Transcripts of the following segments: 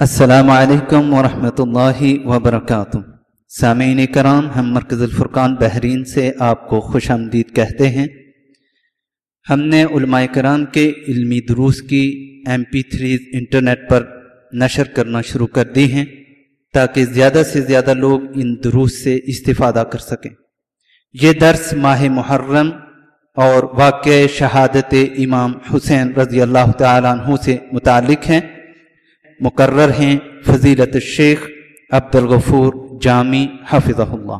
असलकम वरहमतुल्लाहि वबरकातुह सामीन कराम हम मरकज़ फ़ुरक़ान बहरीन से आपको खुश आमदीद कहते हैं हमने कराम के इल्मी दुरूस की एम पी थ्रीज इंटरनेट पर नशर करना शुरू कर दी हैं ताकि ज़्यादा से ज़्यादा लोग इन दुरूस से इस्तेफादा कर सकें ये दर्स माह मुहर्रम और वाक़ शहादत इमाम हुसैन रज़ी अल्लाह तु से मुतक़ हैं मुकर्र हैं फजीलत शेख अब्दुल गफूर जामी हफिज़ल्ला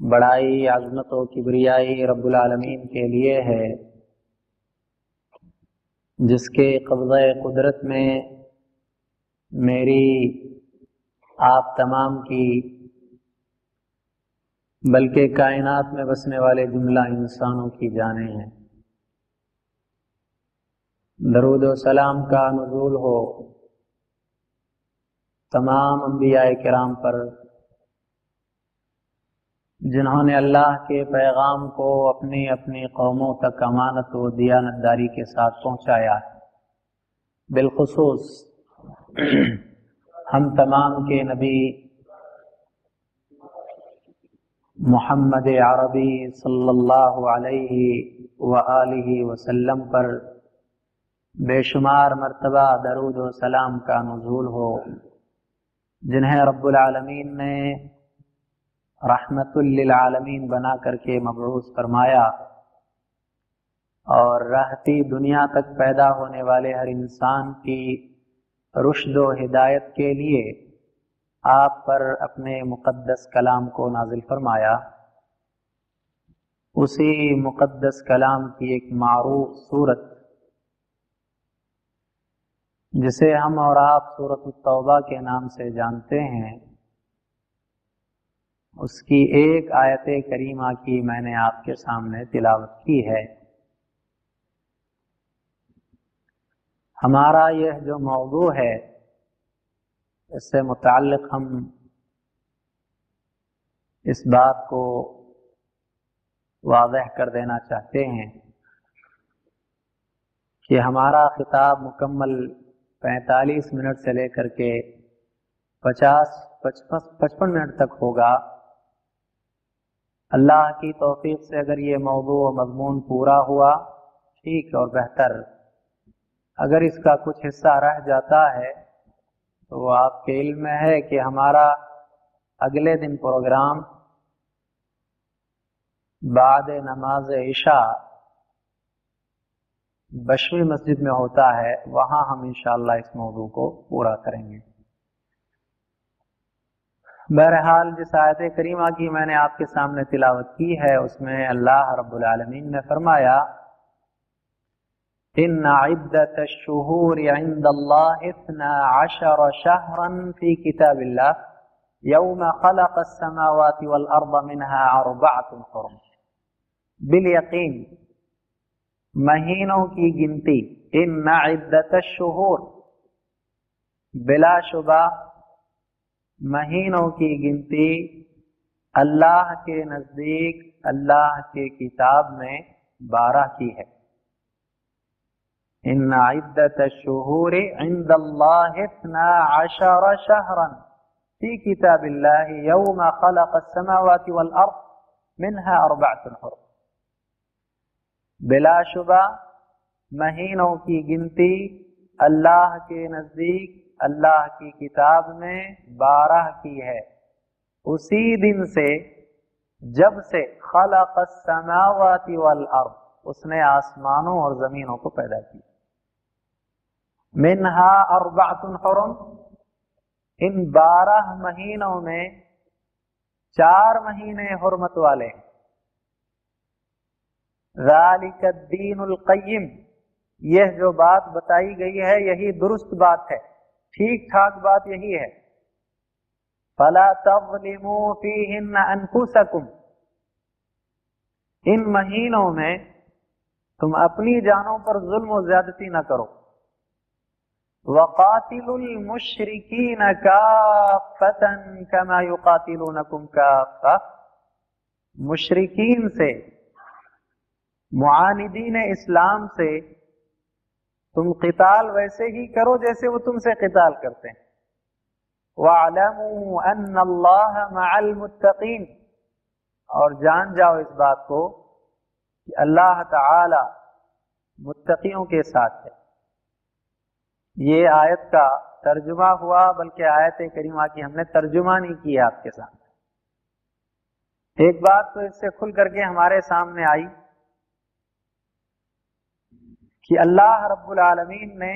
बड़ाई आजमत व किबरियाई रब्बुल के लिए है, जिसके कब्ज़ कुदरत में मेरी आप तमाम की, बल्कि कायनात में बसने वाले जुमला इंसानों की जाने हैं। दरूद सलाम का नजूल हो, तमाम अम्बिया कराम पर जिन्होंने अल्लाह के पैगाम को अपनी अपनी कौमों तक अमानत व दियानतदारी के साथ पहुँचाया बिलखसूस, हम तमाम के नबी मोहम्मद अरबी सल्लल्लाहु अलैहि व वसल्लम पर बेशुमार मर्तबा दरूद व सलाम का नजूल हो, जिन्हें रब्बुल आलमीन ने रहमतुल्लिलालमीन बना करके मबरूस फरमाया, और रहती दुनिया तक पैदा होने वाले हर इंसान की रुशद हिदायत के लिए आप पर अपने मुक़द्दस कलाम को नाजिल फरमाया। उसी मुक़द्दस कलाम की एक मारूफ सूरत, जिसे हम और आप सूरत तौबा के नाम से जानते हैं उसकी एक आयत करीमा की मैंने आपके सामने तिलावत की है। हमारा यह जो मौजू है, इससे मुतल हम इस बात को वाजह कर देना चाहते हैं कि हमारा खिताब मुकम्मल 45 मिनट से लेकर के 50 पचपन मिनट तक होगा। अल्लाह की तोफीक से अगर ये मौजू मजमून पूरा हुआ, ठीक और बेहतर। अगर इसका कुछ हिस्सा रह जाता है तो आपके इल्म में है कि हमारा अगले दिन प्रोग्राम बाद नमाज़ ईशा बशवी मस्जिद में होता है, वहाँ हम इंशाल्लाह इस मौजू को पूरा करेंगे। बहरहाल जिस आयत करीमा की मैंने आपके सामने तिलावत की है, उसमें अल्लाह रब्बुल आलमीन ने फरमाया इन इद्दत शुहूर अशर शहरन फ़ी किताबिल्लाह, यौम खलक समावाति वल अर्द मिनहा अरबअतुन हुरुम. बिल यकीन, महीनों की गिनती इन इद्दत बिलाशुबा महीनों की गिनती अल्लाह के नज़दीक अल्लाह के किताब में बारह की है इन इद्दत शहूर आशर शहरन फ़ी किताब यौम खलक समावात वल अर्द मिनहा अरबअतुन हुर बिलाशुबा महीनों की गिनती अल्लाह के नज़दीक अल्लाह की किताब में बारह की है। उसी दिन से, जब से खलक समावाति वल अर्द, उसने आसमानों और जमीनों को पैदा किया मिनहा अरबातुन हरम, इन बारह महीनों में चार महीने हरमत वाले दीनुल कय्यिम, यह जो बात बताई गई है, यही दुरुस्त बात है। ठीक ठाक बात यही है। फला तवलिमू अनफुसकुम। इन महीनों में तुम अपनी जानों पर जुल्म ज्यादती न करो। वक़ातिलुल मुशरिकीन काफ़तन कमा युक़ातिलूनकुम काफ़ा मुशरिकीन से, मुआनिदीन इस्लाम से तुम किताल वैसे ही करो जैसे वो तुमसे किताल करते हैं। वालमू और जान जाओ इस बात को कि अल्लाह ताला मुत्तकियों के साथ है। ये आयत का तर्जुमा हुआ, बल्कि आयत करीमा की हमने तर्जुमा नहीं किया आपके सामने। एक बात तो इससे खुल करके हमारे सामने आई। कि अल्लाह रब्बुल आलमीन ने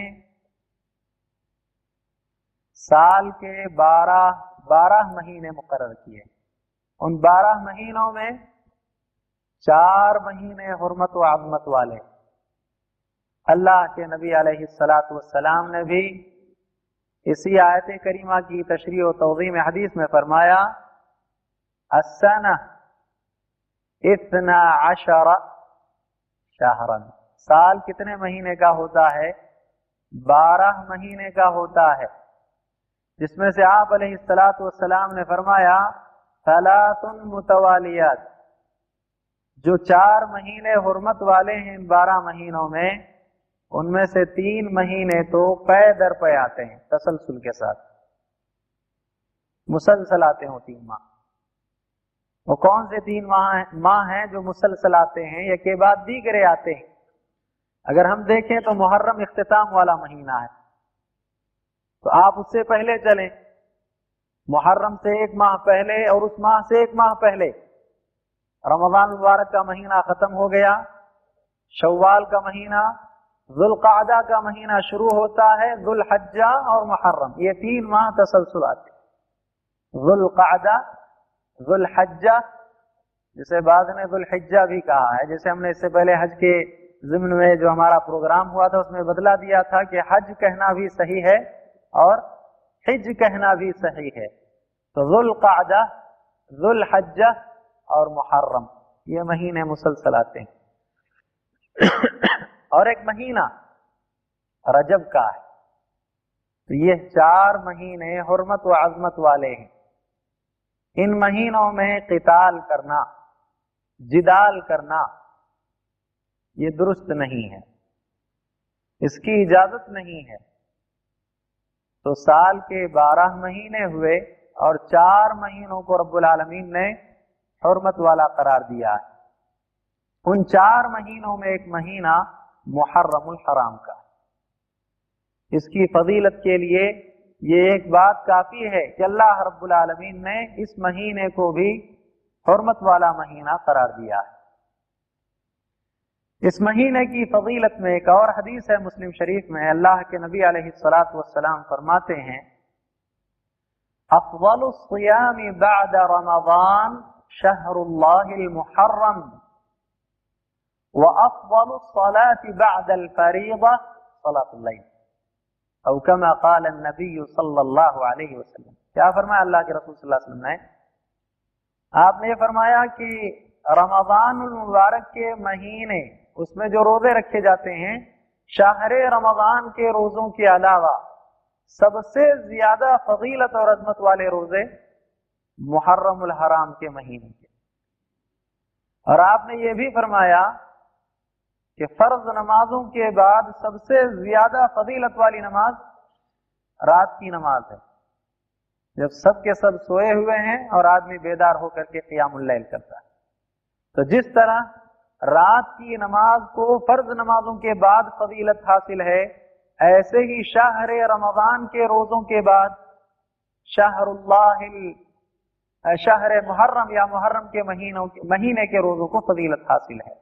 साल के बारह बारह महीने मुकर किए। उन बारह महीनों में चार महीने हरमत व आजमत वाले। अल्लाह के नबी सलाम ने भी इसी आयत करीमा की तशरी व तोज़ीम हदीस में फरमाया इतना अशर शाहरन। साल कितने महीने का होता है? बारह महीने का होता है। जिसमें से आप सलाम ने फरमाया, सलातुन मुतवालियात। जो चार महीने हुरमत वाले हैं इन बारह महीनों में, उनमें से तीन महीने तो पै दर पे आते हैं, तसलसल के साथ। मुसलसल आते हो तीन माह। वो कौन से तीन माह माह हैं जो मुसलसल आते हैं या के बाद दीगरे आते हैं? अगर हम देखें तो मुहर्रम इख्तिताम वाला महीना है। तो आप उससे पहले चलें। मुहर्रम से एक माह पहले और उस माह से एक माह पहले। रमज़ान मुबारक का महीना खत्म हो गया। शवाल का महीना, जुल्कादा का महीना शुरू होता है, जुल्हज्जा और मुहर्रम। ये तीन माह तसलसल आते जुल्कादा, जुल्हज्जा, जिसे बाद में जुल्हिज्जा भी कहा है। जैसे हमने इससे पहले हज के जिम्न में जो हमारा प्रोग्राम हुआ था, उसमें बदला दिया था कि हज कहना भी सही है और हिज कहना भी सही है। तो जुल्कादा, जुल्हज्जा और मुहर्रम, ये महीने मुसलसल आते हैं। और एक महीना रजब का है। तो ये चार महीने हरमत व अजमत वाले हैं। इन महीनों में किताल करना, जिदाल करना ये दुरुस्त नहीं है। इसकी इजाज़त नहीं है। तो साल के बारह महीने हुए और चार महीनों को रब्बुल आलमीन ने हरमत वाला करार दिया है। उन चार महीनों में एक महीना मुहर्रमुल हराम का इसकी फजीलत के लिए ये एक बात काफ़ी है कि अल्लाह रब्बुल आलमीन ने इस महीने को भी हरमत वाला महीना करार दिया है। इस महीने की फजीलत में एक और हदीस है मुस्लिम शरीफ में, अल्लाह के नबी सलाम फरमाते हैं अफवलुस्यामी बाद रमज़ान शहरुल्लाहिल मुहर्रम वअफल सलात बअदल फरीदा सलातुल औ कमा काल नबी सल्लल्लाहु अलैहि वसल्लम। क्या फरमाया अल्लाह के रसूल सल्लल्लाहु अलैहि वसल्लम ने? आपने फरमाया कि रमज़ान मुबारक के महीने उसमें जो रोज़े रखे जाते हैं, शाहर रमज़ान के रोजों के अलावा सबसे ज़्यादा फजीलत और अजमत वाले रोज़े मुहर्रम हराम के महीने के। और आपने ये भी फरमाया कि फ़र्ज़ नमाजों के बाद सबसे ज़्यादा फजीलत वाली नमाज़ रात की नमाज़ है। जब सब के सब सोए हुए हैं और आदमी बेदार होकर के क्यामुल्लैल करता है। तो जिस तरह रात की नमाज़ को फ़र्ज़ नमाजों के बाद फजीलत हासिल है। ऐसे ही शाहर रमज़ान के रोजों के बाद शाहरुल्लाह शहर मुहर्रम या मुहर्रम के महीनों के, महीने के रोजों को फजीलत हासिल है।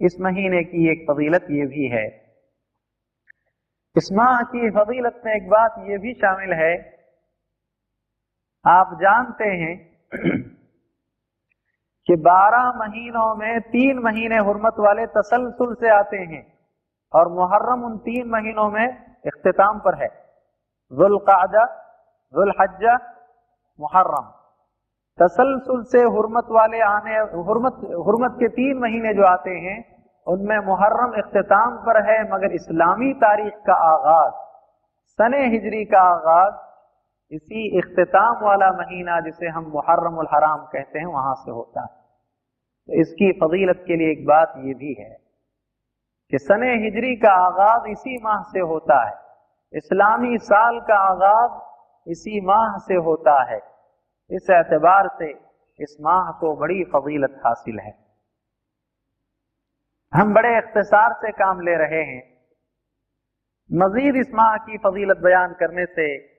इस महीने की एक फजीलत ये भी है। इस माह की फजीलत में एक बात ये भी शामिल है। आप जानते हैं कि बारह महीनों में तीन महीने हुरमत वाले तसलसल से आते हैं और मुहर्रम उन तीन महीनों में इख्तिताम पर है। जुल्काजा जुल्हज्जा, मुहर्रम। तसलसल से हुरमत वाले आने, हुरमत हुरमत के तीन महीने जो आते हैं, उनमें मुहर्रम इख्तिताम पर है, मगर इस्लामी तारीख का आगाज़, सन हिजरी का आगाज़ इसी इख्तिताम वाला महीना जिसे हम मुहर्रम हराम कहते हैं, वहाँ से होता है। तो इसकी फजीलत के लिए एक बात यह भी है कि सन हिजरी का आगाज़ इसी माह से होता है। इस्लामी साल का आगाज़ इसी माह से होता है। इस एतबार से इस माह को बड़ी फजीलत हासिल है। हम बड़े इख्तसार से काम ले रहे हैं। मजीद इस माह की फजीलत बयान करने से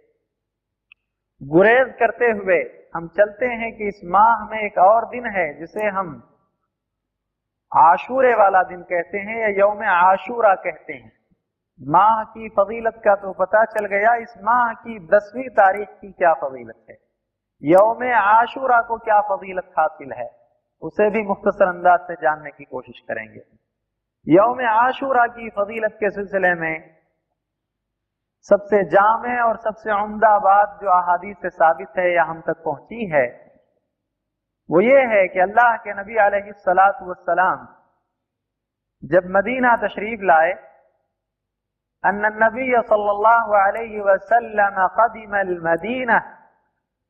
गुरेज करते हुए हम चलते हैं कि इस माह में एक और दिन है, जिसे हम आशूरे वाला दिन कहते हैं या यौम आशूरा कहते हैं। माह की फजीलत का तो पता चल गया, इस माह की दसवीं तारीख की क्या फजीलत है? यौम आशूरा को क्या फजीलत हासिल है? उसे भी मुख्तसर अंदाज से जानने की कोशिश करेंगे। यौम आशूरा की फजीलत के सिलसिले में सबसे जाम और सबसे उमदा बात जो अहादीस से साबित है या हम तक पहुंची है वो ये है कि अल्लाह के नबी सलाम जब मदीना तशरीफ लाए अन्न नबी सल्लल्लाहु अलैहि वसल्लम कदिम मदीना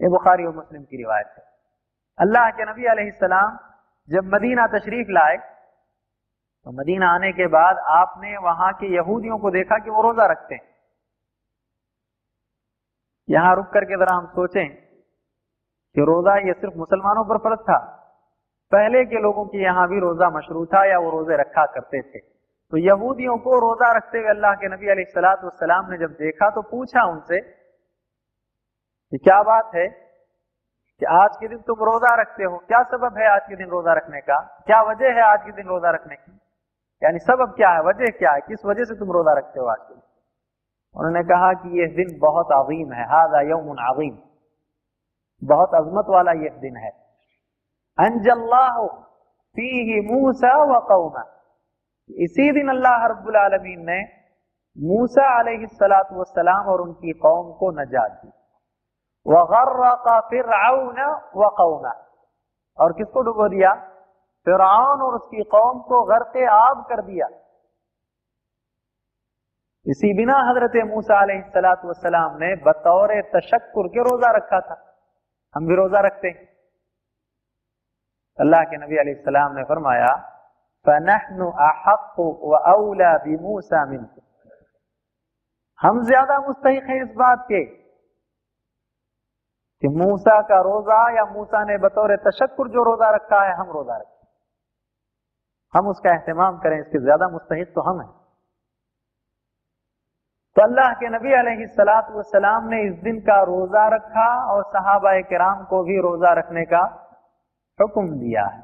ये बुखारी और मुस्लिम की रिवायत है अल्लाह के नबी अलैहिस्सलाम जब मदीना तशरीफ लाए तो मदीना आने के बाद आपने वहां के यहूदियों को देखा कि वो रोजा रखते हैं यहाँ रुक करके जरा हम सोचें कि रोजा ये सिर्फ़ मुसलमानों पर फ़र्ज़ था। पहले के लोगों के यहाँ भी रोजा मशरू था या वो रोज़े रखा करते थे। तो यहूदियों को रोजा रखते हुए अल्लाह के नबी सलाम ने जब देखा तो पूछा उनसे कि क्या बात है कि आज के दिन तुम रोजा रखते हो? क्या सबब है आज के दिन रोजा रखने का? क्या वजह है आज के दिन रोजा रखने की? यानी सबब क्या है? वजह क्या है? किस वजह से तुम रोजा रखते हो आज के दिन? उन्होंने कहा कि यह दिन बहुत अजीम है, हाजा यौम अजीम। बहुत अजमत वाला यह दिन है। अंजल्लाह फ़ी मूसा व इसी दिन अल्लाह रब्बुल आलमीन ने मूसा सलाम और उनकी कौम को नजात दी। वगर्रका फिरऔन व कौमा। और किसको डुबो दिया? फिरौन और उसकी कौम को गर्क आब कर दिया। इसी बिना हज़रत मूसा ने बतौर तशक्र के रोजा रखा था। हम भी रोजा रखते हैं। अल्लाह के नबी सलाम ने फरमाया हम ज़्यादा मुस्तक हैं इस बात के कि मूसा का रोजा या मूसा ने बतौर तशक्र जो रोजा रखा है, हम रोजा रखें। हम उसका एहतमाम करें, इसके ज़्यादा मुस्तक तो हम हैं। तो अल्लाह के नबी सलाम ने इस दिन का रोजा रखा और सहाबा कराम को भी रोजा रखने का हुक्म दिया है।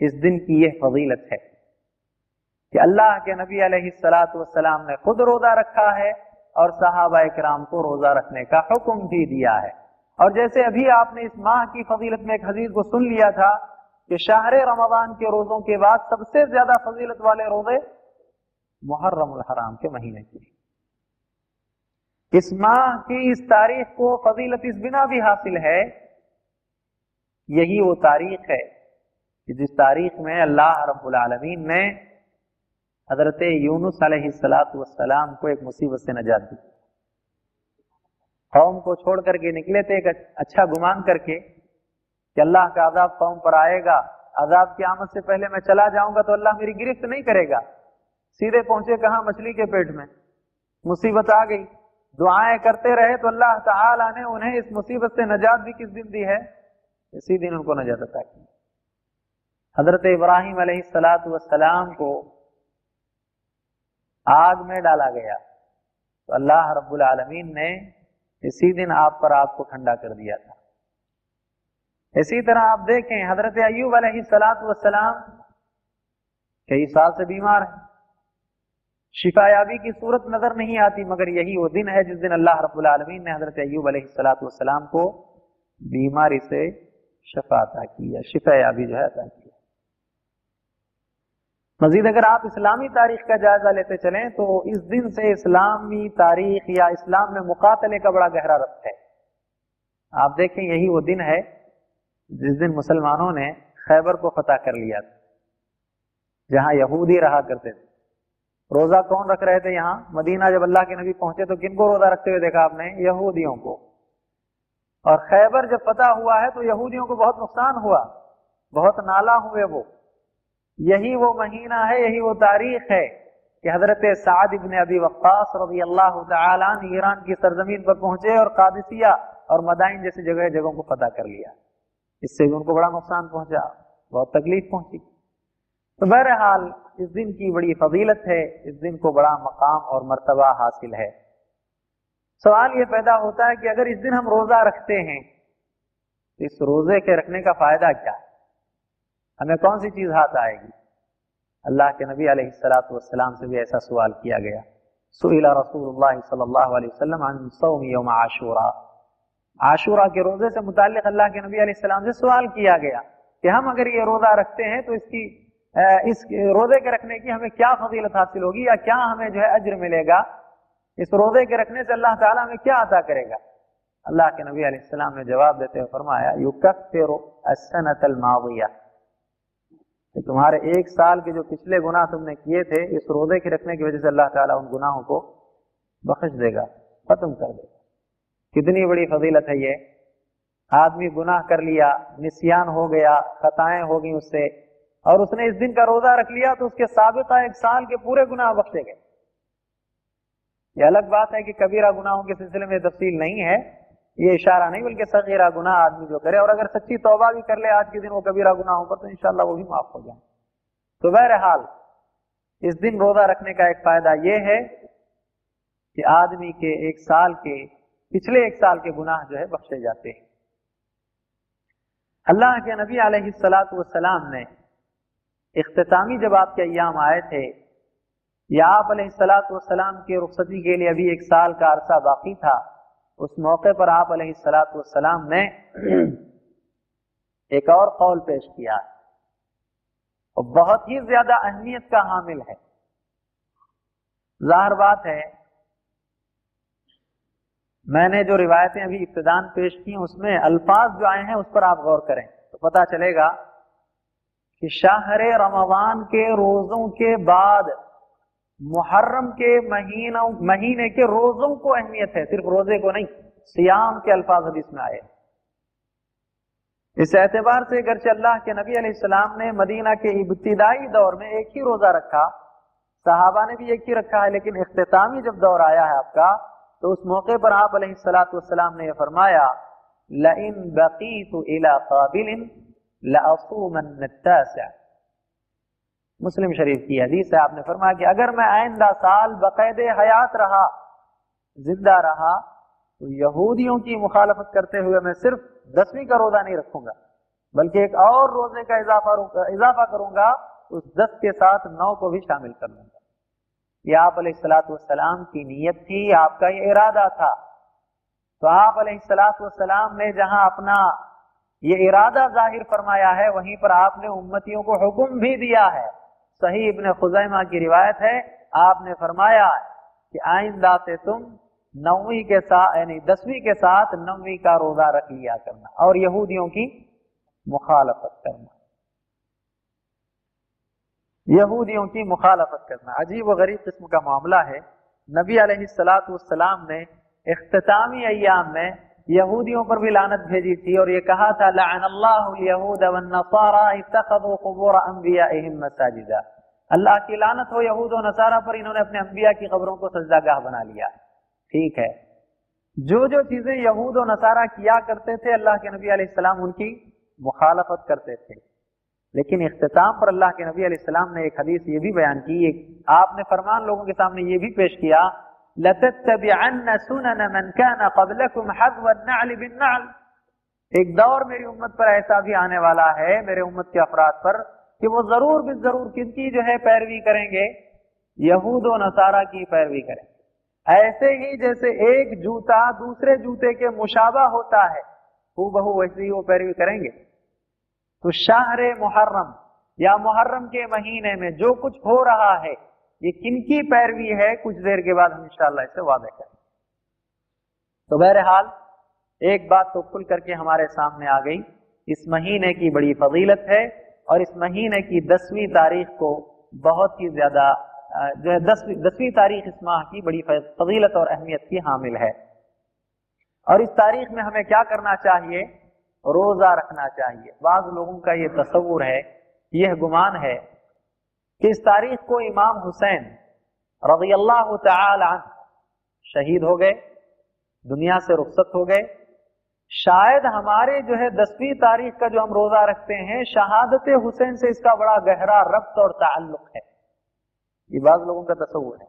इस दिन की यह फजीलत है कि अल्लाह के नबी सलाम ने खुद रोजा रखा है और सहाबा कराम को रोजा रखने का हुक्म भी दिया है। और जैसे अभी आपने इस माह की फजीलत में एक हदीस को सुन लिया था कि शाहर रमज़ान के रोजों के बाद सबसे ज़्यादा फजीलत वाले रोज़े मुहर्रम हराम के महीने की इस माह की इस तारीख को फजीलत इस बिना भी हासिल है, यही वो तारीख है कि जिस तारीख में अल्लाह रब्बुल आलमीन ने हज़रत यूनुस सलाम को एक मुसीबत से नजात दी। कौम को छोड़ करके निकले थे एक अच्छा गुमान करके कि अल्लाह का आजाब कौम पर आएगा। आजाब की आमद से पहले मैं चला जाऊँगा तो अल्लाह मेरी गिरफ्त नहीं करेगा। सीधे पहुँचे कहा? मछली के पेट में। मुसीबत आ गई। दुआएँ करते रहे तो अल्लाह ताला ने उन्हें इस मुसीबत से नजात भी किस दिन दी है? इसी दिन उनको नजात अता की। हज़रत इब्राहिम सलाम को आग में डाला गया। तो अल्लाह रब्बुल आलमीन ने इसी दिन आप पर आग को ठंडा कर दिया था। इसी तरह आप देखें, हज़रत अयूब सलाम कई साल से बीमार है। शिफायाबी की सूरत नज़र नहीं आती, मगर यही वो दिन है जिस दिन अल्लाह रब्बुल आलमीन ने हज़रत अयूब सलाम को बीमारी से शफा अता की या शिफायाबी जो है अता की। मजीद अगर आप इस्लामी तारीख का जायजा लेते चलें तो इस दिन से इस्लामी तारीख या इस्लाम में मुकातले का बड़ा गहरा रब्त है। आप देखें, यही वो दिन है जिस दिन मुसलमानों ने खैबर को फतह कर लिया था, जहाँ यहूदी रहा करते थे। रोजा कौन रख रहे थे यहाँ? मदीना जब अल्लाह के नबी पहुँचे तो किनको रोजा रखते हुए देखा आपने? यहूदियों को। और खैबर जब पता हुआ है तो यहूदियों को बहुत नुकसान हुआ। बहुत नाला हुए वो। यही वो महीना है, यही वो तारीख है कि हज़रत साद इबन अबी वक्स रज़ी अल्लाह ईरान की सरजमीन पर पहुँचे और कादिसिया और मदाइन जैसी जगह जगहों को पता कर लिया। इससे भी उनको बड़ा नुकसान पहुँचा। बहुत तकलीफ़ पहुँची। तो बहरहाल, इस दिन की बड़ी फजीलत है, इस दिन को बड़ा मकाम और मर्तबा हासिल है। सवाल यह पैदा होता है कि अगर इस दिन हम रोजा रखते हैं तो इस रोज़े के रखने का फ़ायदा क्या है? हमें कौन सी चीज़ हाथ आएगी? अल्लाह के नबी सलाम से भी ऐसा सवाल किया गया। सुला रसूल आशूरा। आशूरा के रोज़े से मुतालिक अल्लाह के नबी सलाम से सवाल किया गया कि हम अगर ये रोजा रखते हैं तो इसकी इस रोज़े के रखने की हमें क्या फजीलत हासिल होगी या क्या हमें जो है अज्र मिलेगा? इस रोज़े के रखने से अल्लाह ताला हमें क्या अदा करेगा? अल्लाह के नबी सलाम ने जवाब देते हुए फरमाया, युकफ़िरु असनतल माविया कि तुम्हारे एक साल के जो पिछले गुनाह तुमने किए थे, इस रोज़े के रखने की वजह से अल्लाह ताला उन गुनाहों को बख्श देगा, खत्म कर देगा। कितनी बड़ी फजीलत है ये। आदमी गुनाह कर लिया, निसियान हो गया, खताएँ हो गई उससे और उसने इस दिन का रोजा रख लिया तो उसके सबका एक साल के पूरे गुनाह बख्शे गए। ये अलग बात है कि कबीरा गुनाहों के सिलसिले में तफसील नहीं है। ये इशारा नहीं बल्कि सगीरा गुना आदमी जो करे और अगर सच्ची तौबा भी कर ले आज के दिन वो कबीरा गुनाहों होगा तो इंशाल्लाह वो भी माफ़ हो जाए तो बहरहाल, इस दिन रोजा रखने का एक फ़ायदा यह है कि आदमी के एक साल के, पिछले एक साल के गुनाह जो है बख्शे जाते हैं। अल्लाह के नबी सलाम ने इख्तामी जब आपके अयाम आए थे, या आप सलाम के रुखसती के लिए अभी एक साल का अरसा बाकी था, उस मौके पर आप सलाम ने एक और कौल पेश किया। और बहुत ही ज़्यादा अहमियत का हामिल है। ज़ाहिर बात है, मैंने जो रिवायतें अभी इब्तदान पेश की उसमें अल्फाज जो आए हैं, उस पर आप गौर करें तो पता चलेगा कि शाहर रमवान के रोजों के बाद, मुहर्रम के महीनों, महीने के रोजों को अहमियत है, सिर्फ़ रोज़े को नहीं, सियाम के अल्फाज हदीस में आए। इस एतबार से अगर अल्लाह के नबी सलाम ने मदीना के इब्तदाई दौर में एक ही रोजा रखा, साहबा ने भी एक ही रखा है, लेकिन अख्तामी जब दौर आया है आपका तो उस मौके पर आप सलाम ने यह फरमाया इन बकी तो इला मुस्लिम शरीफ की हदीस है आपने फरमाया कि अगर मैं आइंदा साल बाकायद हयात रहा ज़िंदा रहा तो यहूदियों की मुखालफत करते हुए मैं सिर्फ़ दसवीं का रोजा नहीं रखूँगा बल्कि एक और रोज़े का इजाफा इजाफा करूँगा उस दस के साथ नौ को भी शामिल कर लूँगा ये आप सलाम की नीयत थी आपका ये इरादा था तो आप सलाम ने जहाँ अपना ये इरादा ज़ाहिर फरमाया है, वहीं पर आपने उम्मतियों को हुक्म भी दिया है। सही इब्न खुजैमा की रिवायत है, आपने फरमाया कि आइंदा से तुम नौवीं के साथ यानी दसवीं के साथ नौवीं का रोजा रख लिया करना और यहूदियों की मुखालफत करना। यहूदियों की मुखालफत करना। अजीब व गरीब किस्म का मामला है। नबी सलाम ने इख्तामी अयाम में यहूदियों पर भी लानत भेजी थी और ये कहा था मसाजिदा. अल्लाह की लानत हो, यहूद और नसारा पर इन्होंने अपने अम्बिया की खबरों को सजदागाह बना लिया। ठीक है। जो जो चीज़ें यहूद और नसारा किया करते थे, अल्लाह के नबी सलाम उनकी मुखालफत करते थे। लेकिन इख्ताम पर अल्लाह के नबी सलाम ने एक हदीस ये भी बयान की आपने फरमान लोगों के सामने ये भी पेश किया एक दौर मेरी उम्मत पर ऐसा भी आने वाला है, मेरे उम्मत के अफराद पर, कि वो ज़रूर भी ज़रूर किसकी जो है पैरवी करेंगे, यहूद नसारा की पैरवी करेंगे ऐसे ही जैसे एक जूता दूसरे जूते के मुशाबा होता है हु बहु वैसे ही वो पैरवी करेंगे। तो शाहर मुहर्रम, या मुहर्रम के महीने में जो कुछ हो रहा है ये किनकी पैरवी है? कुछ देर के बाद हम इंशाला इसे वादे करें तो बहरहाल, एक बात तो खुल करके हमारे सामने आ गई। इस महीने की बड़ी फजीलत है और इस महीने की दसवीं तारीख को बहुत ही ज़्यादा जो है दसवीं दसवीं तारीख इस माह की बड़ी फजीलत और अहमियत की हामिल है। और इस तारीख में हमें क्या करना चाहिए? रोजा रखना चाहिए। बाज लोगों का ये तस्वुर है यह गुमान है कि इस तारीख को इमाम हुसैन रज़ी अल्लाह शहीद हो गए, दुनिया से रुखसत हो गए। शायद हमारे जो है दसवीं तारीख का जो हम रोजा रखते हैं, शहादत हुसैन से इसका बड़ा गहरा रब्त और ताल्लुक है। ये बाज लोगों का तस्वुर है।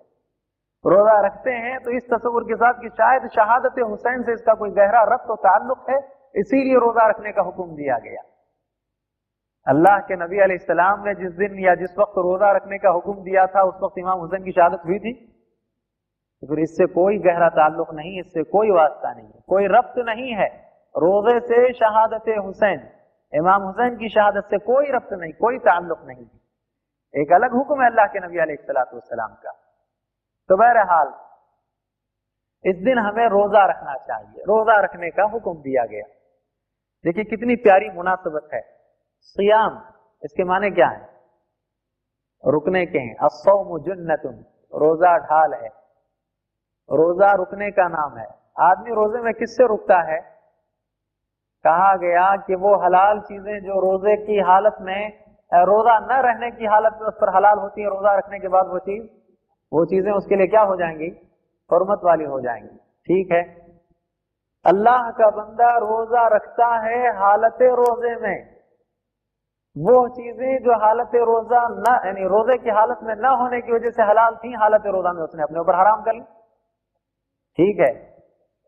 रोजा रखते हैं तो इस तस्वुर के साथ कि शायद शहादत हुसैन से इसका कोई गहरा रब्त और ताल्लुक है, इसीलिए रोजा रखने का हुक्म दिया गया। अल्लाह के नबी अलैहिस्सलाम ने जिस दिन या जिस वक्त रोजा रखने का हुक्म दिया था, उस वक्त इमाम हुसैन की शहादत हुई थी। तो फिर इससे कोई गहरा ताल्लुक नहीं, इससे कोई वास्ता नहीं है, कोई रब्त नहीं है। रोज़े से शहादत हुसैन, इमाम हुसैन की शहादत से कोई रब्त नहीं, कोई ताल्लुक नहीं। एक अलग हुक्म है अल्लाह के नबी अलैहिस्सलाम का। तो बहरहाल, इस दिन हमें रोजा रखना चाहिए। रोजा रखने का हुक्म दिया गया। देखिए कितनी प्यारी मुनासबत है। सियाम, इसके माने क्या है? रुकने के हैं। असौम जुन्नतुन, रोजा ढाल है। रोजा रुकने का नाम है। आदमी रोज़े में किससे रुकता है? कहा गया कि वो हलाल चीज़ें जो रोज़े की हालत में रोजा न रहने की हालत में उस पर हलाल होती है, रोजा रखने के बाद वो चीज़, वो चीज़ें उसके लिए क्या हो जाएँगी? हरमत वाली हो जाएँगी। ठीक है? अल्लाह का बंदा रोजा रखता है हालत रोज़े में। वो चीज़ें जो हालत रोजा न, यानी रोज़े की हालत में न होने की वजह से हलाल थी, हालत रोजा में उसने अपने ऊपर हराम कर ली। ठीक है?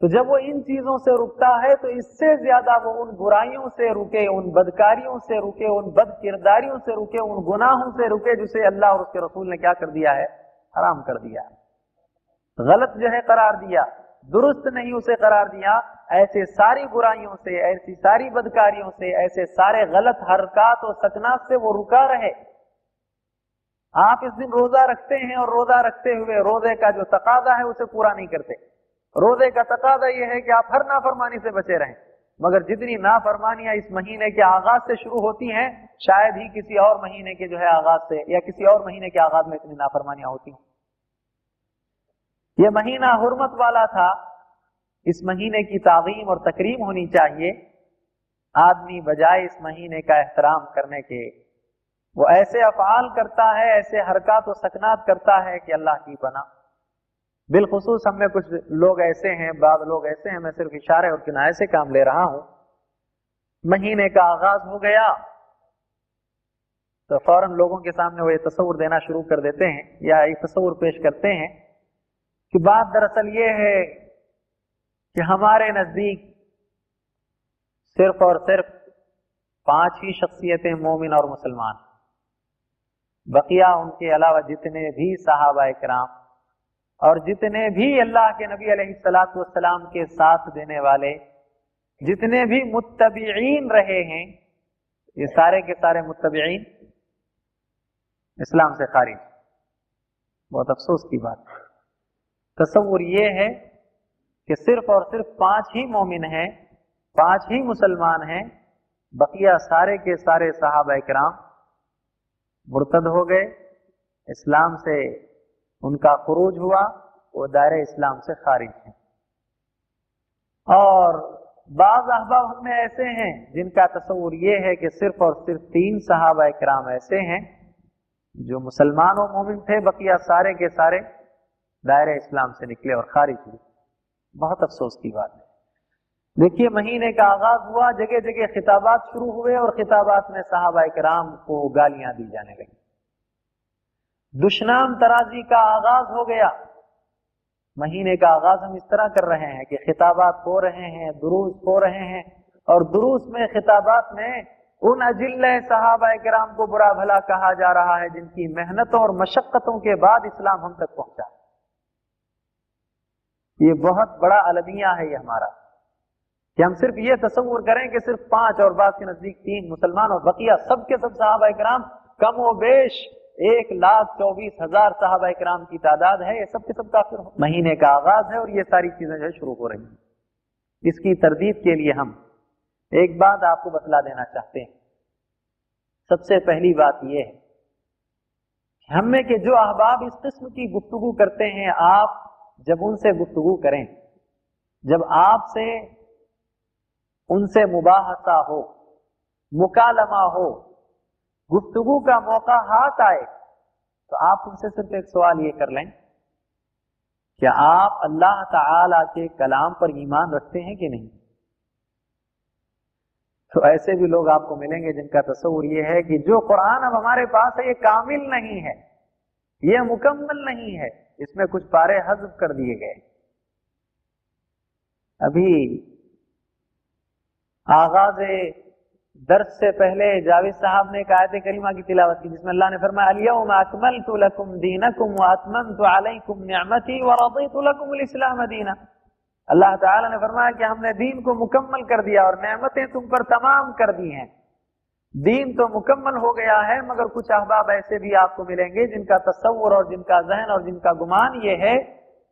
तो जब वो इन चीज़ों से रुकता है तो इससे ज़्यादा वो उन बुराइयों से रुके, उन बदकारियों से रुके, उन बद किरदारियों से रुके, उन गुनाहों से रुके, जिसे अल्लाह और उसके रसूल ने क्या कर दिया है? हराम कर दिया। गलत जो है, करार दिया। दुरुस्त नहीं उसे करार दिया, ऐसे सारी बुराइयों से, ऐसी सारी बदकारियों से, ऐसे सारे गलत हरकत और सकनात से वो रुका रहे। आप इस दिन रोजा रखते हैं और रोजा रखते हुए रोज़े का जो तकादा है उसे पूरा नहीं करते। रोज़े का तकादा यह है कि आप हर नाफरमानी से बचे रहें। मगर जितनी नाफरमानियाँ इस महीने के आगाज़ से शुरू होती हैं, शायद ही किसी और महीने के जो है आगाज़ से या किसी और महीने के आगाज़ में इतनी नाफरमानियाँ होती हैं। यह महीना हुरमत वाला था। इस महीने की ताजीम और तकरीम होनी चाहिए। आदमी बजाय इस महीने का एहतराम करने के। वो ऐसे अफाल करता है, ऐसे हरकत और सकनात करता है कि अल्लाह की बना बिलखसूस हम में कुछ लोग ऐसे हैं, बाद लोग ऐसे हैं, मैं सिर्फ़ इशारे और किनारे से काम ले रहा हूँ। महीने का आगाज़ हो गया। तो फ़ौरन लोगों के सामने वो ये तस्वुर देना शुरू कर देते हैं या एक तस्वुर पेश करते हैं। कि बात दरअसल ये है कि हमारे नज़दीक सिर्फ़ और सिर्फ़ पाँच ही शख्सियतें मोमिन और मुसलमान बकिया उनके अलावा जितने भी साहबा कराम और जितने भी अल्लाह के नबी अलैहिस्सलाम के साथ देने वाले, जितने भी मुत्तबीन रहे हैं, ये सारे के सारे मुत्तबीन इस्लाम से खारिज। बहुत अफसोस की बात। है तस्वुर ये है कि सिर्फ़ और सिर्फ़ पाँच ही मोमिन हैं, पाँच ही मुसलमान हैं, बकिया सारे के सारे साहब कराम मुर्तद हो गए। इस्लाम से उनका खरूज हुआ, वो दायरे इस्लाम से खारिज है। और बाज अहबाब हमें ऐसे हैं, जिनका तस्वुर ये है कि सिर्फ़ और सिर्फ़ तीन साहब कराम ऐसे हैं, जो मुसलमान और मोमिन थे, बकिया सारे के सारे। दायरे इस्लाम से निकले और खारिज हुए। बहुत अफसोस की बात है। देखिए, महीने का आगाज़ हुआ जगह जगह खिताबात शुरू हुए और खिताबात में साहबा कराम को गालियाँ दी जाने लगी। दुश्नाम तराजी का आगाज़ हो गया। महीने का आगाज़ हम इस तरह कर रहे हैं कि खिताबात हो रहे हैं दुरूस हो रहे हैं और दुरूस में, खिताबात में उन अजिल साहबा कराम को बुरा भला कहा जा रहा है जिनकी मेहनतों और मशक्कतों के बाद इस्लाम हम तक पहुँचा। ये बहुत बड़ा अलमिया है ये हमारा। कि हम सिर्फ़ ये तस्वुर करें कि सिर्फ़ पाँच और बात के नज़दीक तीन मुसलमान और बकिया सबके सब साहब कराम कम व बेश एक लाख चौबीस हज़ार साहब कराम की तादाद है, ये सबके सब काफिर हो। महीने का आगाज़ है और ये सारी चीज़ें जो है शुरू हो रही हैं। इसकी तरदीद के लिए हम एक बात आपको बतला देना चाहते हैं। सबसे पहली बात यह है हम के जो अहबाब इस किस्म की गुफ्तगु करते हैं, आप जब उनसे गुफ्तगु करें, जब आपसे उनसे मुबाहसा हो, मुकालमा हो, गुफ्तगु का मौका हाथ आए तो आप उनसे सिर्फ़ एक सवाल ये कर लें, क्या आप अल्लाह ताला के कलाम पर ईमान रखते हैं कि नहीं? तो ऐसे भी लोग आपको मिलेंगे जिनका तस्वुर ये है कि जो कुरान अब हमारे पास है, ये कामिल नहीं है, ये मुकम्मल नहीं है। इसमें कुछ पारे हजब कर दिए गए। अभी आगाज़ दर्द से पहले जावेद साहब ने एक आयत करीमा की तिलावत की, जिसमें अल्लाह ने फरमाया तो दीना। अल्लाह ताला ने फरमाया कि हमने दीन को मुकम्मल कर दिया और नेमतें तुम पर तमाम कर दी हैं। दीन तो मुकम्मल हो गया है, मगर कुछ अहबाब ऐसे भी आपको मिलेंगे जिनका तस्वुर और जिनका जहन और जिनका गुमान ये है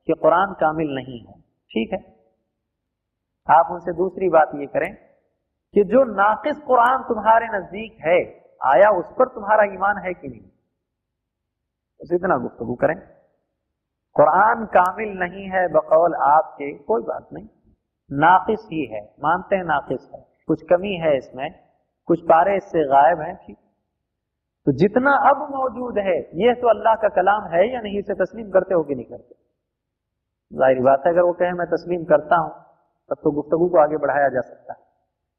कि कुरान कामिल नहीं है। ठीक है? आप उनसे दूसरी बात ये करें कि जो नाकिस कुरान तुम्हारे नज़दीक है, आया उस पर तुम्हारा ईमान है कि नहीं? उसे इतना गुफ्तगु करें। कुरान कामिल नहीं है बकौल आपके, कोई बात नहीं। नाकिस ही है, मानते हैं नाकिस है। कुछ कमी है इसमें कुछ पारे इससे गायब है, ठीक। तो जितना अब मौजूद है यह तो अल्लाह का कलाम है या नहीं, इसे तस्लीम करते हो कि नहीं करते? ज़ाहिर बात है, अगर वो कहे, मैं तस्लीम करता हूँ, तब तो गुफ्तगु को आगे बढ़ाया जा सकता है।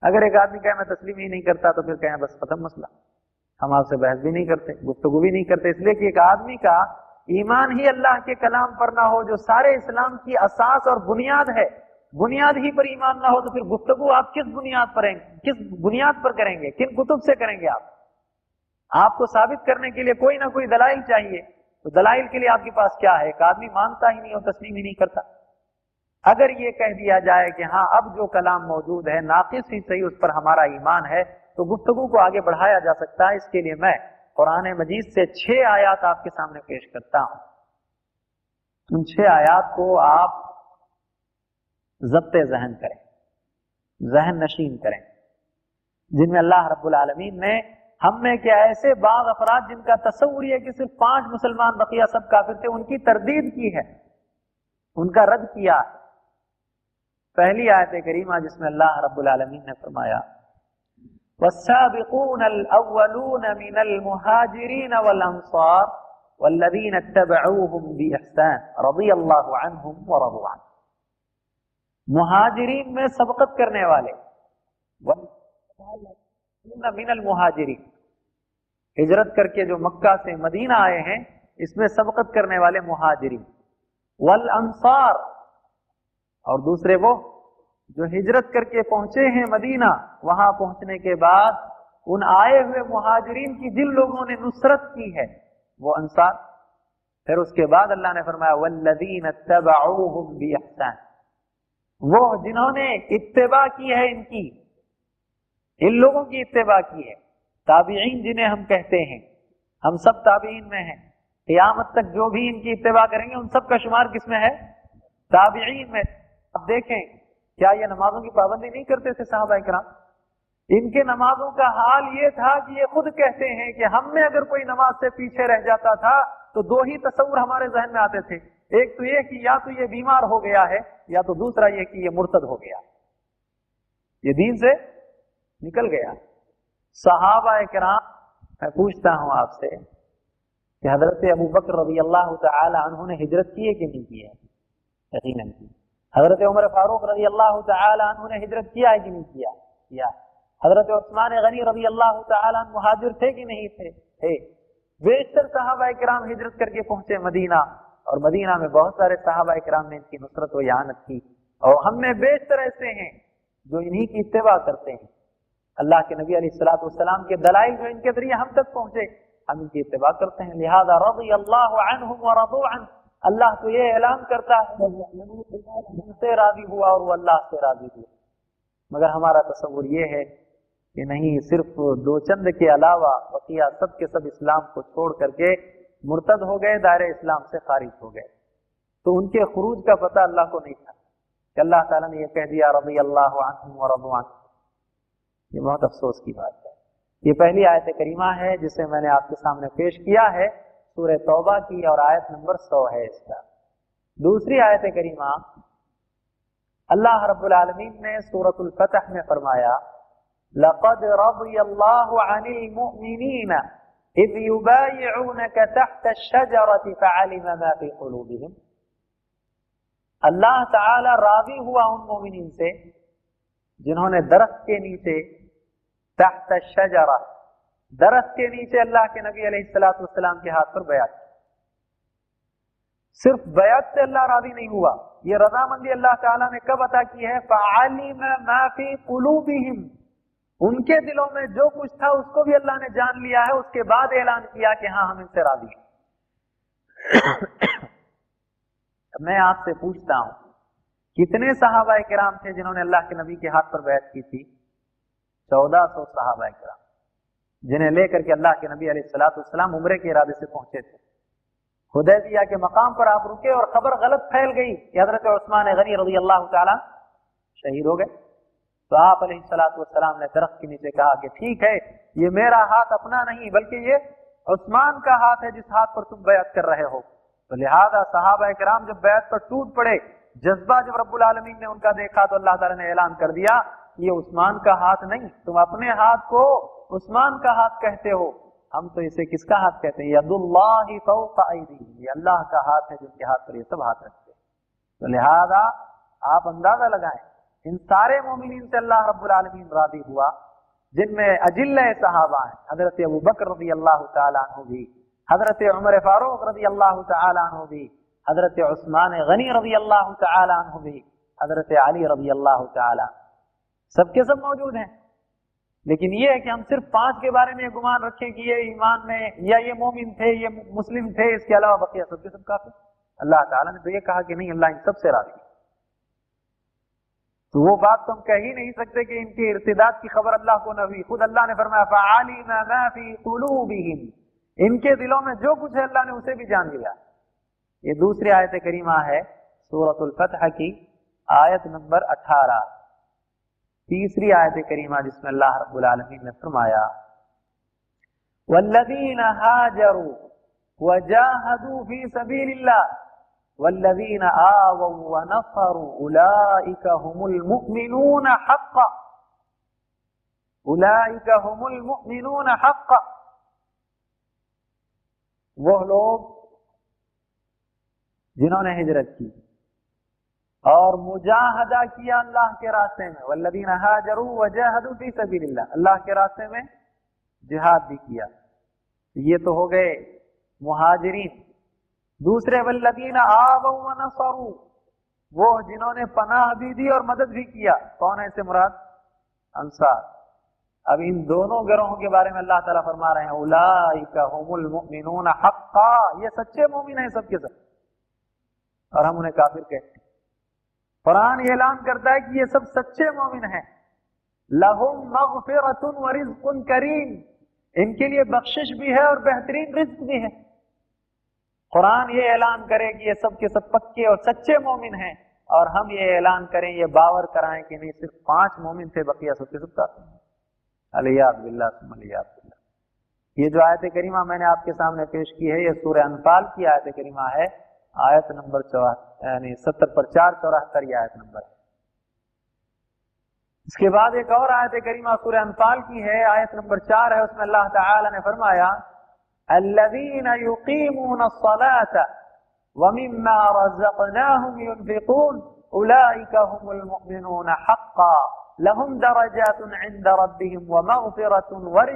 अगर एक आदमी कहे, मैं तस्लीम ही नहीं करता तो फिर कहें, बस खत्म मसला। हम आपसे बहस भी नहीं करते, गुफ्तगु भी नहीं करते, इसलिए कि एक आदमी का ईमान ही अल्लाह के कलाम पर ना हो, जो सारे इस्लाम की असास और बुनियाद है बुनियाद ही पर ईमान ना हो तो फिर गुफ्तगु आप किस बुनियाद पर किस बुनियाद पर करेंगे? किन कुतुब से करेंगे आप? आपको साबित करने के लिए कोई ना कोई दलाइल चाहिए। तो दलाइल के लिए आपके पास क्या है? एक आदमी मानता ही नहीं और तस्लीम ही नहीं करता। अगर ये कह दिया जाए कि हाँ अब जो कलाम मौजूद है, नाकिस ही सही, उस पर हमारा ईमान है तो गुफ्तगु को आगे बढ़ाया जा सकता है। इसके लिए मैं कुरान मजीद से छह आयात आपके सामने पेश करता हूँ। उन छह आयात को आप जब्त जहन करें, जहन नशीन करें, जिनमें अल्लाह रब्बुल आलमीन ने हम में क्या ऐसे बाग अफराद जिनका तस्वुर है कि सिर्फ़ पाँच मुसलमान बकिया सब काफिर थे, उनकी तरदीद की है, उनका रद्द किया है। पहली आयत करीमा जिसमें अल्लाह रब्बुल आलमीन ने फरमाया अव्वलून मिनल मुहाजिरीन वल अंसार वल्लदीन इत्तबऊहुम बिइहसान रदियल्लाहु अन्हुम व रदू अन मुहाजिरीन में सबकत करने वाले। मिनल मुहाजिरीन। हिजरत करके जो मक्का से मदीना आए हैं, इसमें सबकत करने वाले मुहाजिरीन। वल अंसार, और दूसरे वो, जो हिजरत करके पहुँचे हैं मदीना, वहाँ पहुँचने के बाद, उन आए हुए मुहाजरीन की जिन लोगों ने नुसरत की है, वो अंसार। फिर उसके बाद अल्लाह ने फरमाया, वल्लदीन तबऊहुम बिइहसान वो जिन्होंने इत्तेबा की है इनकी, इन लोगों की इत्तेबा की है। ताबीन जिन्हें हम कहते हैं, हम सब ताबीन में हैं। क़यामत तक जो भी इनकी इत्तेबा करेंगे, उन सब का शुमार किसमें है? ताबीन में। अब देखें, क्या ये नमाजों की पाबंदी नहीं करते थे साहब कराम इनके नमाजों का हाल ये था कि ये खुद कहते हैं कि हम में अगर कोई नमाज़ से पीछे रह जाता था तो दो ही तस्वुर हमारे जहन में आते थे। एक तो ये कि या तो ये बीमार हो गया है, या तो दूसरा ये कि ये मुर्तद हो गया। ये दीन से निकल गया। सहाबा कराम मैं पूछता हूँ आपसे कि हज़रत अबू बकर रबी अल्लाह ने हिजरत की है कि नहीं की है? यकीन की। हज़रत उमर फारूक रज़ी अल्लाह ने हिजरत किया है कि नहीं किया? किया। हज़रत उस्मान गनी रबी अल्लाह तुहाजिर थे कि नहीं थे? थे। बेशतर साहबा कराम हिजरत करके पहुँचे मदीना। और मदीना में बहुत सारे साहबा कराम ने इनकी नुसरत व यानत की। और हम में बेशतर ऐसे हैं जो इन्हीं की इतवा करते हैं। अल्लाह के नबी सलाम के दलाइल जो इनके ज़रिए हम तक पहुँचे, हम इनकी इतवा करते हैं। लिहाजा रज़ी अल्लाह अल्लाह तो ये ऐलान करता है से राज़ी हुआ और वो अल्लाह से राज़ी हुआ। मगर हमारा तस्वुर ये है कि नहीं, सिर्फ़ दो चंद के अलावा वकिया सब के सब इस्लाम को छोड़ करके मुर्तद हो गए, दायरे इस्लाम से खारिज हो गए। तो उनके खरूज का पता अल्लाह को नहीं था कि अल्लाह ताला ने यह कह दिया रबी अल्लाह ये बहुत अफसोस की बात है। ये पहली आयत करीमा है जिसे मैंने आपके सामने पेश किया है सूर्य तौबा की, और आयत नंबर सौ है इसका। दूसरी आयत करीमा, अल्लाह रब्बुल आलमीन ने सूरतुल फतह में फरमाया, लक़द रज़ी अल्लाहु इज़ युबायिऊनक तहत अश-शजरति फअलिम मा फ़ी क़ुलूबिहिम अल्लाह ताला राज़ी हुआ उन मोमिनीन से जिन्होंने दरख्त के नीचे तहत शजरा दरख्त के नीचे अल्लाह के नबी अलैहिस्सलाम के हाथ पर बयात सिर्फ़ बयात से अल्लाह राज़ी नहीं हुआ ये रजामंदी अल्लाह ताला ने कब अता की है फ़ालिम मा क़ुलूबिहिम उनके दिलों में जो कुछ था, उसको भी अल्लाह ने जान लिया है। उसके बाद ऐलान किया कि हाँ हम इनसे राज़ी मैं आपसे पूछता हूँ, कितने साहबा कराम थे जिन्होंने अल्लाह के नबी के हाथ पर बैठ की थी? चौदह सौ साहबा कराम जिन्हें लेकर के अल्लाह के नबी सलाम उम्र के इरादे से पहुँचे थे। हुदैबिया के मकाम पर आप रुके और खबर गलत फैल गई हज़रत उस्मान गनी रज़ी अल्लाह शहीद हो गए। तो आप सलाम ने दरख्त के नीचे कहा कि ठीक है, ये मेरा हाथ अपना नहीं, बल्कि ये उस्मान का हाथ है जिस हाथ पर तुम बैत कर रहे हो। तो लिहाजा साहब कराम जब बैत पर टूट पड़े, जज्बा जब रब्बुल आलमीन ने उनका देखा तो अल्लाह ताला ने ऐलान कर दिया ये उस्मान का हाथ नहीं, तुम अपने हाथ को उस्मान का हाथ कहते हो। हम तो इसे किसका हाथ कहते हैं? ये अल्लाह का हाथ है जिनके हाथ पर ये सब हाथ रखते हैं। तो लिहाजा आप अंदाज़ा लगाएँ इन सारे मोमिन से अल्लाह रब्बुल आलमीन राज़ी हुआ, जिनमें अजिल सहाबा हैं, हज़रत अबू बकर रज़ी अल्लाह तु भी, हज़रत उमर फारूक रज़ी अल्लाह तु भी, हज़रत उस्मान गनी रज़ी अल्लाह तु भी, हज़रत अली रज़ी अल्लाह तला। सबके सब मौजूद हैं। लेकिन ये है कि हम सिर्फ़ पाँच के बारे में गुमान रखें कि ये ईमान में, या ये मोमिन थे, ये मुस्लिम थे, इसके अलावा बकिया सबके सब काफ़ी अल्लाह ताला ने तो ये कहा कि नहीं, अल्लाह इन सबसे राज़ी तो वो बात तो हम कह ही नहीं सकते कि इनके इर्तिदाद की खबर अल्लाह को न हुई। खुद अल्लाह ने फरमाया इनके दिलों में जो कुछ है, अल्लाह ने उसे भी जान लिया। ये दूसरी आयत करीमा है, सूरतुल फतह की आयत नंबर 18 तीसरी आयत करीमा जिसमें अल्लाह रब्बुल आलमीन ने फरमाया वल्लदीन हाजरू वजाहदू फ़ी सबीलिल्लाह। वल्लवीन आवौ वनफरु उलाइक हुमुल मुमिनून हक्का उलाइक हुमुल मुमिनून हक्का वो लोग जिन्होंने हिजरत की और मुजाहदा किया अल्लाह के रास्ते में। वल्लदीन हाजरू वजाहदू फ़ी सबीलिल्लाह। अल्लाह के रास्ते में जिहाद भी किया। ये तो हो गए मुहाजिरीन। दूसरे वल्लदीन आवसरू वो जिन्होंने पनाह भी दी और मदद भी किया, कौन है इसे मुराद? अंसार। अब इन दोनों गिरोहों के बारे में अल्लाह ताला फरमा रहे हैं, उलाइका हक्का, ये सच्चे मोमिन हैं सबके सब। और हम उन्हें काफिर कहते हैं। कुरान ये ऐलान करता है कि ये सब सच्चे मोमिन हैं। लहुम मगफिरतुन व रिज़्कुन करीम, इनके लिए बख्शिश भी है और बेहतरीन रिज्क भी है। कुरान ये ऐलान करे कि ये सब के सब पक्के और सच्चे मोमिन हैं और हम ये ऐलान करें, ये बावर कराएँ कि नहीं, सिर्फ़ पाँच मोमिन थे बकिया सबके सब काफ़ी बिल्ला ये जो आयत करीमा मैंने आपके सामने पेश की है, ये सूर्य अनफाल की आयत करीमा है। आयत नंबर चौहत्तर यानी सत्तर पर चार चौहत्तर ये आयत नंबर है। इसके बाद एक और आयत करीमा सूर्य अनफाल की है, आयत नंबर चार है, उसमें अल्लाह ताला ने फरमाया अल्लवीन युकीमून सलात वमिम्मा रज़क़नाहुम युनफिकून उलाइका हुमुल मुमिनून हक्का लहुम दरजातुन इंद रब्बिहिम व मगफिरतुन व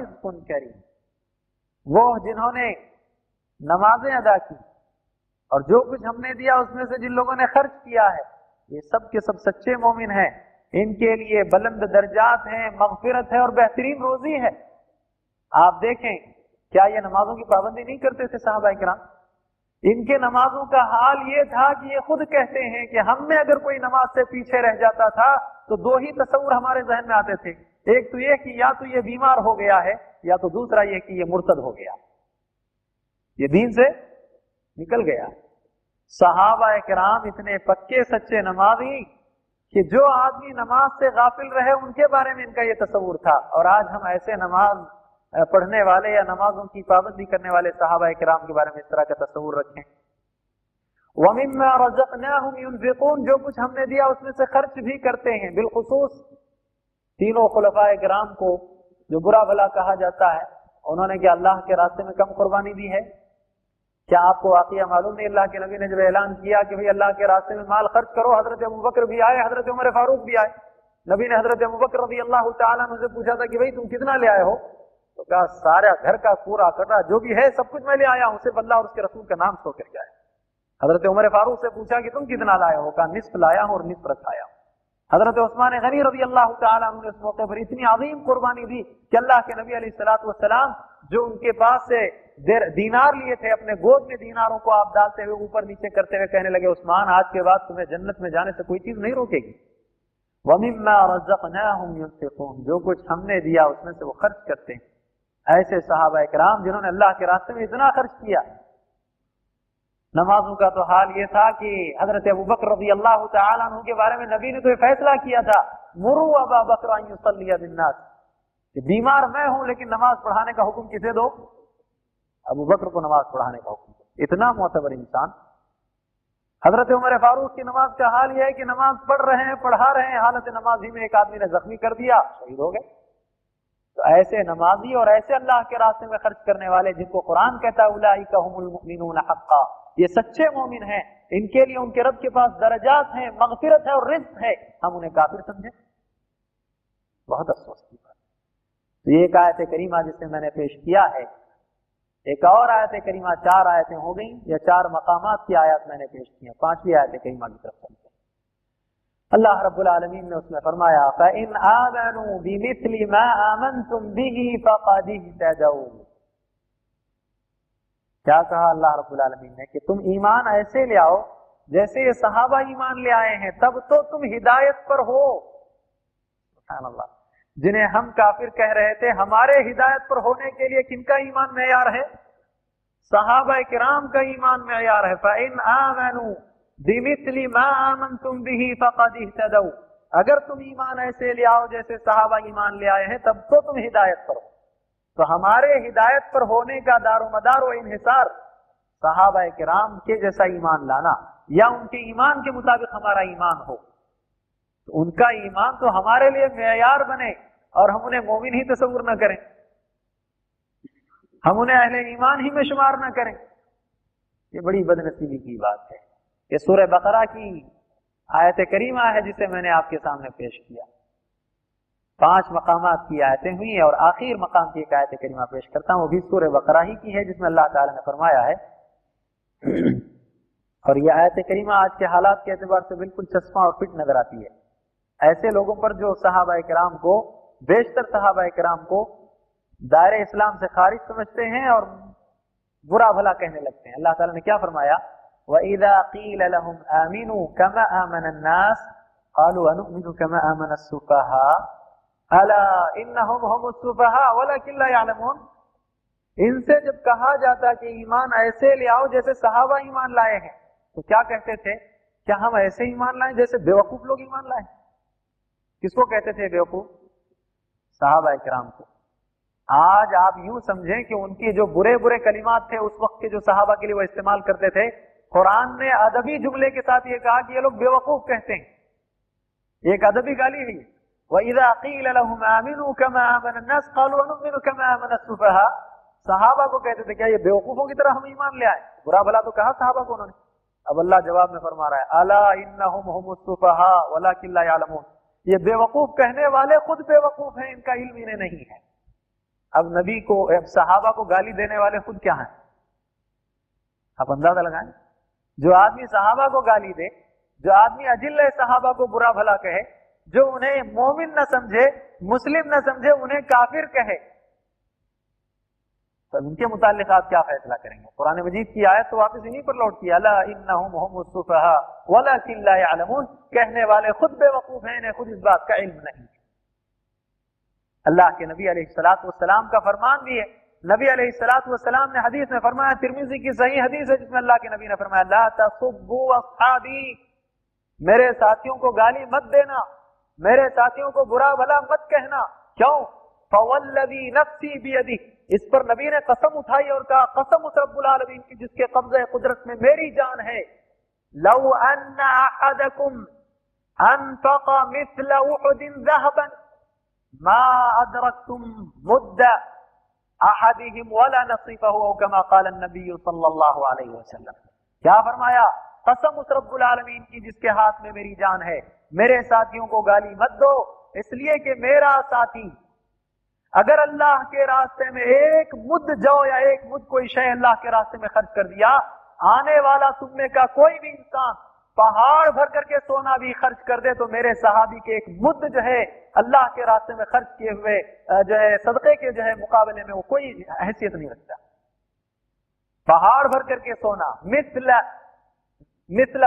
वो जिन्होंने नमाजें अदा की और जो कुछ हमने दिया उसमें से जिन लोगों ने खर्च किया है, ये सब के सब सच्चे मोमिन हैं। इनके लिए बुलंद दर्जात हैं, मगफिरत है और बेहतरीन रोजी है। आप देखें क्या ये नमाजों की पाबंदी नहीं करते थे साहबा कराम इनके नमाजों का हाल ये था कि ये खुद कहते हैं कि हम में अगर कोई नमाज़ से पीछे रह जाता था तो दो ही तस्वुर हमारे जहन में आते थे। एक तो ये कि या तो ये बीमार हो गया है, या तो दूसरा ये कि ये मुर्तद हो गया। ये दीन से निकल गया। सहाबा कराम इतने पक्के सच्चे नमाजी कि जो आदमी नमाज़ से गाफिल रहे, उनके बारे में इनका ये तस्वुर था। और आज हम ऐसे नमाज़ पढ़ने वाले या नमाजों की पाबंदी करने वाले साहबा कराम के बारे में इस तरह का तस्वूर रखें। वमिम्मा जो कुछ हमने दिया उसमें से खर्च भी करते हैं, बिलखसूस। तीनों खुलफाए कराम को जो बुरा भला कहा जाता है, उन्होंने क्या अल्लाह के रास्ते में कम कुर्बानी दी है। क्या आपको वाकया मालूम नहीं, अल्लाह के नबी ने जब ऐलान किया कि भाई अल्लाह के रास्ते में माल खर्च करो, हज़रत अबू बकर भी आए, हज़रत उमर फारूक भी आए। नबी ने हज़रत अबू बकर रज़ी अल्लाह से पूछा था कि भाई तुम कितना ले आए हो? तो कहा, सारा घर का पूरा कटा जो भी है, सब कुछ मैं ले आया हूँ सिर्फ़ अल्लाह और उसके रसूल का नाम सो कर जाए हज़रत उमर फारूक से पूछा कि तुम कितना लाया हो? कहा, निस्फ लाया हूँ और निस्फ रखाया हूँ। हज़रत उस्मान गनी रज़ी अल्लाह ने उस मौके पर इतनी अजीम कुर्बानी दी कि अल्लाह के नबी सलाम जो उनके पास से दीनार लिए थे, अपने गोद में दीनारों को आप डालते हुए ऊपर नीचे करते हुए कहने लगे, उस्मान, आज के बाद तुम्हें जन्नत में जाने से कोई चीज़ नहीं रोकेगी। वमिम्मा जो कुछ हमने दिया, उसमें से वो खर्च करते हैं। ऐसे साहबा कराम जिन्होंने अल्लाह के रास्ते में इतना खर्च किया। नमाजों का तो हाल ये था कि हज़रत अबू बकर रज़ी अल्लाह के बारे में नबी ने तो फैसला किया था, मुरु अबा बकर बीमार मैं हूँ, लेकिन नमाज़ पढ़ाने का हुक्म किसे दो? अबू बकर को नमाज़ पढ़ाने का हुक्म इतना मोतबर इंसान। हज़रत उमर फारूक की नमाज़ का हाल यह है कि नमाज़ पढ़ रहे हैं, पढ़ा रहे हैं, हालत नमाज़ में एक आदमी ने जख्मी कर दिया, शहीद हो गए। तो ऐसे नमाजी और ऐसे अल्लाह के रास्ते में खर्च करने वाले जिनको कुरान कहता है ये सच्चे मोमिन हैं। इनके लिए उनके रब के पास दर्जात हैं, मगफिरत है और रिस्क है। हम उन्हें काफिर समझे। बहुत अफसोस की बात। तो ये एक आयत करीमा जिसे मैंने पेश किया है, एक और आयत करीमा, चार आयतें हो गई, या चार मकामात की आयत मैंने पेश की पांचवी आयत करीमा की तरफ़ अल्लाह रब्बुल आलमीन ने उसमें फरमाया आमनतुम बिही क्या कहा अल्लाह रब्बुल आलमीन ने कि तुम ईमान ऐसे ले आओ, जैसे ये सहाबा ईमान ले आए हैं, तब तो तुम हिदायत पर हो। अल्लाह जिन्हें हम काफिर कह रहे थे, हमारे हिदायत पर होने के लिए किनका ईमान मैार है? सहाबा किराम का ईमान मैार है। फ़िन आमनु दिमितली मामन तुम भी फकद अगर तुम ईमान ऐसे ले आओ जैसे साहबा ईमान ले आए हैं, तब तो तुम हिदायत पर हो तो हमारे हिदायत पर होने का दारो मदार व इनहिसार साहबा राम के जैसा ईमान लाना या उनके ईमान के मुताबिक हमारा ईमान हो। तो उनका ईमान तो हमारे लिए मैार बने और हम उन्हें मोमिन ही तस्वुर न करें। हम उन्हें अहले ईमान ही में शुमार ना करें। ये बड़ी बदनसीबी की बात है। ये सूर्य बकरा की आयत करीमा है जिसे मैंने आपके सामने पेश किया। पाँच मकाम की आयतें हुई और आखिर मकाम की एक आयत करीमा पेश करता हूँ, वो भी सूर्य बकरा ही की है, जिसमें अल्लाह ताला ने फरमाया है। और यह आयत करीमा आज के हालात के एतबार से बिल्कुल चश्मा और फिट नज़र आती है। ऐसे लोगों पर जो साहबा कराम को, बेशतर सहाबा कराम को दायरे इस्लाम से खारिज समझते हैं और बुरा भला कहने लगते हैं। अल्लाह ताला ने क्या फरमाया? वईदा कील लहुम आमिनु कमा आमन अन्नास qalu anu'minu kama amana as-sufaha अला इन्नहुम हम सुफहा वलाकिन ला यअलमून इनसे जब कहा जाता कि ईमान ऐसे ले आओ जैसे सहाबा ईमान लाए हैं तो क्या कहते थे? क्या हम ऐसे ईमान लाए जैसे बेवकूफ़ लोग ईमान लाए? किसको कहते थे बेवकूफ़? साहबा कराम को। आज आप यूँ समझें कि उनके जो बुरे बुरे कलिमात थे, उस वक्त के जो सहाबा के लिए वो इस्तेमाल करते थे कुरान ने अदबी जुमले के साथ ये कहा कि ये लोग बेवकूफ़ कहते हैं। एक अदबी गाली है बेवकूफों की तरह हम ईमान ले आए? बुरा भला तो कहा सहाबा को उन्होंने। अब अल्लाह जवाब में फरमा रहा है, अला इन्नहुम वला किल्ला ये बेवकूफ़ कहने वाले खुद बेवकूफ़ हैं, इनका इल्म इन्हें नहीं है। अब नबी को, अब सहाबा को गाली देने वाले खुद क्या हैं? आप अंदाज़ा लगाएँ। जो आदमी सहाबा को गाली दे, जो आदमी अजिल सहाबा को बुरा भला कहे, जो उन्हें मोमिन न समझे, मुस्लिम न समझे, उन्हें काफिर कहे तो उनके मुतालिक आप क्या फैसला करेंगे? कुरान मजीद की आयत तो वापस इन्हीं पर लौट की अला कहने वाले खुद बेवकूफ़ हैं, इन्हें खुद इस बात का इल्म नहीं अल्लाह के नबी सलाम का फरमान भी है नबी सलाम ने हदीस में फरमाया, तिरमिजी की सही हदीस है जिसमें अल्लाह के नबी ने फरमाया असहाबी मेरे साथियों को गाली मत देना, मेरे साथियों को बुरा भला मत कहना। क्यों? फवल्लदी नफ्सी भी इस पर नबी ने कसम उठाई और कहा, कसम उस रब्बुल आलमीन की जिसके कब्जे कुदरत में मेरी जान है। लव अन्ना अहदकुम अनफqa मिथल उहुदिन ज़हबन। मा अदरकतुम मुद्दा। अहदिहिम वला नसीफहु कमा काल नबी सल्लल्लाहु अलैहि वसल्लम। क्या फरमाया? कसम उस रब्बुल आलमीन की जिसके हाथ में मेरी जान है, मेरे साथियों को गाली मत दो, इसलिए कि मेरा साथी, अगर अल्लाह के रास्ते में एक मुद्द जाओ या एक मुद्द कोई शय अल्लाह के रास्ते में खर्च कर दिया, आने वाला तुमने का कोई भी इंसान पहाड़ भर करके सोना भी खर्च कर दे तो मेरे सहाबी के एक मुद्द जो है, अल्लाह के रास्ते में खर्च किए हुए जो है, सदक़े के जो है मुकाबले में वो कोई हैसियत नहीं रखता। पहाड़ भर करके सोना, मिसल मिसल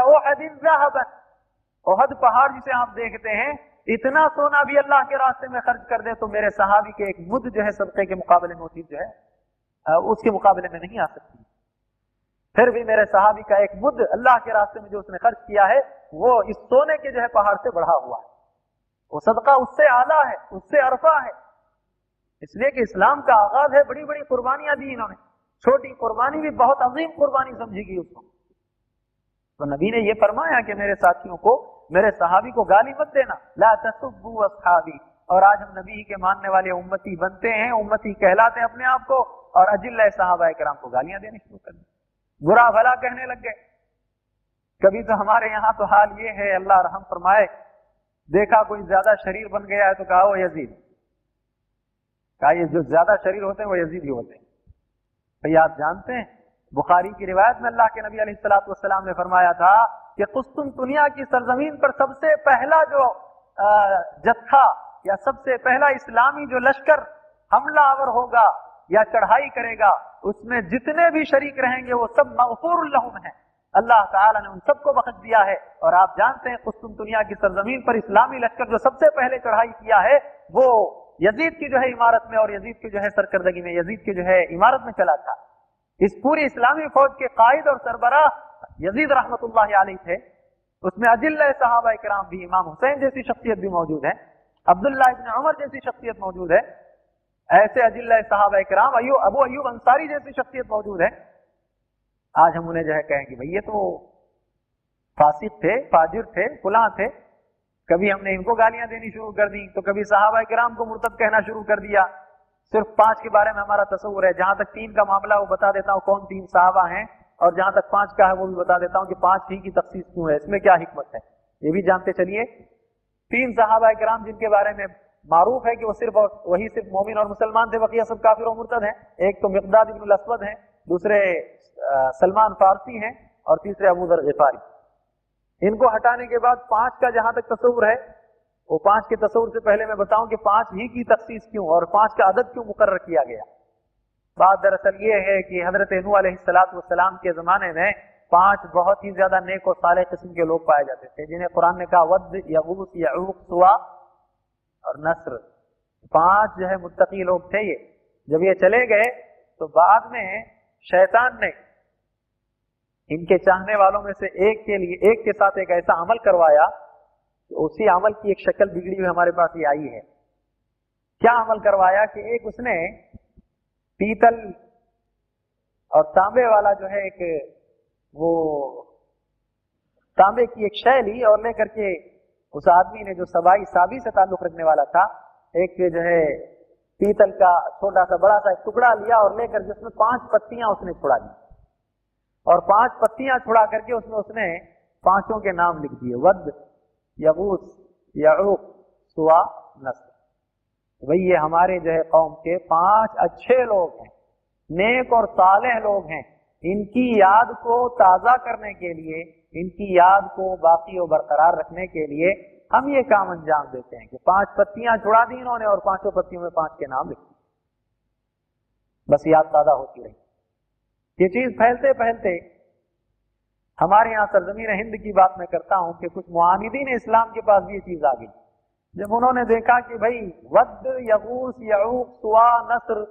ओहद पहाड़ जिसे आप देखते हैं, इतना सोना भी अल्लाह के रास्ते में खर्च कर दे तो मेरे सहाबी के एक मुद्द जो है, सदक़े के मुकाबले में होती जो है उसके मुकाबले में नहीं आ सकती। फिर भी मेरे सहाबी का एक मुद्द अल्लाह के रास्ते में जो उसने खर्च किया है, वो इस सोने के जो है पहाड़ से बढ़ा हुआ है। वो सदका उससे आला है, उससे अरफा है। इसलिए कि इस्लाम का आगाज़ है बड़ी बड़ी कुर्बानियाँ दी इन्होंने। छोटी कुर्बानी भी बहुत अजीम कुर्बानी समझी गई उसको। तो नबी ने यह फरमाया कि मेरे साथियों को, मेरे सहाबी को गाली मत देना। ला तसुबू असहाबी। और आज हम नबी के मानने वाले उम्मती बनते हैं, उम्मती कहलाते हैं अपने आप को, और अजिल्ला साहबा कराम को गालियाँ देने शुरू कर दी। बुरा भला कहने लग गए। कभी तो हमारे यहाँ तो हाल ये है, अल्लाह रहम फरमाए, देखा कोई ज़्यादा शरीर बन गया है तो कहा वो यजीद। कहा ये जो ज़्यादा शरीर होते हैं वो यजीद ही होते हैं। भाई आप जानते हैं, बुखारी की रिवायत में अल्लाह के नबी सलाम ने फरमाया था कि कुस्तुम दुनिया की सरजमीन पर सबसे पहला जो जत्था या सबसे पहला इस्लामी जो लश्कर हमलावर होगा या चढ़ाई करेगा, उसमें जितने भी शरीक रहेंगे, वो सब मगफूर है। अल्लाह ताला ने उन सबको बख्श दिया है। और आप जानते हैं, कुस्तुम दुनिया की सरजमीन पर इस्लामी लश्कर जो सबसे पहले चढ़ाई किया है, वो यजीद की जो है इमारत में और यजीद की जो है सरकर्दगी में, यजीद की जो है इमारत में चला था। इस पूरी इस्लामी फौज के कायद और सरबरा यजीद रहमत थे। उसमें अजिल साहबा कराम भी, इमाम हुसैन जैसी शख्सियत भी मौजूद है। अब्दुल्ला इब्न उमर जैसी शख्सियत मौजूद है। ऐसे अजिल्ला साहब कराम अयू अबू अयूब अंसारी जैसी शख्सियत मौजूद है। आज हम उन्हें जो है कहेंगे, भाई ये तो फासिक थे, फाजिर थे, फुला थे। कभी हमने इनको गालियाँ देनी शुरू कर दी तो कभी साहबा कराम को मुर्तब कहना शुरू कर दिया। सिर्फ़ पाँच के बारे में हमारा तस्वुर है। जहाँ तक तीन का मामला वो बता देता हूँ कौन तीन साहबा हैं, और जहाँ तक पाँच का है, वो भी बता देता हूँ कि पाँच ही की तफसीस क्यों है, इसमें क्या हिकमत है। ये भी जानते चलिए। तीन साहबा कराम जिनके बारे में मारूफ है कि वो सिर्फ़ वही सिर्फ़ मोमिन और मुसलमान थे, बकिया सब काफिर और मुर्तद हैं। एक तो मिकदाद इब्न असवद हैं, दूसरे सलमान फारसी हैं और तीसरे अबूदर गिफारी। इनको हटाने के बाद पाँच का जहाँ तक तस्वुर है, वो पाँच के तस्वुर से पहले मैं बताऊँ कि पाँच ही की तखसीस क्यों और पाँच का अदद क्यों मुकर किया गया। बात दरअसल ये है कि हज़रत नू सलाम के जमाने में पाँच बहुत ही ज़्यादा नेक और साले किस्म के लोग पाए जाते थे, जिन्हें कुरान ने कहा वद यगूस यऊक सुआ और नसर। पाँच जो है मुत्तकी लोग थे ये। जब ये चले गए तो बाद में शैतान ने इनके चाहने वालों में से एक के लिए, एक के साथ एक ऐसा अमल करवाया कि उसी अमल की एक शक्ल बिगड़ी हुई हमारे पास ये आई है। क्या अमल करवाया कि एक उसने पीतल और तांबे वाला जो है एक वो तांबे की एक शय ली और लेकर के उस आदमी ने जो सबाई साबी से ताल्लुक रखने वाला था, एक जो है पीतल का छोटा सा, बड़ा सा एक टुकड़ा लिया और लेकर जिसमें पाँच पत्तियाँ उसने छुड़ा दी। और पाँच पत्तियाँ छुड़ा करके उसमें उसने पाँचों के नाम लिख दिए। वद यबूस यऊक, सुआ नस्र भाई ये हमारे जो है कौम के पाँच अच्छे लोग हैं, नेक और साले लोग हैं। इनकी याद को ताज़ा करने के लिए इनकी याद को बाकी और बरकरार रखने के लिए हम ये काम अंजाम देते हैं कि पाँच पत्तियाँ छुड़ा दी इन्होंने और पाँचों पत्तियों में पाँच के नाम लिख बस याद ताज़ा होती रही। ये चीज़ फैलते फैलते हमारे यहाँ सरजमीन हिंद की बात मैं करता हूँ कि कुछ मुआनिदीन इस्लाम के पास भी ये चीज़ आ गई। जब उन्होंने देखा कि भाई वद यगूस यऊक सुआ नसर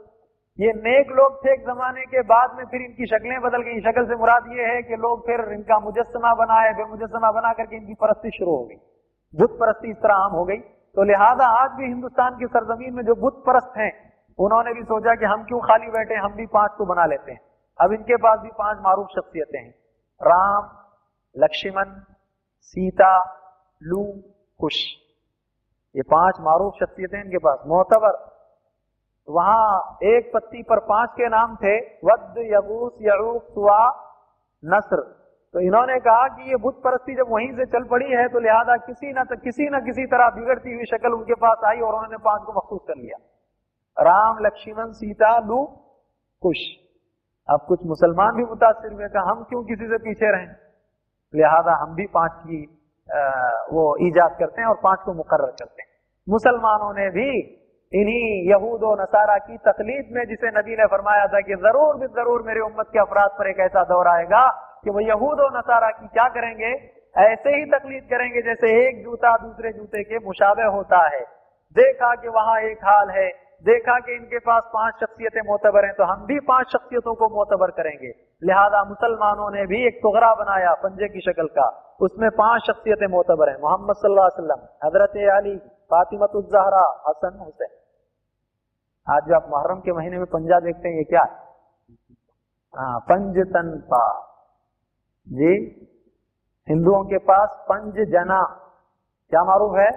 ये नेक लोग थे एक जमाने के बाद में, फिर इनकी शक्लें बदल गई। शक्ल से मुराद ये है कि लोग फिर इनका मुजस्मा बनाए फिर मुजस्मा बना करके इनकी परस्ती शुरू हो गई। बुत परस्ती इस तरह आम हो गई। तो लिहाजा आज भी हिंदुस्तान की सरजमीन में जो बुत परस्त हैं, उन्होंने भी सोचा कि हम क्यों खाली बैठे, हम भी पाँच को बना लेते हैं। अब इनके पास भी पाँच मारूफ शख्सियतें हैं। राम, लक्ष्मण, सीता, लू, कुश। ये पाँच मारूफ शख्सियतें इनके पास। मोतबर वहाँ एक पत्ती पर पाँच के नाम थे वद यबूस यऊक सुआ नसर। तो इन्होंने कहा कि ये बुत परस्ती जब वहीं से चल पड़ी है तो लिहाजा किसी न किसी न किसी तरह बिगड़ती हुई शक्ल उनके पास आई और उन्होंने पाँच को मखसूस कर लिया। राम लक्ष्मण सीता लू कुश। अब कुछ मुसलमान भी मुतासर हुए कहा हम क्यों किसी से पीछे रहें? लिहाजा हम भी पाँच की आ, वो ईजाद करते हैं और पाँच को मुकर करते हैं। मुसलमानों ने भी इन्हीं यहूद और नसारा की तकलीफ़ में जिसे नबी ने फरमाया था कि ज़रूर भी ज़रूर मेरे उम्मत के अफराद पर एक ऐसा दौर आएगा कि वो यहूद और नसारा की क्या करेंगे? ऐसे ही तकलीफ़ करेंगे जैसे एक जूता दूसरे जूते के मुशाबे होता है। देखा कि वहाँ एक हाल है। देखा कि इनके पास पाँच शख्सियतें मोतबर हैं तो हम भी पाँच शख्सियतों को मोतबर करेंगे। लिहाजा मुसलमानों ने भी एक तुगरा बनाया पंजे की शक्ल का। उसमें पाँच शख्सियतें मोतबर हैं, मोहम्मद सल्लल्लाहु अलैहि वसल्लम, हज़रत अली फातिमत हसन, हुसैन। आज जो आप मुहर्रम के महीने में पंजा देखते हैं, ये क्या है? हाँ पंज तन पा जी, हिंदुओं के पास पंज जना क्या मारूफ है?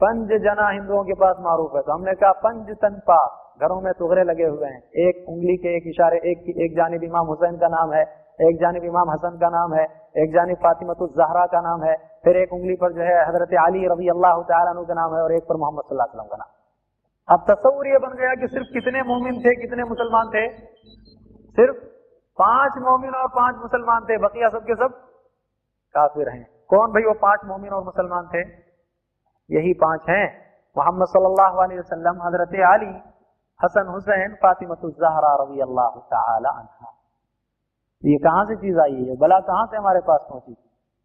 पंज जना हिंदुओं के पास मारूफ है। तो हमने कहा पंज तन पा घरों में तुगरे लगे हुए हैं। एक उंगली के एक इशारे, एक एक जानब इमाम हुसैन का नाम है, एक जानब इमाम हसन का नाम है, एक जानब फातिमत जहरा का नाम है, फिर एक उंगली पर जो है हज़रत अली रबी अल्लाह तु का नाम है और एक पर मोहम्मद का नाम। अब तस्वुर ये बन गया कि सिर्फ़ कितने मोमिन थे, कितने मुसलमान थे? सिर्फ़ पाँच मोमिन और पाँच मुसलमान थे। बकिया सब के सब काफिर हैं। कौन भाई वो पाँच मोमिन और मुसलमान थे? यही पाँच हैं। मोहम्मद सल्लल्लाहु अलैहि वसल्लम, हज़रत अली, हसन हुसैन फातिमतुजहरा रज़ी अल्लाह तआला ये कहाँ से चीज़ आई है? बला कहाँ से हमारे पास पहुँची?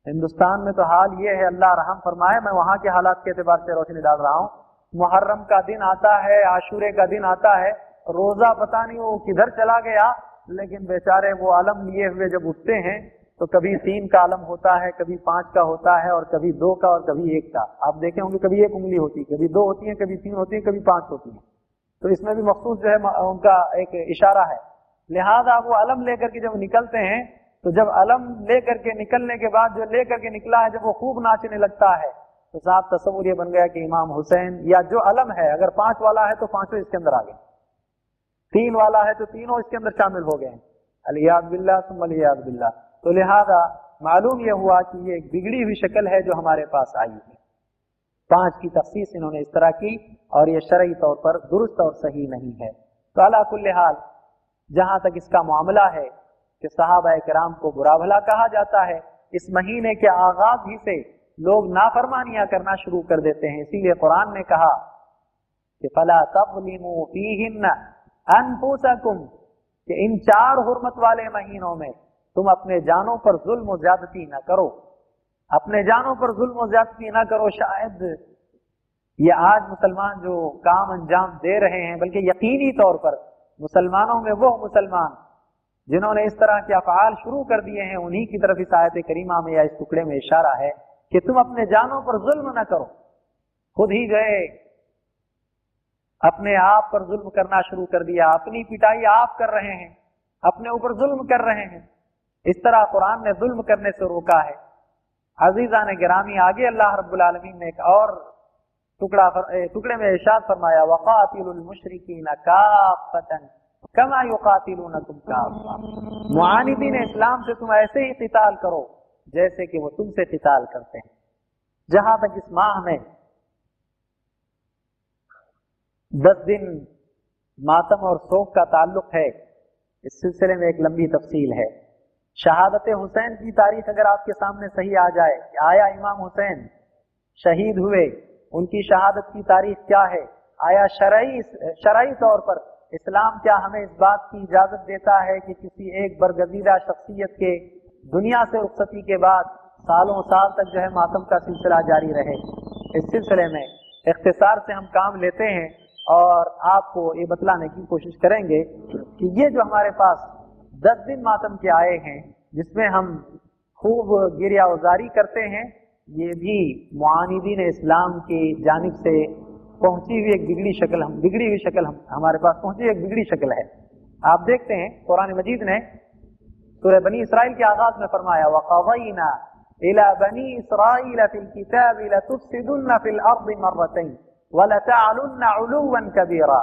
हिंदुस्तान में तो हाल ये है, अल्लाह रहम फरमाए, मैं वहाँ के हालात के अतबार से रोशनी डाल रहा हूँ। मुहर्रम का दिन आता है, आशूरे का दिन आता है। रोजा पता नहीं वो किधर चला गया, लेकिन बेचारे वो आलम लिए हुए जब उठते हैं तो कभी तीन का आलम होता है, कभी पाँच का होता है, और कभी दो का, और कभी एक का। आप देखे होंगे कभी एक उंगली होती है, कभी दो होती है, कभी तीन होती है, कभी पाँच होती है। तो इसमें भी मखसूस जो है उनका एक इशारा है। लिहाजा वो अलम लेकर के जब निकलते हैं तो जब अलम लेकर के निकलने के बाद, जो लेकर के निकला है, जब वो खूब नाचने लगता है तो साहब तस्वुर ये बन गया कि इमाम हुसैन, या जो अलम है, अगर पाँच वाला है तो पाँचों इसके अंदर आ गए। तीन वाला है तो तीनों इसके अंदर शामिल हो गए। अलियाद तो लिहाजा मालूम यह हुआ कि ये एक बिगड़ी हुई शक्ल है जो हमारे पास आई है। पाँच की तफसीस इन्होंने इस तरह की, और ये शरई तौर पर दुरुस्त और सही नहीं है। तो अलाकुल्ल हाल, जहाँ तक इसका मामला है कि साहब कराम को बुरा भला कहा जाता है, इस महीने के आगाज़ ही से लोग नाफरमानियाँ करना शुरू कर देते हैं। इसीलिए कुरान ने कहा कि फला तबलिमू फीहिन्न अनफुसकुम, कि इन चार हुरमत वाले महीनों में तुम अपने जानों पर जुल्म ज्यादती ना करो। अपने जानों पर जुल्म ज्यादती ना करो, शायद ये आज मुसलमान जो काम अंजाम दे रहे हैं, बल्कि यकीनी तौर पर मुसलमानों में वो मुसलमान जिन्होंने इस तरह के अफाल शुरू कर दिए हैं, उन्हीं की तरफ़ इस आयत करीमा में या इस टुकड़े में इशारा है। कि तुम अपने जानों पर जुल्म न करो। खुद ही गए, अपने आप पर जुल्म करना शुरू कर दिया। अपनी पिटाई आप कर रहे हैं, अपने ऊपर जुल्म कर रहे हैं। इस तरह कुरान ने जुल्म करने से रोका है। अजीजा ने गिरामी, आगे अल्लाह रब्बुल आलमीन ने एक और टुकड़ा टुकड़े में इशाद फरमाया वक़ातिल मुशरिकीन काफतन कमा युकातिलूनकुम काफा मुआनिदीन इस्लाम से तुम ऐसे ही किताल करो जैसे कि वो तुमसे किताल करते हैं। जहाँ तक इस माह में दस दिन मातम और शोक का ताल्लुक है, इस सिलसिले में एक लंबी तफसील है। शहादत हुसैन की तारीख अगर आपके सामने सही आ जाए कि आया इमाम हुसैन, शहीद हुए, उनकी शहादत की तारीख क्या है? आया शरई शरई तौर पर इस्लाम क्या हमें इस बात की इजाज़त देता है कि किसी एक बरगजीदा शख्सियत के दुनिया से रुखसती के बाद सालों साल तक जो है मातम का सिलसिला जारी रहे। इस सिलसिले में इख्तिसार से हम काम लेते हैं और आपको ये बतलाने की कोशिश करेंगे कि ये जो हमारे पास दस दिन मातम के आए हैं, जिसमें हम खूब गिरिया उजारी करते हैं, ये भी मुआनिदीन इस्लाम की जानब से पहुँची हुई एक बिगड़ी शक्ल हम बिगड़ी हुई शक्ल हम हमारे पास पहुँची एक बिगड़ी शक्ल है। आप देखते हैं, कुरान मजीद ने सूर्य बनी इसराइल के आगाज में फरमाया वक़वैना इला बनी इसराइल फिल किताब लतुफ्सिदुन फिल अर्द मर्रतैन वलतअलुन उलुवन कबीरा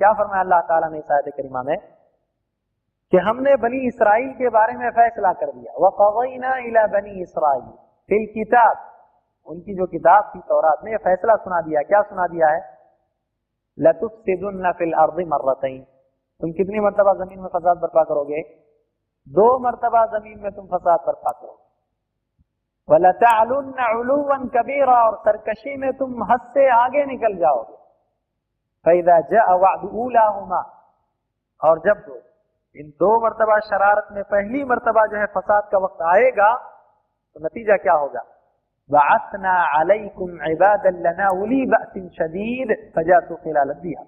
क्या फरमाया अल्लाह ताला ने इस आयत करीमा में कि हमने बनी इसराइल के बारे में फैसला कर दिया वक़वैना इला बनी इसराइल फिल किताब उनकी जो किताब थी तौरात में फैसला सुना दिया। क्या सुना दिया है? लतुफ्सिदुन फिल अर्द मर्रतैन। तुम कितनी मरतबा ज़मीन में फसाद बर्पा करोगे? दो मरतबा ज़मीन में तुम फसाद बर्पा करोगे। कबीरा, और सरकशी में तुम हद से आगे निकल जाओगे। फैदा और जब इन दो मरतबा शरारत में पहली मरतबा जो है फसाद का वक्त आएगा तो नतीजा क्या होगा? वासना अलैकुम इबादल्लना उली बसिन शदीद फजातु खिलाल दिया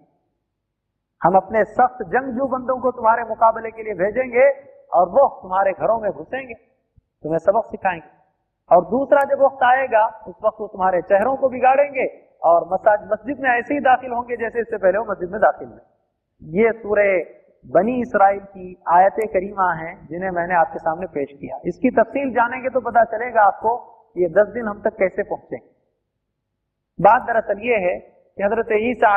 हम अपने सख्त जंगजू बंदों को तुम्हारे मुकाबले के लिए भेजेंगे और वो तुम्हारे घरों में घुसेंगे, तुम्हें सबक सिखाएँगे। और दूसरा जब वक्त आएगा, उस वक्त वो तुम्हारे चेहरों को बिगाड़ेंगे और मसाज मस्जिद में ऐसे ही दाखिल होंगे जैसे इससे पहले वो मस्जिद में दाखिल हुए। ये सूर्य बनी इसराइल की आयत करीमा हैं, जिन्हें मैंने आपके सामने पेश किया। इसकी तफसील जानेंगे तो पता चलेगा आपको ये दस दिन हम तक कैसे पहुँचे? बात दरअसल ये है कि हज़रत ईसा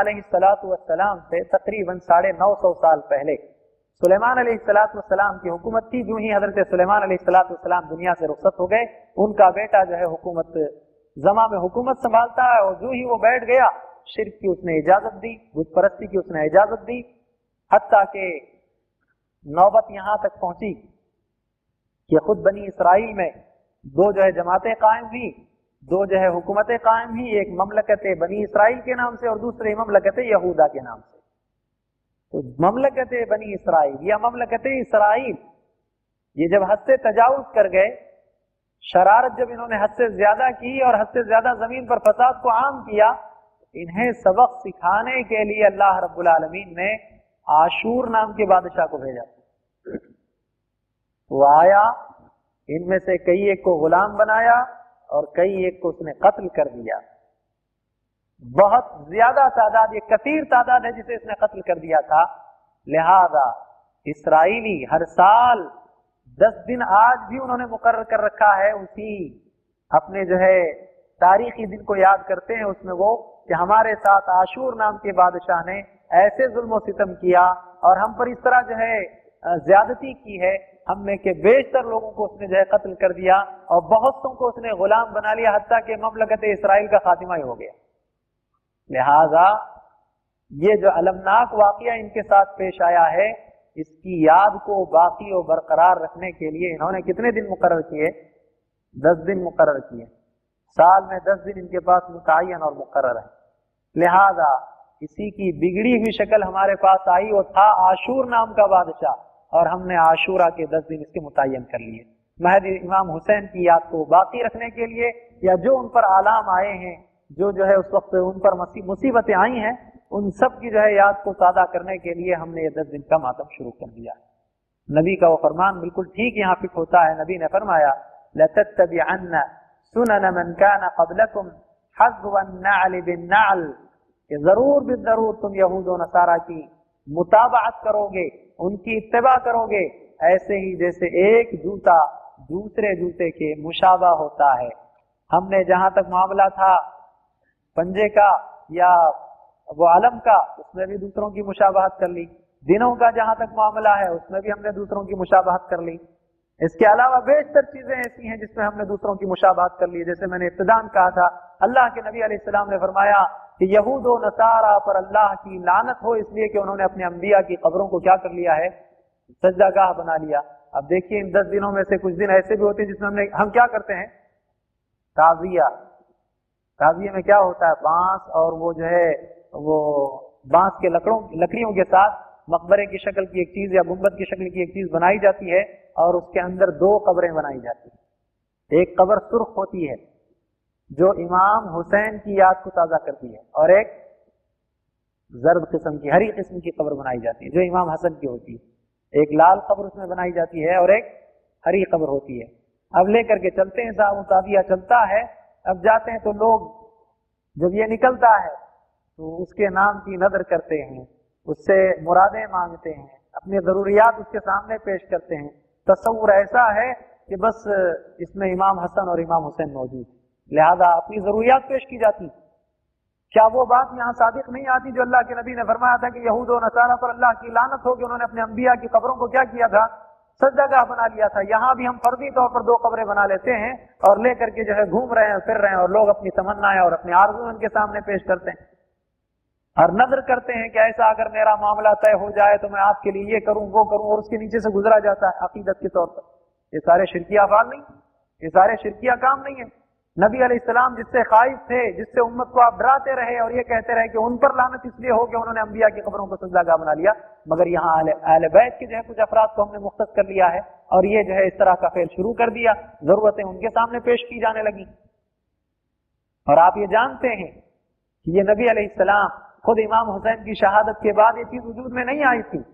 से तकरीबन साढ़े नौ सौ साल पहले सुलेमान सलाम की हुकूमत थी। जो ही हज़रत सुलेमान सलाम दुनिया से रुखसत हो गए, उनका बेटा जो है हुकूमत, जमा में हुकूमत संभालता है और जो ही वो बैठ गया, शिरक की उसने इजाज़त दी बुत परस्ती की उसने इजाज़त दी। हत्या के नौबत यहाँ तक पहुँची कि खुद बनी इसराइल में दो जो है जमातें कायम हुई, दो जो है हुकूमतें कायम हुई, एक ममलकत बनी इसराइल के नाम से और दूसरे ममलकत यहूदा के नाम से। तो ममलकत बनी इसराइल, या ममलकत इसराइल, ये जब हद से तजावुज कर गए, शरारत जब इन्होंने हद से ज़्यादा की और हद से ज़्यादा ज़मीन पर फसाद को आम किया, इन्हें सबक सिखाने के लिए अल्लाह रब्बुल आलमीन ने आशूर नाम के बादशाह को भेजा। वो आया इनमें से कई एक को गुलाम बनाया और कई एक को उसने कत्ल कर दिया। बहुत ज़्यादा तादाद, ये कसीर तादाद है जिसे इसने कत्ल कर दिया था। लिहाजा इसराइली हर साल दस दिन आज भी उन्होंने मुकर कर रखा है। उसी अपने जो है तारीखी दिन को याद करते हैं उसमें वो कि हमारे साथ आशूर नाम के बादशाह ने ऐसे जुल्म सितम किया और हम पर इस तरह जो है ज्यादती की है हमने के बेशतर लोगों को उसने जो है कत्ल कर दिया और बहुत बहुतों को उसने गुलाम बना लिया, हत्या के ममलकत इसराइल का खातिमा ही हो गया। लिहाजा ये जो अलमनाक वाकया इनके साथ पेश आया है, इसकी याद को बाकी और बरकरार रखने के लिए इन्होंने कितने दिन मुकर किए? दस दिन मुकर किए। साल में दस दिन इनके पास मुतन और मुकर है। लिहाजा इसी की बिगड़ी हुई शक्ल हमारे पास आई वो था आशूर नाम का बादशाह। और हमने आशूरा के दस दिन इसके मुतन कर लिए। महद इमाम हुसैन की याद को बाकी रखने के लिए या जो उन पर आलाम आए हैं, जो जो है उस वक्त उन पर मुसीबतें आई हैं, उन सब की जो है याद को सादा करने के लिए हमने ये दस दिन का मातम शुरू कर दिया। नबी का वो फरमान बिल्कुल ठीक यहाँ फिट होता है, नबी ने फरमाया ज़रूर भी ज़रूर तुम यहूद नसारा की मुताबात करोगे उनकी इतवा करोगे, ऐसे ही जैसे एक जूता दूसरे जूते के मुशाबा होता है। हमने जहाँ तक मामला था, पंजे का या वो आलम का, उसमें भी दूसरों की मुशाबहत कर ली। दिनों का जहाँ तक मामला है, उसमें भी हमने दूसरों की मुशाबहत कर ली। इसके अलावा बेशतर चीज़ें ऐसी हैं जिसमें हमने दूसरों की मुशाबात कर ली जैसे मैंने इब्तदान कहा था, अल्लाह के नबी अलैहिस्सलाम ने फरमाया कि यहूद नसारा पर अल्लाह की लानत हो, इसलिए कि उन्होंने अपने अंबिया की कब्रों को क्या कर लिया है? सज्जागाह बना लिया। अब देखिए, इन दस दिनों में से कुछ दिन ऐसे भी होते हैं जिसमें हमने, हम क्या करते हैं? ताजिया। ताजिए में क्या होता है? बाँस और वो जो है, वो बाँस के लकड़ों, लकड़ियों के साथ मकबरे की शक्ल की एक चीज़ या गुंबद की शक्ल की एक चीज़ बनाई जाती है और उसके अंदर दो कब्रें बनाई जाती है। एक कब्र सुर्ख होती है, जो इमाम हुसैन की याद को ताज़ा करती है, और एक जर्द किस्म की, हरी किस्म की कब्र बनाई जाती है, जो इमाम हसन की होती है। एक लाल कब्र उसमें बनाई जाती है और एक हरी कब्र होती है। अब लेकर के चलते हैं साहब ताजिया चलता है। अब जाते हैं तो लोग, जब ये निकलता है तो उसके नाम की नज़र करते हैं। उससे मुरादें मांगते हैं, अपनी जरूरियात उसके सामने पेश करते हैं। तस्वुर ऐसा है कि बस इसमें इमाम हसन और इमाम हुसैन मौजूद लिहाजा अपनी जरूरियात पेश की जाती। क्या वो बात यहाँ सादिक नहीं आती जो अल्लाह के नबी ने फरमाया था कि यहूद और नसारा पर अल्लाह की लानत हो कि उन्होंने अपने अंबिया की कब्रों को क्या किया था? सज्जागाह बना लिया था। यहाँ भी हम फर्जी तौर पर दो कब्रें बना लेते हैं और लेकर के जो है घूम रहे हैं, फिर रहे हैं और लोग अपनी तमन्नाएँ और अपने आरज़ू उनके सामने पेश करते हैं। और नज़र करते हैं कि ऐसा अगर मेरा मामला तय हो जाए तो मैं आपके लिए ये करूँ, वो करूँ, और उसके नीचे से गुजरा जाता है अकीदत के तौर पर। ये सारे शिरकिया अफाल नहीं ये सारे शिरकिया काम नहीं है। नबी सलाम जिससे खाइफ थे, जिससे उम्मत को आप डराते रहे और ये कहते रहे कि उन पर लानत इसलिए हो कि उन्होंने अंबिया की खबरों को सजागा बना लिया, मगर यहाँ अहल बैत के जो है, कुछ अफराद को हमने मुख्त कर लिया है और ये जो है, इस तरह का फेल शुरू कर दिया। जरूरतें उनके सामने पेश की जाने लगी। और आप ये जानते हैं कि ये नबी सलाम खुद इमाम हुसैन की शहादत के बाद ये चीज़ वजूद में नहीं आई थी।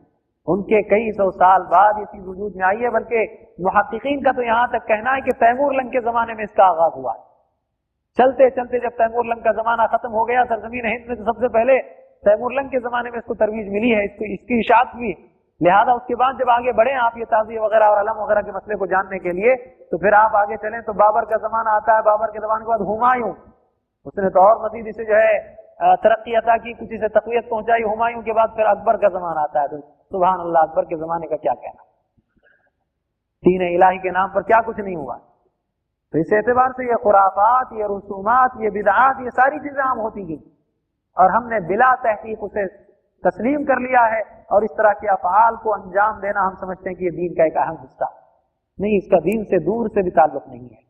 उनके कई सौ साल बाद ये चीज़ वजूद में आई है, बल्कि मुहक्कीन का तो यहाँ तक कहना है कि तैमूर लंग के जमाने में इसका आगाज़ हुआ है। चलते चलते जब तैमूर लंग का जमाना खत्म हो गया, सरजमीन हिंद में तो सबसे पहले तैमूर लंग के जमाने में इसको तरवीज मिली है, इसको, इसकी इशात हुई। लिहाजा उसके बाद जब आगे बढ़े आप ये ताजी वगैरह और अलम वगैरह के मसले को जानने के लिए तो फिर आप आगे चलें तो बाबर का जमाना आता है, बाबर के जमाने के बाद हुमायूं। उसने तो और मजीद इसे जो है तरक्की अता की, कुछ से तकवीत पहुंचाई, हुमायूं के बाद फिर अकबर का जमाना आता है। तो सुबह अल्लाह अकबर के जमाने का क्या कहना? तीन इलाही के नाम पर क्या कुछ नहीं हुआ? तो इस एतबार से ये खुराफात, ये रसूमात, ये बिदात, ये सारी चीज़ें आम होती गई। और हमने बिला तहकीक उसे तस्लीम कर लिया है, और इस तरह के अफाल को अंजाम देना हम समझते हैं कि ये दीन का एक अहम हिस्सा। नहीं, इसका दीन से दूर से भी ताल्लुक नहीं है।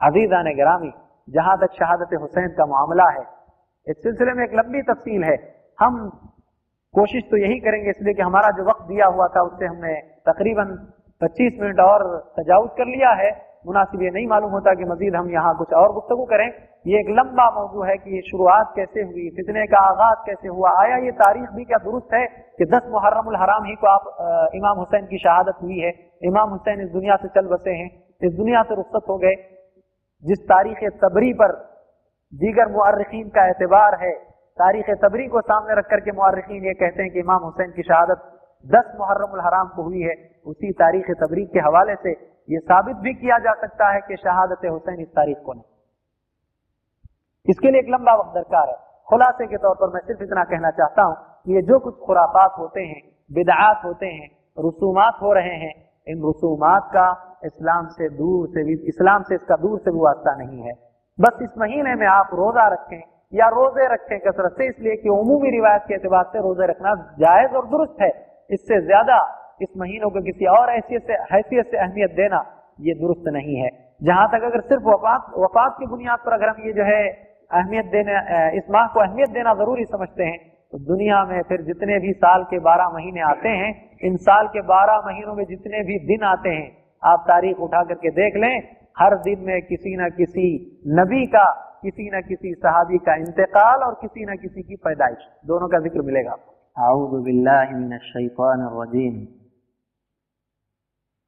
अजीजा ने ग्रामी जहाँ तक शहादत हुसैन का मामला है इस सिलसिले में एक लंबी तफसील है। हम कोशिश तो यही करेंगे इसलिए कि हमारा जो वक्त दिया हुआ था उससे हमने तकरीबन 25 मिनट और तजावज कर लिया है। मुनासिब ये नहीं मालूम होता कि मजीद हम यहाँ कुछ और गुफ्तु करें। ये एक लंबा मौजू है कि ये शुरुआत कैसे हुई फितने का आगाज़ कैसे हुआ आया ये तारीख भी क्या दुरुस्त है कि दस मुहर्रम हराम ही को आप आ, इमाम हुसैन की शहादत हुई है। इमाम हुसैन इस दुनिया से चल बसे हैं इस दुनिया से रुख्सत हो गए। जिस तारीख तबरी पर दीगर मुर्रखीन का एतबार है। तारीख तबरी को सामने रख करके मुर्रखीन ये कहते हैं कि इमाम हुसैन की शहादत दस मुहर्रम हराम को हुई है। उसी तारीख तबरी के हवाले से ये साबित भी किया जा सकता है कि शहादत हुसैन इस तारीख को नहीं। इसके लिए एक लंबा वक्त दरकार है। खुलासे के तौर पर मैं सिर्फ़ इतना कहना चाहता हूँ कि ये जो कुछ खुराफात होते हैं बिदात होते हैं, रसूमात हो रहे हैं, इन रसूमात का इस्लाम से दूर से भी इस्लाम से इसका दूर से भी वास्ता नहीं है। बस इस महीने में आप रोजा रखें या रोज़े रखें कसरत से, इसलिए कि उमूमी रिवायत के अतबार से रोज़े रखना जायज़ और दुरुस्त है। इससे ज़्यादा इस महीनों को किसी और हैसियत से हैसियत से अहमियत देना ये दुरुस्त नहीं है। जहाँ तक अगर सिर्फ़ वफात वफात की बुनियाद पर अगर हम ये जो है अहमियत देने इस माह को अहमियत देना ज़रूरी समझते हैं तो दुनिया में फिर जितने भी साल के बारह महीने आते हैं, इन साल के बारह महीनों में जितने भी दिन आते हैं, आप तारीख उठा करके देख लें हर दिन में किसी न किसी नबी का किसी न किसी सहाबी का इंतकाल और किसी न किसी की पैदाइश दोनों का जिक्र मिलेगा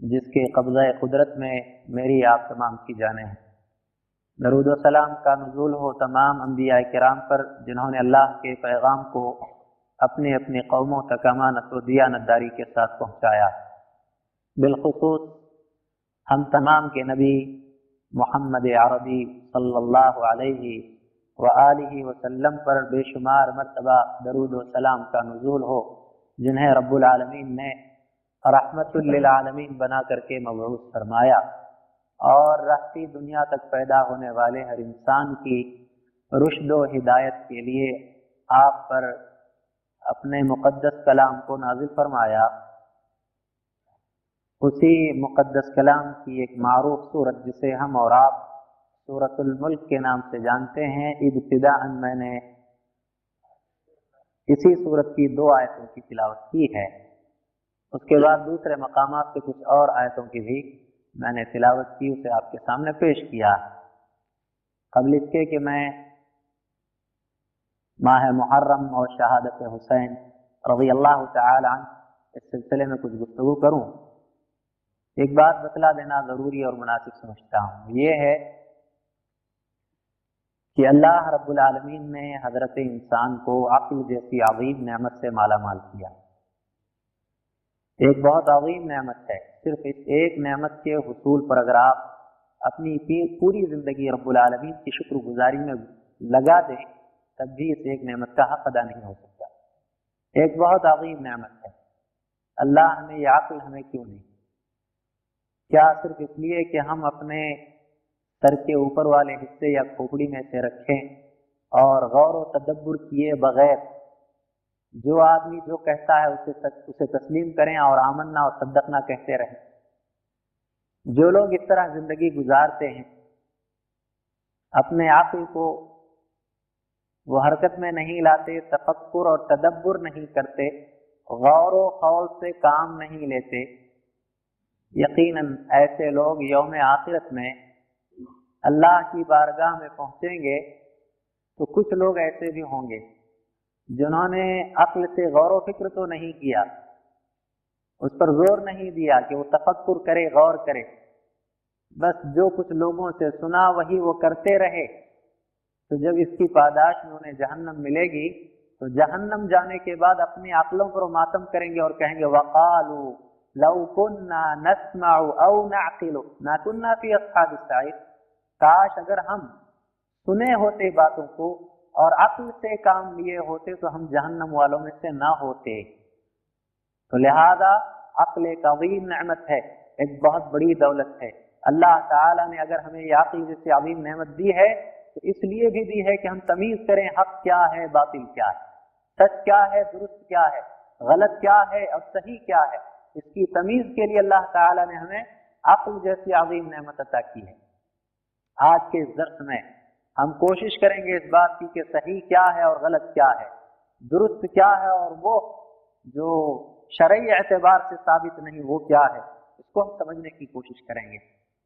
जिसके कब्ज़ कुदरत में मेरी आप तमाम की जाने हैं। दरुद सलाम का नजूल हो तमाम अम्बिया कराम पर, जिन्होंने अल्लाह के पैगाम को अपने अपने कौमों तक अमानत व दियानतदारी के साथ पहुँचाया। बिलखसूस, हम तमाम के नबी मोहम्मद अरबी सल्लल्लाहु अलैहि पर बेशुमार मरतबा दरुद सलाम का नजूल हो, जिन्हें रब्बुल आलमीन ने रहमतुल्लिलालमीन बना करके मबरूस फरमाया, और रहती दुनिया तक पैदा होने वाले हर इंसान की रुशद हिदायत के लिए आप पर अपने मुक़द्दस कलाम को नाजिल फरमाया। उसी मुक़द्दस कलाम की एक मारूफ सूरत जिसे हम और आप सूरतुल के नाम से जानते हैं इब्तदा मैंने इसी सूरत की दो आयतों की तिलावत की है। उसके बाद दूसरे मकाम से कुछ और आयतों की भी मैंने तिलावत की, उसे आपके सामने पेश किया। कबल इसके कि मैं माह मुहर्रम और शहादत हुसैन रवी अल्लाह तन इस सिलसिले में कुछ गुफ्तु करूँ? एक बात बतला देना ज़रूरी और मुनासिब समझता हूँ। ये है कि अल्लाह रब्बुल आलमीन ने हज़रत इंसान को अक्ल जैसी अजीम नेमत से माला माल किया। एक बहुत अजीम नेमत है। सिर्फ़ इस एक नेमत के हसूल पर अगर आप अपनी पूरी ज़िंदगी रबालमीन की शुक्रगुजारी में लगा दें, तब भी इस एक नेमत का हक अदा नहीं हो सकता। एक बहुत अजीम नेमत है। अल्लाह हमें याकल हमें क्यों नहीं? क्या सिर्फ़ इसलिए कि हम अपने सर के ऊपर वाले हिस्से या खोपड़ी में से रखें और गौर व तदब्बर किए बगैर जो आदमी जो कहता है उसे तक, उसे तस्लीम करें और आमन्ना और सदकना कहते रहें। जो लोग इस तरह ज़िंदगी गुजारते हैं अपने आप ही को वो हरकत में नहीं लाते तफक्र और तदब्बर नहीं करते गौर खौल से काम नहीं लेते यकीनन ऐसे लोग यौम आखिरत में अल्लाह की बारगाह में पहुँचेंगे तो कुछ लोग ऐसे भी होंगे। जिन्होंने अक्ल से गौर फ़िक्र तो नहीं किया, उस पर ज़ोर नहीं दिया कि वो तफक्र करे, गौर करे। बस जो कुछ लोगों से सुना, वही वो करते रहे। तो जब इसकी पादाश में उन्हें जहन्नम मिलेगी तो जहन्नम जाने के बाद अपनी अकलों पर मातम करेंगे और कहेंगे, वकालू लउकुन्ना नस्माउ औ ना कुन्ना फ़ी काश अगर हम सुने होते बातों को और अक्ल से काम लिए होते तो हम जहन्नम वालों में से ना होते। तो लिहाजा अक्ल एक अवीम नमत है, एक बहुत बड़ी दौलत है। अल्लाह ताला ने अगर हमें ये अक्ल जैसे अवीम नमत दी है तो इसलिए भी दी है कि हम तमीज करें, हक क्या है, बातिल क्या है, सच क्या है, दुरुस्त क्या है, गलत क्या है और सही क्या है। इसकी तमीज के लिए अल्लाह ताला ने हमें अक्ल जैसी अवीम नमत अदा की है। आज के इस दर्श में हम कोशिश करेंगे इस बात की कि सही क्या है और गलत क्या है। दुरुस्त क्या है और वो जो शरय एतबार से साबित नहीं, वो क्या है, इसको हम समझने की कोशिश करेंगे।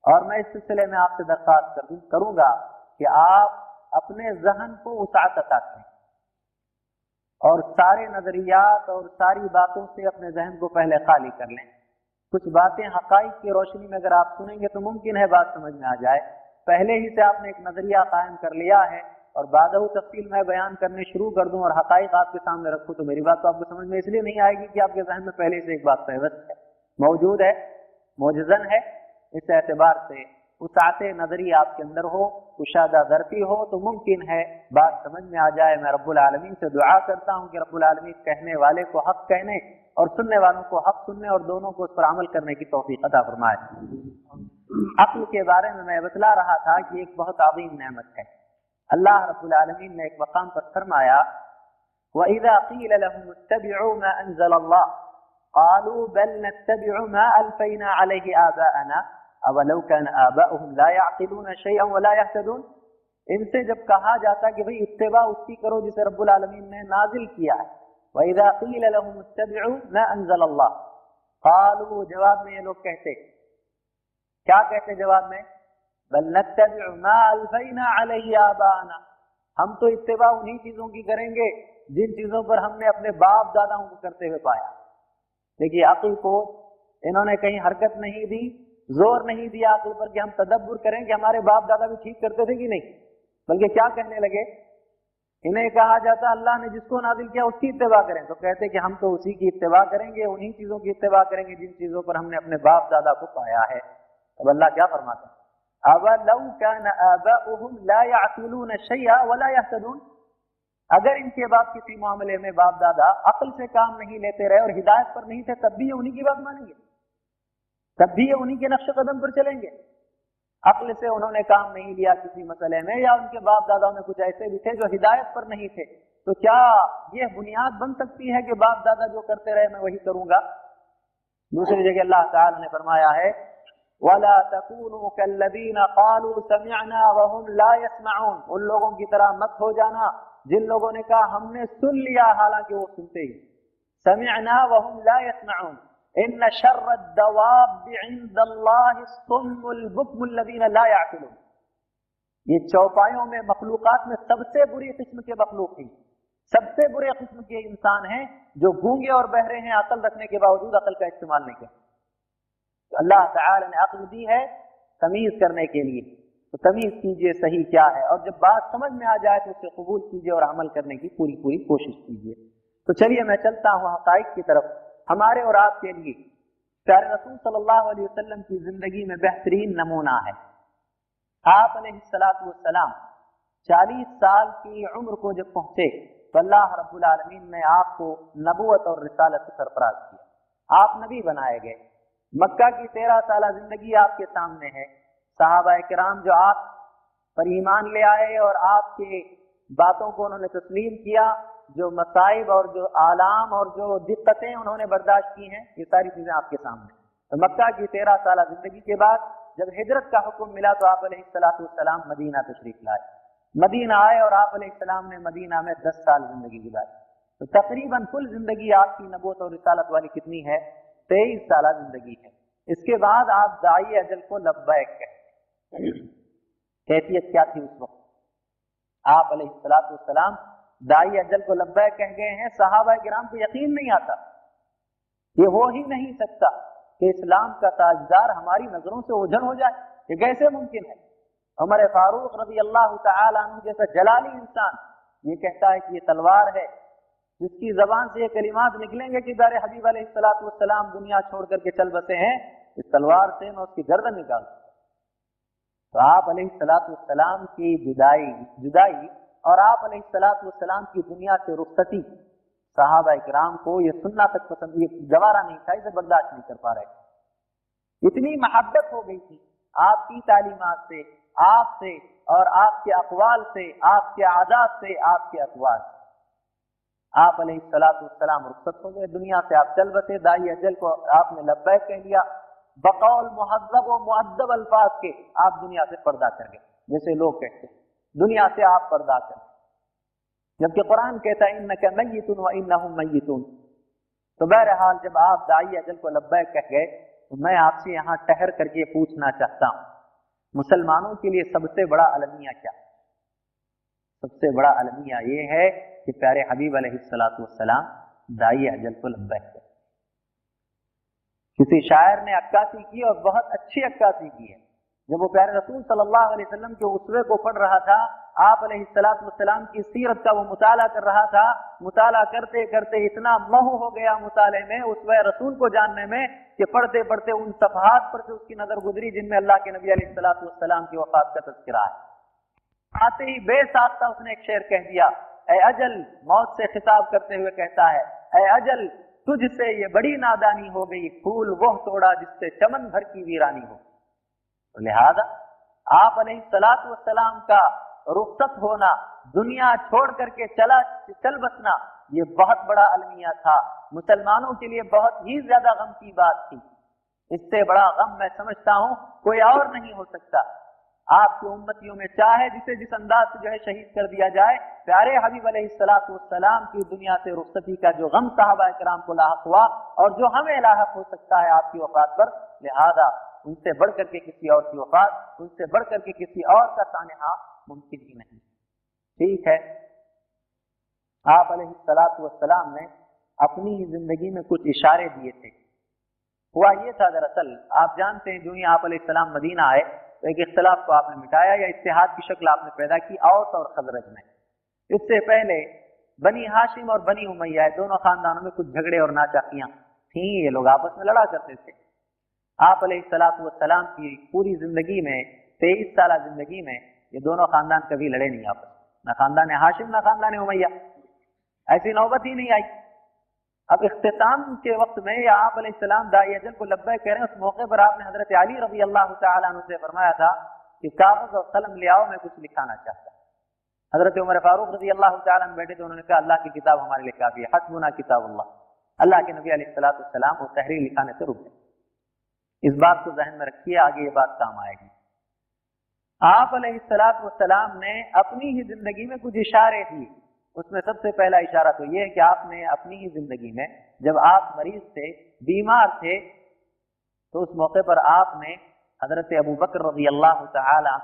और मैं इस सिलसिले में आपसे दरख्वास्त कर करूँगा कि आप अपने जहन को अता करें और सारे नजरियात और सारी बातों से अपने जहन को पहले खाली कर लें। कुछ बातें हकाइक की रोशनी में अगर आप सुनेंगे तो मुमकिन है बात समझ में आ जाए। पहले ही से आपने एक नज़रिया कायम कर लिया है और बादहू तफसील मैं बयान करने शुरू कर दूँ और हकाइक आपके सामने रखूँ तो मेरी बात तो आपको समझ में इसलिए नहीं आएगी कि आपके जहन में पहले से एक बात फहवस्त है। मौजूद है मोजन है, इस एतबार से आते नजरी आपके अंदर हो कुशादा दरती हो तो मुमकिन है बात समझ में आ जाए। मैं रब्बुल आलमीन से दुआ करता हूँ कि रब्बुल कहने वाले को हक कहने और सुनने वालों को हक सुनने और दोनों को उस पर अमल करने की तोफीक अदा फरमाए। अक्ल के बारे में मैं बतला रहा था कि एक बहुत अजीम नेमत है अल्लाह रब्बुल आलमीन ने एक मकाम पर फरमाया वइज़ा क़ील लहुम इत्तबिउ मा अंज़ल अल्लाह क़ालू बल नत्तबिउ मा अलफ़ैना अलैहि आबाअना अवलौ कान आबाउहुम ला यअक़िलून शैअन वला यहतदून इनसे जब कहा जाता कि भाई इत्तिबा उसकी करो जिसे रब्बुल आलमीन ने नाजिल किया है वइज़ा क़ील लहुम इत्तबिउ मा अंज़ल अल्लाह क़ालू जवाब में ये लोग कहते क्या कहते जवाब में? बल नत्तबिउ मा अलफ़ैना अलैहि आबाअना हम तो इतवा उन्हीं चीज़ों की करेंगे, जिन चीज़ों पर हमने अपने बाप दादाओं को करते हुए पाया। देखिए अकल को इन्होंने कहीं हरकत नहीं दी, ज़ोर नहीं दिया अकल पर कि हम तदब्बर करें कि हमारे बाप दादा भी ठीक करते थे कि नहीं। बल्कि क्या कहने लगे? इन्हें कहा जाता, अल्लाह ने जिसको नाजिल किया उसकी इतवा करें। तो कहते कि हम तो उसी की इतवा करेंगे, उन्हीं चीज़ों की इतवा करेंगे जिन चीज़ों पर हमने अपने बाप दादा को पाया है। अब अल्लाह क्या फरमाते फरमाता अगर इनके बाप किसी मामले में बाप दादा अकल से काम नहीं लेते रहे और हिदायत पर नहीं थे, तब भी ये उन्हीं की बात मानेंगे। तब भी ये उन्हीं के नक्श कदम पर चलेंगे। अक्ल से उन्होंने काम नहीं लिया किसी मसले में या उनके बाप दादा में कुछ ऐसे भी थे जो हिदायत पर नहीं थे तो क्या ये बुनियाद बन सकती है कि बाप दादा जो करते रहे मैं वही करूँगा? दूसरी जगह अल्लाह ताला ने फरमाया है वला तकूनु कल्लदीन कालू समिअना वहुम ला यस्मऊन उन लोगों की तरह मत हो जाना। जिन लोगों ने कहा, हमने सुन लिया, हालाँकि वो सुनते ही समिअना वहुम ला यस्मऊन। इन ये चौपायों में मखलूकत में सबसे बुरी किस्म के मखलूक ही। सबसे बुरे किस्म के इंसान हैं जो गूँगे और बहरे हैं, अकल रखने के बावजूद अकल का इस्तेमाल नहीं करते। तो अल्लाह ताला ने अकल दी है तमीज करने के लिए। तो तमीज कीजिए, सही क्या है? और जब बात समझ में आ जाए तो उसे कबूल कीजिए और अमल करने की पूरी पूरी कोशिश कीजिए। तो चलिए मैं चलता हूँ हकाइक की तरफ़। हमारे और आपके लिए प्यारे रसूल सल्लल्लाहु अलैहि वसल्लम की ज़िंदगी में बेहतरीन नमूना है। आप सलाम चालीस साल की उम्र को जब पहुँचे तो अल्लाह रब्बुल आलमीन ने आपको नबूत और रिसालत से सरफराज किया। आप नबी बनाए गए। मक्का की तेरह साल ज़िंदगी आपके सामने है। साहबा कराम जो आप पर ईमान ले आए और आपके बातों को उन्होंने तस्लीम किया, जो मसाइब और जो आलाम और जो दिक्कतें उन्होंने बर्दाश्त की हैं, ये सारी चीज़ें आपके सामने तो मक्का की तेरह साल ज़िंदगी के बाद जब हिजरत का हुक्म मिला तो आप सलाम मदीना तशरीफ़ लाए। मदीना आए और आप सलाम ने मदीना में दस साल ज़िंदगी गुजारी। तो तकरीबन कुल ज़िंदगी आपकी नबूत और रिसालत वाली कितनी है? तेईस साल ज़िंदगी है। इसके बाद आप दाई अजल को लब्बैक कहते कैफियत क्या थी उस वक्त? आप सलाम दाई अजल को लब्बैक कह गए हैं, साहबा गिराम को यकीन नहीं आता। ये हो ही नहीं सकता कि इस्लाम का ताजदार हमारी नज़रों से ओझल हो जाए। ये कैसे मुमकिन है? हमारे फारूक रज़ी अल्लाह तु जैसा जलाली इंसान ये कहता है कि ये तलवार है। जिसकी जबान से ये कलिमात निकलेंगे कि दार हबीब सलाम दुनिया छोड़ करके चल बसे हैं इस तलवार से मैं उसकी गर्दन निकाल तो आप सलाम की जुदाई जुदाई और आप सलाम की दुनिया से रुखसती साहब इकराम को ये सुनना तक पसंद, ये गवारा नहीं था, इसे बर्दाश्त नहीं कर पा रहे इतनी मोहब्बत हो गई थी आपकी तालीमत से आपसे और आपके अकवाल से, आपके आदात से, आपके अखबार से। आप सलाम रुखसत हो गए, दुनिया से आप चल बसे, दाई अजल को आपने लब्बैक कह लिया बकौल मुहजब और अल्फाज के आप दुनिया से पर्दा कर गए, जैसे लोग कहते हैं। दुनिया से आप पर्दा कर गए। जबकि कुरान कहता है इन मैतुन व इन मैतुन तो बहरहाल, जब आप दाई अजल को लब्बैक कह गए तो मैं आपसे यहाँ ठहर करके पूछना चाहता हूँ, मुसलमानों के लिए सबसे बड़ा अलमिया क्या सबसे बड़ा अलमिया ये है कि प्यारे हबीब सलाम दाई अजल को कर किसी शायर ने अक्कासी की और बहुत अच्छी अक्कासी की है। जब वो प्यारे रसूल सल्लल्लाहु अलैहि वसल्लम के उसवे को पढ़ रहा था, आप सलाम की सीरत का वो मुताला कर रहा था, मुताला करते करते इतना मह हो गया मुताले में, उसवे रसूल को जानने में, कि पढ़ते पढ़ते उन सफहात पर से उसकी नज़र गुजरी जिनमें अल्लाह के नबी सलाम की वफात का तस्करा है। आते ही बेसाख्ता उसने एक शेर कह दिया ए अजल, मौत से खिताब करते हुए कहता है ए अजल, तुझसे ये बड़ी नादानी हो गई, फूल वह तोड़ा जिससे चमन भर की वीरानी हो तो लिहाजा, आप सलाम का रुखसत होना, दुनिया छोड़ करके चला, चल बसना, ये बहुत बड़ा अलमिया था। मुसलमानों के लिए बहुत ही ज़्यादा गम की बात थी। इससे बड़ा गम मैं समझता हूँ, कोई और नहीं हो सकता। आपकी उम्मतियों में चाहे जिसे जिस अंदाज से जो है शहीद कर दिया जाए? प्यारे हबीब सलाम की दुनिया से रुखसती का जो गम साहबा कराम को लाक हुआ और जो हमें लाक हो सकता है आपकी वफात पर, लिहाजा उनसे बढ़ करके किसी और की वफात, उनसे बढ़ करके किसी और का सानहा मुमकिन ही नहीं। ठीक है। आप सलाम ने अपनी ज़िंदगी में कुछ इशारे दिए थे। हुआ ये था दरअसल, आप जानते हैं, जो ही आप मदीना आए तो एक इख्तलाफ को आपने मिटाया या इतिहाद की शक्ल आपने पैदा की, औस और खजरज में। इससे पहले बनी हाशिम और बनी उमैया, दोनों खानदानों में कुछ झगड़े और नाचाकियाँ थी, ये लोग आपस में लड़ा करते थे। आप सलाम की पूरी ज़िंदगी में, तेईस साल ज़िंदगी में, ये दोनों खानदान कभी लड़े नहीं आपस न खानदान हाशिम, न खानदान उमैया। ऐसी नौबत ही नहीं आई। अब इख्ताम के वक्त में या आप सलाम दाजल को लब्बे कह रहे हैं, उस मौके पर आपने हज़रत अली रबी अल्लाह से फरमाया था कि कागज़ और कलम ले आओ, मैं कुछ लिखाना चाहता हज़रत उमर फारूक रज़ी अल्लाह बैठे तो उन्होंने कहा, अल्लाह की किताब हमारे लिए काफ़ी है। हसबुना किताब अल्लाह अल्लाह के नबी सलाम वो तहरीर लिखाने से रुक गए। इस बात को जहन में रखिए, आगे ये बात काम आएगी। आप सलाम ने अपनी ही ज़िंदगी में कुछ इशारे दिए। उसमें सबसे पहला इशारा तो यह है कि आपने अपनी ही ज़िंदगी में जब आप मरीज़ थे, बीमार थे तो उस मौके पर आपने हज़रत अबू बकर रज़ी अल्लाह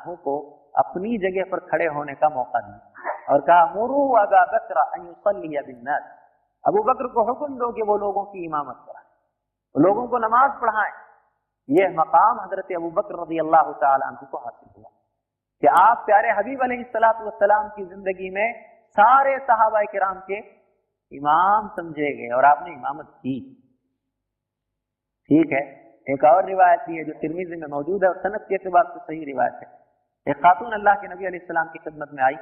तु को अपनी जगह पर खड़े होने का मौका दिया और कहा, मुरू अगा बकरा अबू बकर को हुक्म दो कि वो लोगों की इमामत कराए, लोगों को नमाज़ पढ़ाएँ। यह मकाम हज़रत अबू बकर रज़ी अल्लाह तु को हासिल हुआ कि आप प्यारे हबीब सलाम की ज़िंदगी में सारे सहाबा कराम के इमाम समझे गए और आपने इमामत की। ठीक है? एक और रिवायत भी है जो तिरमिजी में मौजूद है और सनत के अतबार से सही रिवायत है। एक खातून अल्लाह के नबी सलाम की खिदमत में आई।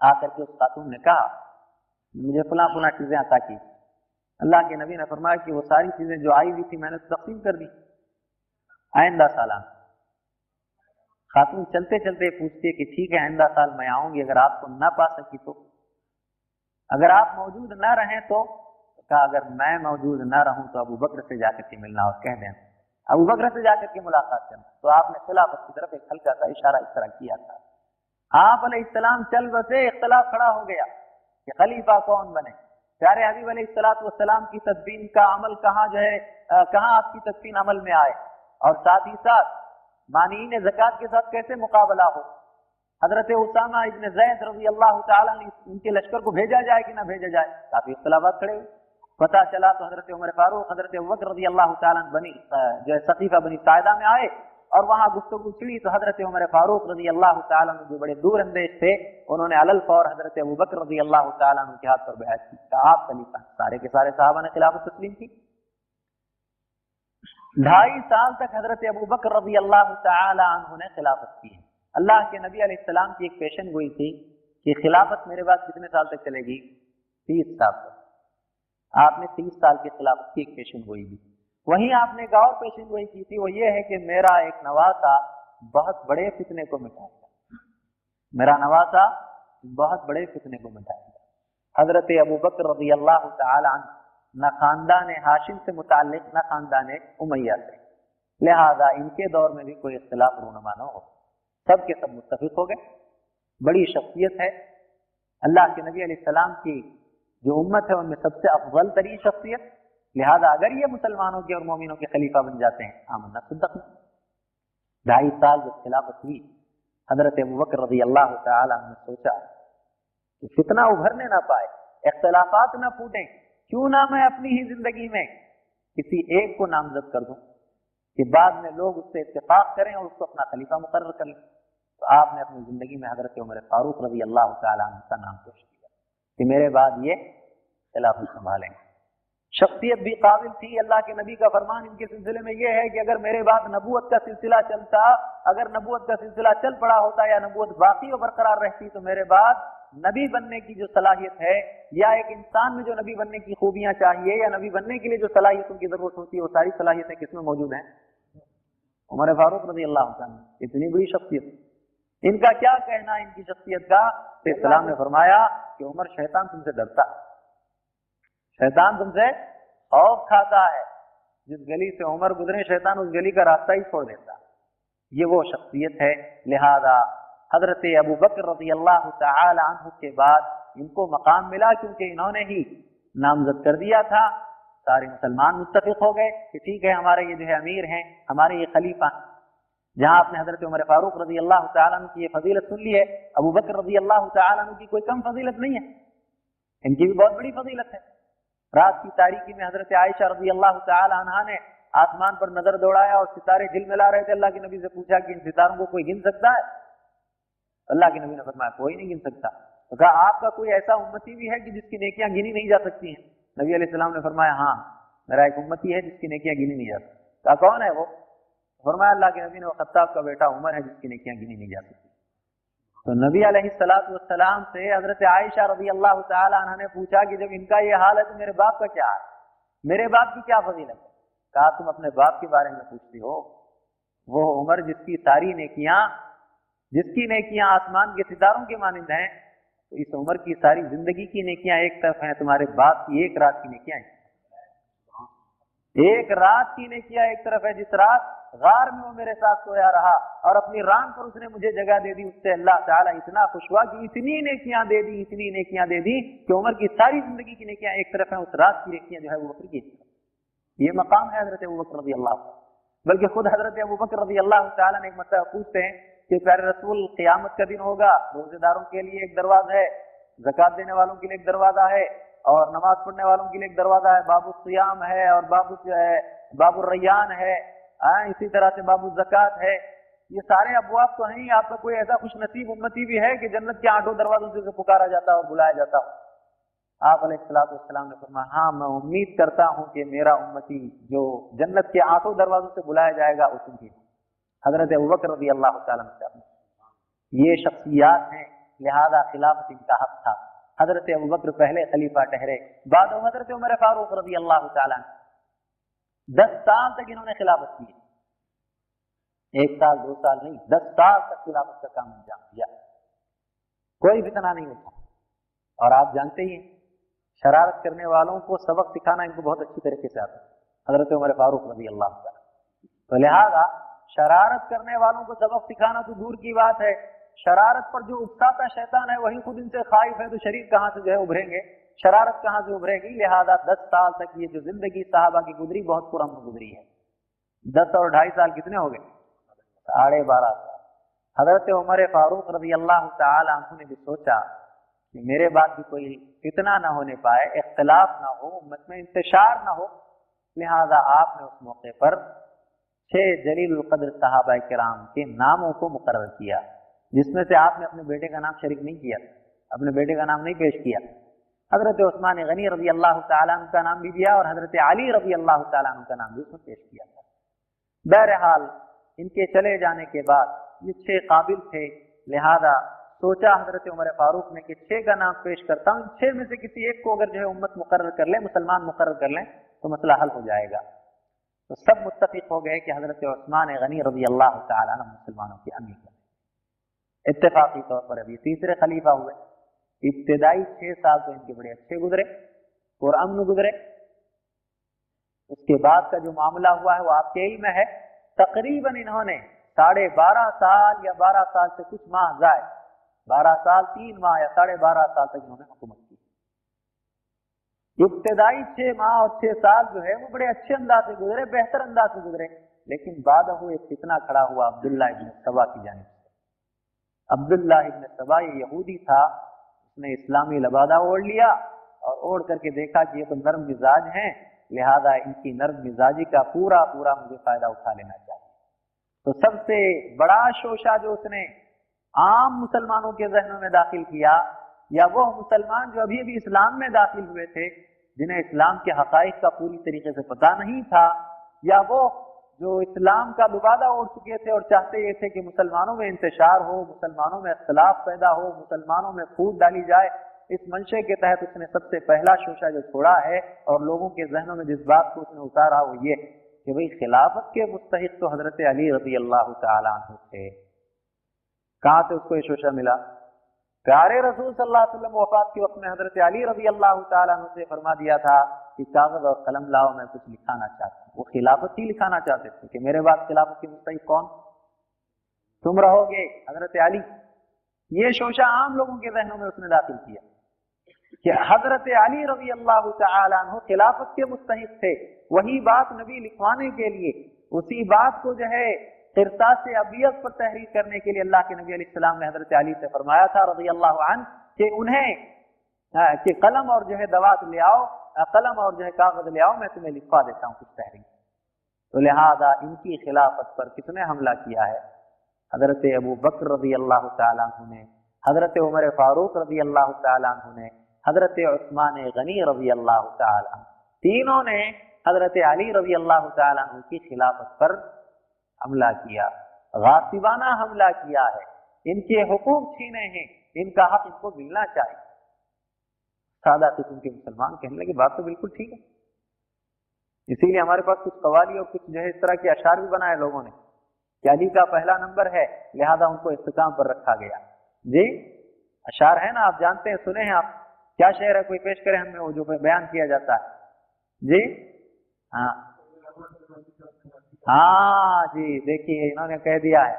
आकर के उस खातून ने कहा, मुझे फुला फुला चीज़ें आता की। अल्लाह के नबी ने फरमाया कि वो सारी चीज़ें जो आई हुई थी मैंने तकसीम कर दी। आइंदा सालाना खातून चलते चलते पूछती है कि ठीक है, आइंदा साल मैं आऊँगी, अगर आपको ना पा सकी तो। अगर आप मौजूद ना रहें तो कहा अगर मैं मौजूद ना रहूँ तो अबू बकर से जाकर के मिलना और कह देना। अबू बकर से जाकर के मुलाकात करना। तो आपने खिलाफत की तरफ़ एक हल्का सा इशारा इस तरह किया था। आप इस्लाम चल बसे, इख्तलाफ खड़ा हो गया कि खलीफा कौन बने? प्यारे हबीब सलाम की तदबीन का अमल कहाँ जो है कहाँ आपकी तदबीन अमल में आए? और साथ ही साथ मानीन जक़ात के साथ कैसे मुकाबला हो? हज़रत उसामा इबन जैद रज़ी अल्लाह उनके लश्कर को भेजा जाए कि ना भेजा जाए? काफ़ी इख्तलाफात खड़े। पता चला तो हज़रत उमर फारूक, हज़रत वक्त रज़ी अल्लाह ताला बनी जो है सकीफा बनी कायदा में आए और वहाँ गुफ्तु छिड़ी तो हज़रत उमर फारूक रज़ी अल्लाह जो बड़े दूर अंदेश थे, उन्होंने अलल फौर हज़रत अबू बकर रज़ी अल्लाह के हाथ पर बैठ की। आप खलीफा, सारे के सारे साहबा ने खिलाफत तस्लीम की। ढाई साल तक हज़रत अबू बकर रज़ी अल्लाह ने खिलाफत की है। अल्लाह के नबी सलाम की एक पेशन गोई थी कि खिलाफत मेरे पास कितने साल तक चलेगी? तीस साल तक। आपने तीस साल की खिलाफत की एक पेशन गोई दी वहीं आपने एक और पेशन गोई की थी, वो ये है कि मेरा एक नवासा बहुत बड़े फितने को मिटाएगा। मेरा नवासा बहुत बड़े फितने को मिटाएगा। हज़रत अबू बकर रज़ी अल्लाह न खानदान हाशिम से मुतालिक, न खानदान उमैया से। लिहाजा इनके दौर में भी कोई इख्तलाफ रूनमा न हो। सब के सब मुतफिक हो गए। बड़ी शख्सियत है। अल्लाह के नबी सलाम की जो उम्मत है, उनमें सबसे अफजल तरीन शख्सियत। लिहाजा अगर ये मुसलमानों के और मोमिनों के खलीफा बन जाते हैं, आमन्ना सुद्दक। ढाई साल जब खिलाफत हुई, हज़रत बकर रज़ी अल्लाह ने सोचा कि फितना उभरने ना पाए, इख्तलाफात ना फूटे क्यों ना मैं अपनी ही ज़िंदगी में किसी एक को नामजद कर दूँ कि बाद में लोग उससे इतफाक करें और उसको अपना खलीफा मुकर कर लें? तो आपने अपनी ज़िंदगी में हज़रत उमर फारूक रज़ी अल्लाह का नाम पेश किया कि मेरे बाद ये खिलाफत संभालेंगे। शख्सियत भी काबिल थी, अल्लाह के नबी का फरमान इनके सिलसिले में यह है कि अगर मेरे बाद नबूत का सिलसिला चलता, अगर नबूत का सिलसिला चल पड़ा होता या नबूत बाकी और बरकरार रहती तो मेरे बाद नबी बनने की जो सलाहियत है, या एक इंसान में जो नबी बनने की खूबियाँ चाहिए, या नबी बनने के लिए जो सलाहियतों की ज़रूरत होती है, वो सारी सलाहियतें किसमें मौजूद हैं? उमर फारूक रज़ी अल्लाह इतनी बड़ी शख्सियत। इनका क्या कहना इनकी शख्सियत का? इस्लाम ने फरमाया कि उमर शैतान तुमसे डरता शैतान तुमसे खौफ खाता है। जिस गली से उमर गुजरे, शैतान उस गली का रास्ता ही छोड़ देता ये वो शख्सियत है। लिहाजा हज़रत अबू बकर रज़ी अल्लाह तु के बाद इनको मकाम मिला क्योंकि इन्होंने ही नामजद कर दिया था। सारे मुसलमान मुतफिक हो गए कि ठीक है, हमारे ये जो है अमीर हैं, हमारे ये खलीफा जहाँ आपने हज़रत उमर फारूक रज़ी अल्लाह तु की ये फजीलत सुन ली है, अबू बकर रज़ी अल्लाह तु की कोई कम फजीलत नहीं है। इनकी भी बहुत बड़ी फजीलत है। रात की तारीखी में हज़रत आयशा रज़ी अल्लाह तहा ने आसमान पर नज़र दौड़ाया और सितारे झिलमिला रहे थे। अल्लाह के नबी से पूछा कि इन सितारों को कोई गिन सकता है? अल्लाह के नबी ने फरमाया, कोई नहीं गिन सकता। तो कहा, आपका कोई ऐसा उम्मती भी है कि जिसकी नेकियाँ गिनी नहीं जा सकती हैं? नबी सलाम ने फरमाया हाँ मेरा एक उम्मती है जिसकी नेकियाँ गिनी नहीं जा सकती। कहा, कौन है वो? फरमाया, अल्लाह के नबी ने खत्ताब का बेटा उमर है जिसकी नेकियाँ गिनी नहीं जा सकती। तो नबी सलाम से हज़रत आयशा रबी अल्लाह तला ने पूछा कि जब इनका ये हाल है तो मेरे बाप का क्या है मेरे बाप की क्या फजीलत है? कहा, तुम अपने बाप के बारे में पूछती हो? वो उमर जिसकी सारी नेकियाँ जिसकी नेकियाँ आसमान के सितारों के मानंद हैं तो इस उम्र की सारी ज़िंदगी की नेकियाँ एक तरफ़ हैं, तुम्हारे बाप की एक रात की नेकियाँ एक रात की नेकियाँ एक तरफ़ है, जिस रात गार में वो मेरे साथ सोया रहा और अपनी राम पर उसने मुझे जगह दे दी, उससे अल्लाह ताला इतना खुश हुआ कि इतनी नेकियाँ दे दी, इतनी नेकियाँ दे दी कि उम्र की सारी ज़िंदगी की नेकियाँ एक तरफ़ है, उस रात की नेकियाँ जो है वो बकर की ये मकाम है हज़रत अबू बकर रज़ी अल्लाह बल्कि खुद हज़रत अबू बकर रज़ी अल्लाह ताला ने एक मतलब पूछते हैं कि प्यारे रसूल, क्यामत का दिन होगा। रोजेदारों के लिए एक दरवाज़ा है, जक़ात देने वालों के लिए एक दरवाज़ा है और नमाज़ पढ़ने वालों के लिए एक दरवाज़ा है। बाबू सियाम है और बाबू जो है बाबू रैयान है। हाँ इसी तरह से बाबू जक़ात है। ये सारे अबवाब तो हैं आपका कोई ऐसा खुश नसीब उन्नति भी है कि जन्नत के आठों दरवाजों से पुकारा जाता और बुलाया जाता आप सलाम ने फरमाया हाँ मैं उम्मीद करता हूँ कि मेरा उम्मती जो जन्नत के आठों दरवाजों से बुलाया जाएगा उसकी हज़रत अबूबकर रज़ी अल्लाह ये शख्सियात हैं, लिहाजा खिलाफत इनका हक था। हज़रत अबूबकर पहले खलीफा ठहरे, बाद हज़रत उमर फारूक रज़ी अल्लाह दस साल तक इन्होंने खिलाफत की। एक साल, दो साल नहीं, दस साल तक खिलाफत का काम अंजाम दिया। कोई फितना नहीं उठा और आप जानते ही शरारत करने वालों को सबक सिखाना इनको बहुत अच्छी तरीके से आता है। हज़रत उमर फारूक रज़ी अल्लाह तो लिहाजा शरारत करने वालों को सबक सिखाना तो दूर की बात है। शरारत पर जो उकसाता शैतान है, वही खुद इनसे खाइफ है तो शरीर कहाँ से जो है उभरेंगे? शरारत कहाँ से उभरेगी? लिहाजा दस साल तक ये जो ज़िंदगी साहबा की गुजरी, बहुत पुरम गुजरी है। दस और ढाई साल कितने हो गए? साढ़े बारह साल। हज़रत उमर फारूक रज़ी अल्लाह तु ने भी सोचा कि मेरे बाद भी कोई इतना ना होने पाए, इख्तलाफ ना हो, उम्मत में इंतशार ना हो। लिहाजा आपने उस मौके पर छह जलील कदर साहबा कराम के नामों को मुकर किया, जिसमें से आपने अपने बेटे का नाम शरीक नहीं किया, अपने बेटे का नाम नहीं पेश किया। हज़रत उस्मान गनी रज़ी अल्लाह तु का नाम भी दिया और हज़रत अली रज़ी अल्लाह तु का नाम भी उसमें पेश किया था। बहरहाल, इनके चले जाने के बाद ये छह काबिल थे, लिहाजा सोचा हज़रत उमर फारूक ने कि छह का नाम पेश करता हूँ छह में से किसी एक को अगर जो है उम्मत मुकर कर ले, मुसलमान मुकर कर लें तो मसला हल हो जाएगा। तो सब मुतफिक हो गए कि हज़रत उस्मान गनी रज़ी अल्लाह तु मुसलमानों की अमीर इतफाकी तौर पर अभी तीसरे खलीफा हुए। इब्तदाई छह साल तो इनके बड़े अच्छे गुजरे और अमन गुजरे। उसके बाद का जो मामला हुआ है वो आपके इल्म है। तकरीबन इन्होंने साढ़े बारह साल या बारह साल से कुछ माह जाए, बारह साल, तीन माह या साढ़े बारह साल तक इन्होंने हुकूमत इब्तदाई छह माह और छह साल जो है, वो बड़े अच्छे अंदाज से गुजरे, बेहतर अंदाज से गुजरे। लेकिन बाद हुए कितना खड़ा हुआ अब्दुल्ला इबन सबा की जानी से। अब्दुल्ला इबन सबा ये यहूदी था, उसने इस्लामी लबादा ओढ़ लिया और ओढ़ करके देखा कि ये तो नर्म मिजाज हैं, लिहाजा इनकी नर्म मिजाजी का पूरा पूरा मुझे फ़ायदा उठा लेना चाहिए। तो सबसे बड़ा शोशा जो उसने आम मुसलमानों के जहनों में दाखिल किया या वो मुसलमान जो अभी अभी इस्लाम में दाखिल हुए थे, जिन्हें इस्लाम के हकाइक का पूरी तरीके से पता नहीं था, या वो जो इस्लाम का लुबादा ओढ़ चुके थे और चाहते ये थे कि मुसलमानों में इंतशार हो, मुसलमानों में अख्तलाफ पैदा हो, मुसलमानों में फूट डाली जाए, इस मंशे के तहत उसने सबसे पहला शोशा जो छोड़ा है और लोगों के जहनों में जिस बात को उसने उतारा वो ये कि भाई खिलाफत के मुस्तक तो हज़रत अली रज़ी अल्लाह तु थे। कहाँ से उसको ये शोशा मिला? प्यारे रसूल वसल्लम वफात के वक्त में हज़रत अली रज़ी अल्लाह तु से फरमा दिया था कि कागज़ और कलम लाओ, मैं कुछ लिखाना चाहता हूँ। वो खिलाफत ही लिखाना चाहते थे कि मेरे बाद खिलाफत के मुस्तक कौन? तुम रहोगे, हज़रत अली। ये शोशा आम लोगों के जहनों में उसने दाखिल किया कि हज़रत अली रज़ी अल्लाह तु खिलाफत के मुस्तक थे। वही बात नबी लिखवाने के लिए, उसी बात को जो है किरता से अबियत पर तहरीर करने के लिए अल्लाह के नबी सलाम ने हज़रत अली से फरमाया था रज़ी अल्लाह कि उन्हें कि कलम और जो है दवात ले आओ कलम और जो है कागज़ ले आओ, मैं तुम्हें लिखवा देता हूँ कुछ तहरीर। तो लिहाजा इनकी खिलाफत पर किसने हमला किया है? हज़रत अबू बकर रज़ी अल्लाह तु हज़रत उमर फारूक रज़ी अल्लाह तु हज़रत उस्मान गनी रज़ी अल्लाह तीनों ने हज़रत अली रज़ी अल्लाह तु की खिलाफत पर हमला किया। गासिबाना हमला किया है। इनके हुकूक छीने हैं। इनका हक इनको मिलना चाहिए। सादा किस्म के मुसलमान कहने लगे, बात तो बिल्कुल ठीक है। इसीलिए हमारे पास कुछ कवाली और कुछ जो है इस तरह के अशार भी बनाए लोगों ने। कि अली का पहला नंबर है, लिहाजा उनको इस्तेकाम पर रखा गया। जी, अशार है ना, आप जानते हैं, सुने हैं आप। क्या शहर है, कोई पेश करे हमें वो जो बयान किया जाता है। जी हाँ। हाँ जी, देखिए, इन्होंने कह दिया है।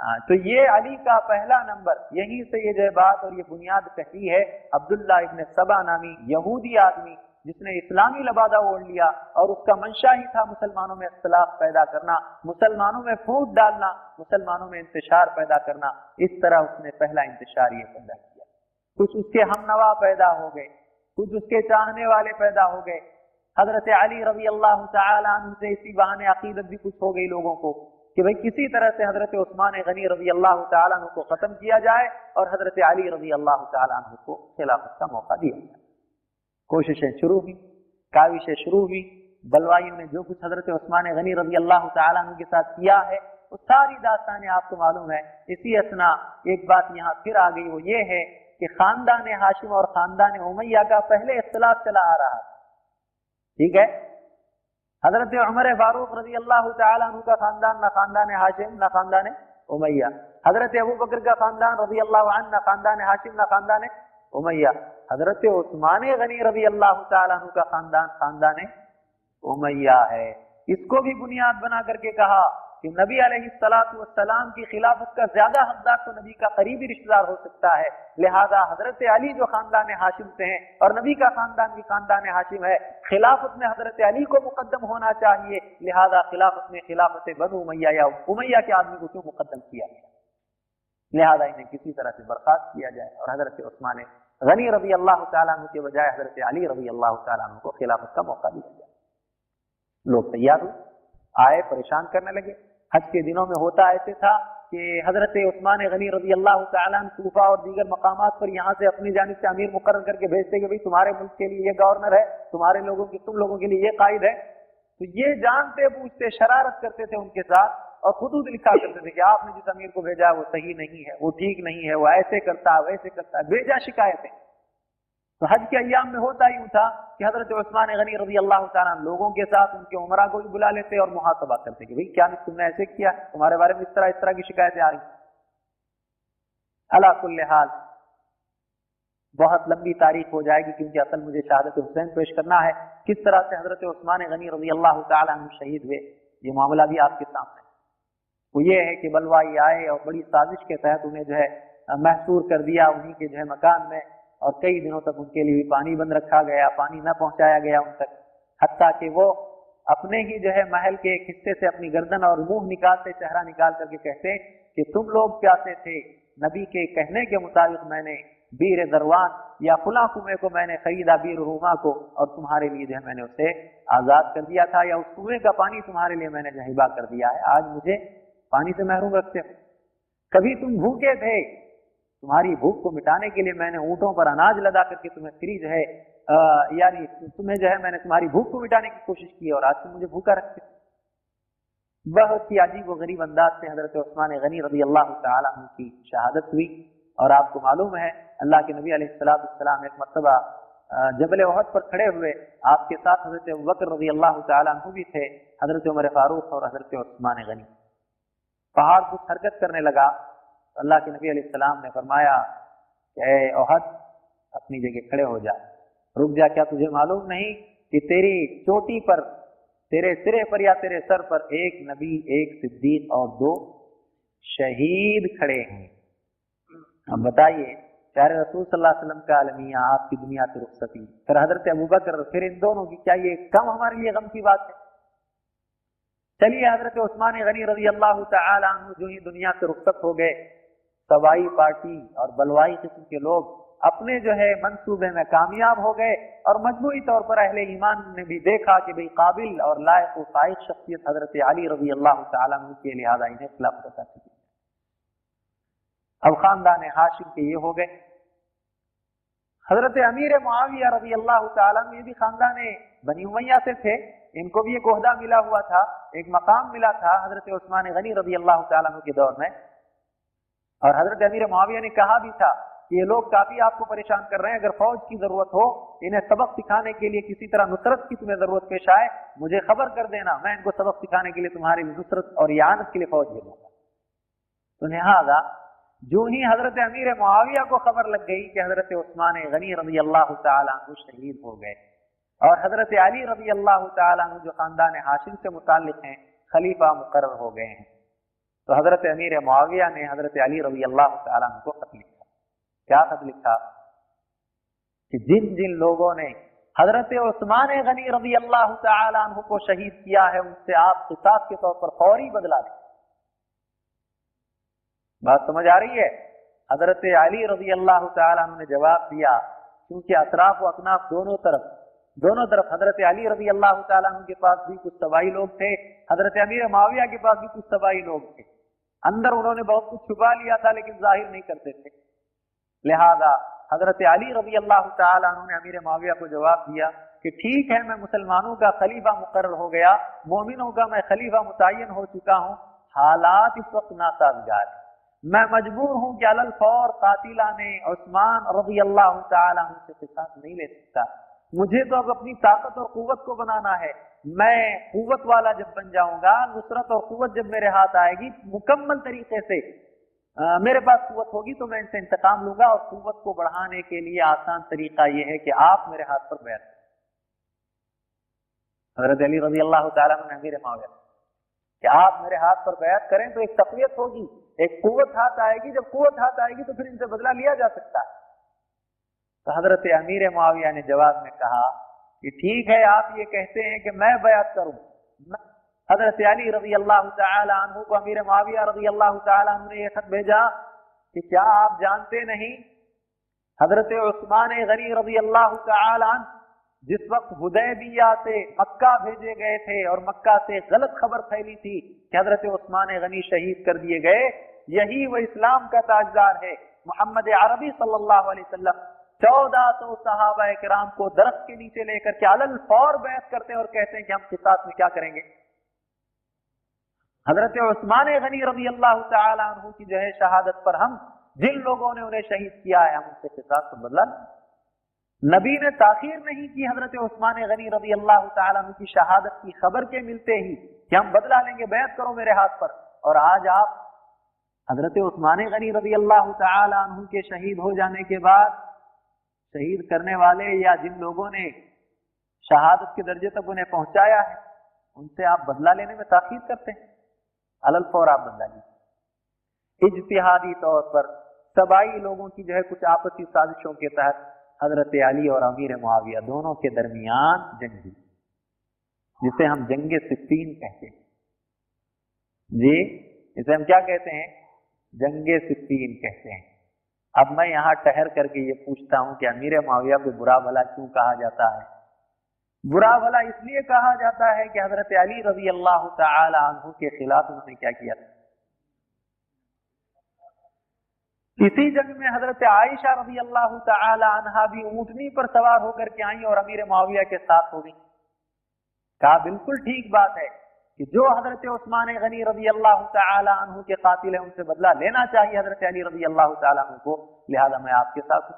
हाँ तो ये अली का पहला नंबर, यहीं से ये जो बात और ये बुनियाद कही है, अब्दुल्ला इब्न सबा नामी यहूदी आदमी, जिसने इस्लामी लबादा ओढ़ लिया और उसका मंशा ही था मुसलमानों में इख्तलाफ पैदा करना, मुसलमानों में फूट डालना, मुसलमानों में इंतशार पैदा करना। इस तरह उसने पहला इंतशार ये पैदा किया। कुछ उसके हम नवा पैदा हो गए, कुछ उसके चाहने वाले पैदा हो गए। हज़रत अली रबी अल्लाह से इसी बहाने अकीदत भी कुछ हो गई लोगों को कि भाई किसी तरह से हज़रत उस्मान गनी रज़ी अल्लाह तु को खत्म किया जाए और हज़रत अली रज़ी अल्लाह तु को खिलाफत का मौका दिया जाए। कोशिशें शुरू हुई, काविशें शुरू हुई, बलवाइयों ने जो कुछ हज़रत उस्मान गनी रज़ी अल्लाह तु के साथ किया है, वो सारी दास्तानें आपको मालूम है। इसी असना, एक बात यहाँ फिर आ गई, वो ये है कि खानदान हाशिम और खानदान उमैया का पहले इख्तलाफ चला आ रहा था। ठीक है? हज़रत उमर फारूक रज़ी अल्लाह का खानदान, ना खानदान हाशिम, ना खानदान उमैया। हज़रत अबू बकर का खानदान रज़ी अल्लाह ना खानदान हाशिम, ना खानदान उमैया। हज़रत उस्मान गनी रज़ी अल्लाह तु का खानदान खानदान उमैया है। इसको भी बुनियाद बना करके कहा कि नबी सलाम की खिलाफत का ज़्यादा हकदार तो नबी का करीबी रिश्तेदार हो सकता है। लिहाजा हज़रत अली जो खानदान हाशिम से हैं और नबी का खानदान भी खानदान हाशिम है, खिलाफत में हज़रत अली को मुकदम होना चाहिए। लिहाजा खिलाफत में खिलाफत बन उमैया या उमैया के आदमी को क्यों मुकदम किया गया? लिहाजा इन्हें किसी तरह से बर्खास्त किया जाए और हज़रत उस्मान गनी रबी अल्लाह तु के बजाय हज़रत अली रबी अल्लाह तु को खिलाफत का मौका दिया जाए लोग तैयार हुए, आए, परेशान करने लगे। हज के दिनों में होता ऐसे था कि हज़रत उस्मान गनी रज़ी अल्लाह तूफा और दीगर मकाम पर यहाँ से अपनी जानब से अमीर मुकर करके भेजते कि भाई तुम्हारे मुल्क के लिए ये गवर्नर है, तुम्हारे लोगों की, तुम लोगों के लिए ये कायद है। तो ये जानते, पूछते, शरारत करते थे उनके साथ और खुद लिखा करते थे कि आपने जिस अमीर को भेजा वो सही नहीं है, वो ठीक नहीं है, वो ऐसे करता, वैसे करता, भेजा शिकायतें। तो हज के अयाम में होता ही था कि हज़रत उस्मान गनी रज़ी अल्लाह लोगों के साथ उनके उमरा को भी बुला लेते और मुहासबा करते कि भाई क्या तुमने ऐसे किया? तुम्हारे बारे में इस तरह इस तरह की शिकायतें आ रही। अला हाल, बहुत लंबी तारीख हो जाएगी क्योंकि असल मुझे शहादत हुसैन पेश करना है। किस तरह से हज़रत उस्मान गनी रज़ी अल्लाह तुम शहीद हुए, ये मामला भी आपके सामने वो ये है कि बलवाई आए और बड़ी साजिश के तहत उन्हें जो है, महसूर कर दिया उन्हीं के जो है मकान में। और कई दिनों तक उनके लिए भी पानी बंद रखा गया, पानी न पहुँचाया गया उन तक। हत्या कि वो अपने ही जो है महल के एक हिस्से से अपनी गर्दन और मुँह निकालते, चेहरा निकाल करके कहते कि तुम लोग प्यासे थे। नबी के कहने के मुताबिक मैंने बीर दरवान या फुला कुएँ को मैंने खरीदा बीर रूमा को और तुम्हारे लिए जो है मैंने उसे आज़ाद कर दिया था या उस कुएँ का पानी तुम्हारे लिए मैंने जहिबा कर दिया है। आज मुझे पानी से महरूम रखते हो। कभी तुम भूखे थे तुम्हारी भूख को मिटाने के लिए मैंने ऊँटों पर अनाज लदा करके तुम्हें फ्री जो है यानी तुम्हें जो है मैंने तुम्हारी भूख को मिटाने की कोशिश की और आज तुम मुझे भूखा रखते बहुत ही अजीब व गरीब अंदाज से हज़रत उस्मान गनी रज़ी अल्लाह की शहादत हुई और आपको मालूम है, अल्लाह के नबी सलाम एक मरतबा जबल वहद पर खड़े हुए आपके साथ हज़रत वक्र रज़ी अल्लाह तु भी थे, हज़रत उमर फारूक और हज़रत उस्मान गनी। पहाड़ कुछ हरकत करने लगा तो अल्लाह के नबी सलाम ने फरमाया कि ओहद अपनी जगह खड़े हो जा। रुक जा, क्या तुझे मालूम नहीं कि तेरी चोटी पर, तेरे सिरे पर या तेरे सर पर एक नबी, एक सिद्दीक और दो शहीद खड़े हैं? अब बताइए, प्यारे रसूल सल्लल्लाहु अलैहि वसल्लम का आलमिया, आपकी दुनिया से रुखसती। फिर हज़रत अबू फिर इन दोनों की, क्या ये कम हमारे लिए गम की बात है? चलिए, हज़रत उस्मान गनी रज़ी अल्लाह तु जो ही दुनिया से रुखसत हो गए सवाई पार्टी और बलवाई किस्म के लोग अपने जो है मंसूबे में कामयाब हो गए और मजमू तौर पर अहले ईमान ने भी देखा कि भाई काबिल और लायक फाइक शख्सियत हज़रत अली रज़ी अल्लाह तु के लिहाजा इन्हें कर चुकी अब खानदान हाशिम के ये हो गए। हज़रत अमीर मुआविया रज़ी अल्लाह ये भी खानदान बनी उमैया से थे। इनको भी एक अहदा मिला हुआ था, एक मकाम मिला था हज़रत उस्मान गनी रज़ी अल्लाह के दौर में। और हज़रत अमीर माविया ने कहा भी था कि ये लोग काफ़ी आपको परेशान कर रहे हैं। अगर फौज की ज़रूरत हो, इन्हें सबक सिखाने के लिए किसी तरह नुसरत की तुम्हें ज़रूरत पेश आए, मुझे खबर कर देना। मैं इनको सबक सिखाने के लिए तुम्हारी नुसरत और यानत के लिए फौज भेजूँगा। तो लिहाजा, जो ही हज़रत अमीर मुआविया को खबर लग गई कि हज़रत उस्मान गनी रज़ी अल्लाह तु शहीद हो गए, और हज़रत अली रज़ी अल्लाह तु जो खानदान हाशिम से मुतल हैं, खलीफा मुकर हो गए हैं। तो हज़रत अमीर मुआविया ने हज़रत अली रज़ी अल्लाह को खत लिखा। क्या खत लिखा? कि जिन जिन लोगों ने हज़रत उस्मान गनी रज़ी अल्लाह तु को शहीद किया है, उनसे आप किताब के तौर पर फौरी बदला दें बात समझ आ रही है? हज़रत अली रज़ी अल्लाह तु ने जवाब दिया क्योंकि अतराफ व अकनाफ दोनों तरफ़ दोनों तरफ़ हज़रत अली रज़ी अल्लाह तु के पास भी कुछ तबाही लोग थे, हज़रत अमीर माविया के पास भी कुछ तबाही लोग थे। अंदर उन्होंने बहुत कुछ छुपा लिया था, लेकिन ज़ाहिर नहीं करते थे। लिहाजा हज़रत अली रबी अल्लाह तु ने अमीर माविया को जवाब दिया कि ठीक है, मैं मुसलमानों का खलीफा मुकर हो गया, मोमिनों का मैं खलीफा मुतन हो चुका हूँ, हालात इस वक्त नासाजगार है। मैं मजबूर हूँ कि अल फौर कातिला ने उस्मान रबी अल्लाह तुम से नहीं ले सकता। मुझे तो अब अपनी ताकत और कुत को बनाना है। मैं कुत वाला जब बन जाऊँगा नुसरत और कुत जब मेरे हाथ आएगी मुकम्मल तरीके से आ, मेरे पास कुत होगी तो मैं इनसे इंतकाम लूँगा और कुत को बढ़ाने के लिए आसान तरीका यह है कि आप मेरे हाथ पर बैठ हज़रत अली रज़ी अल्लाह कि आप मेरे हाथ पर बैत करें तो एक तकवीत होगी एक कुत हाथ आएगी जब कुत हाथ आएगी तो फिर इनसे बदला लिया जा सकता है। तो हज़रत अमीर माविया ने जवाब में कहा कि ठीक है, आप ये कहते हैं कि मैं बयात करूँ। हज़रत अली रज़ी अल्लाह तु को अमीर माविया रज़ी अल्लाह तु ने यह खत भेजा कि क्या आप जानते नहीं? हज़रत उस्मान गनी रज़ी अल्लाह तु जिस वक्त हुदैबिया से मक्का भेजे गए थे और मक्का से गलत खबर फैली थी कि हज़रत उस्मान गनी शहीद कर दिए गए, यही वो इस्लाम का ताजदार है, मोहम्मद अरबी सल्लल्लाहु अलैहि वसल्लम। चौदह सौ सहाबा कराम को दरख्त के नीचे लेकर के अलल फौर बैत करते हैं और कहते हैं कि हम किसास में क्या करेंगे। हज़रत उस्मान गनी रबी अल्लाह तु की जो है शहादत पर हम जिन लोगों ने उन्हें शहीद किया है, हम उनसे किसास को बदला नबी ने ताखिर नहीं की, हज़रत उस्मान गनी रबी अल्लाह तु की शहादत की खबर के मिलते ही कि हम बदला लेंगे, बैत करो मेरे हाथ पर। और आज आप हज़रत उस्मान गनी रबी अल्लाह तु के शहीद हो जाने के बाद शहीद करने वाले या जिन लोगों ने शहादत के दर्जे तक उन्हें पहुँचाया है, उनसे आप बदला लेने में ताखिर करते हैं। अलल फौर आप बदला लीजिए। इजतिहादी तौर पर सबाई लोगों की जो है कुछ आपसी साजिशों के तहत हज़रत अली और अमीर मुआविया दोनों के दरमियान जंग जिसे हम जंग सिप्तीन कहते हैं। जी, इसे हम क्या कहते हैं? जंग सिप्तीन कहते हैं। अब मैं यहाँ ठहर करके ये पूछता हूँ कि अमीर माविया को बुरा भला क्यों कहा जाता है? बुरा भला इसलिए कहा जाता है कि हज़रत अली रज़ी अल्लाह तु के खिलाफ उन्होंने क्या किया? था इसी जंग में हज़रत आयशा रबी अल्लाह तहा भी ऊंटनी पर सवार होकर के आई और अमीर माविया के साथ हो गई। कहा, बिल्कुल ठीक बात है। कि जो हज़रत उस्मान गनी रज़ी अल्लाह तु के कातिल है, उनसे बदला लेना चाहिए हज़रत अली रज़ी अल्लाह तु को। लिहाजा मैं आपके साथ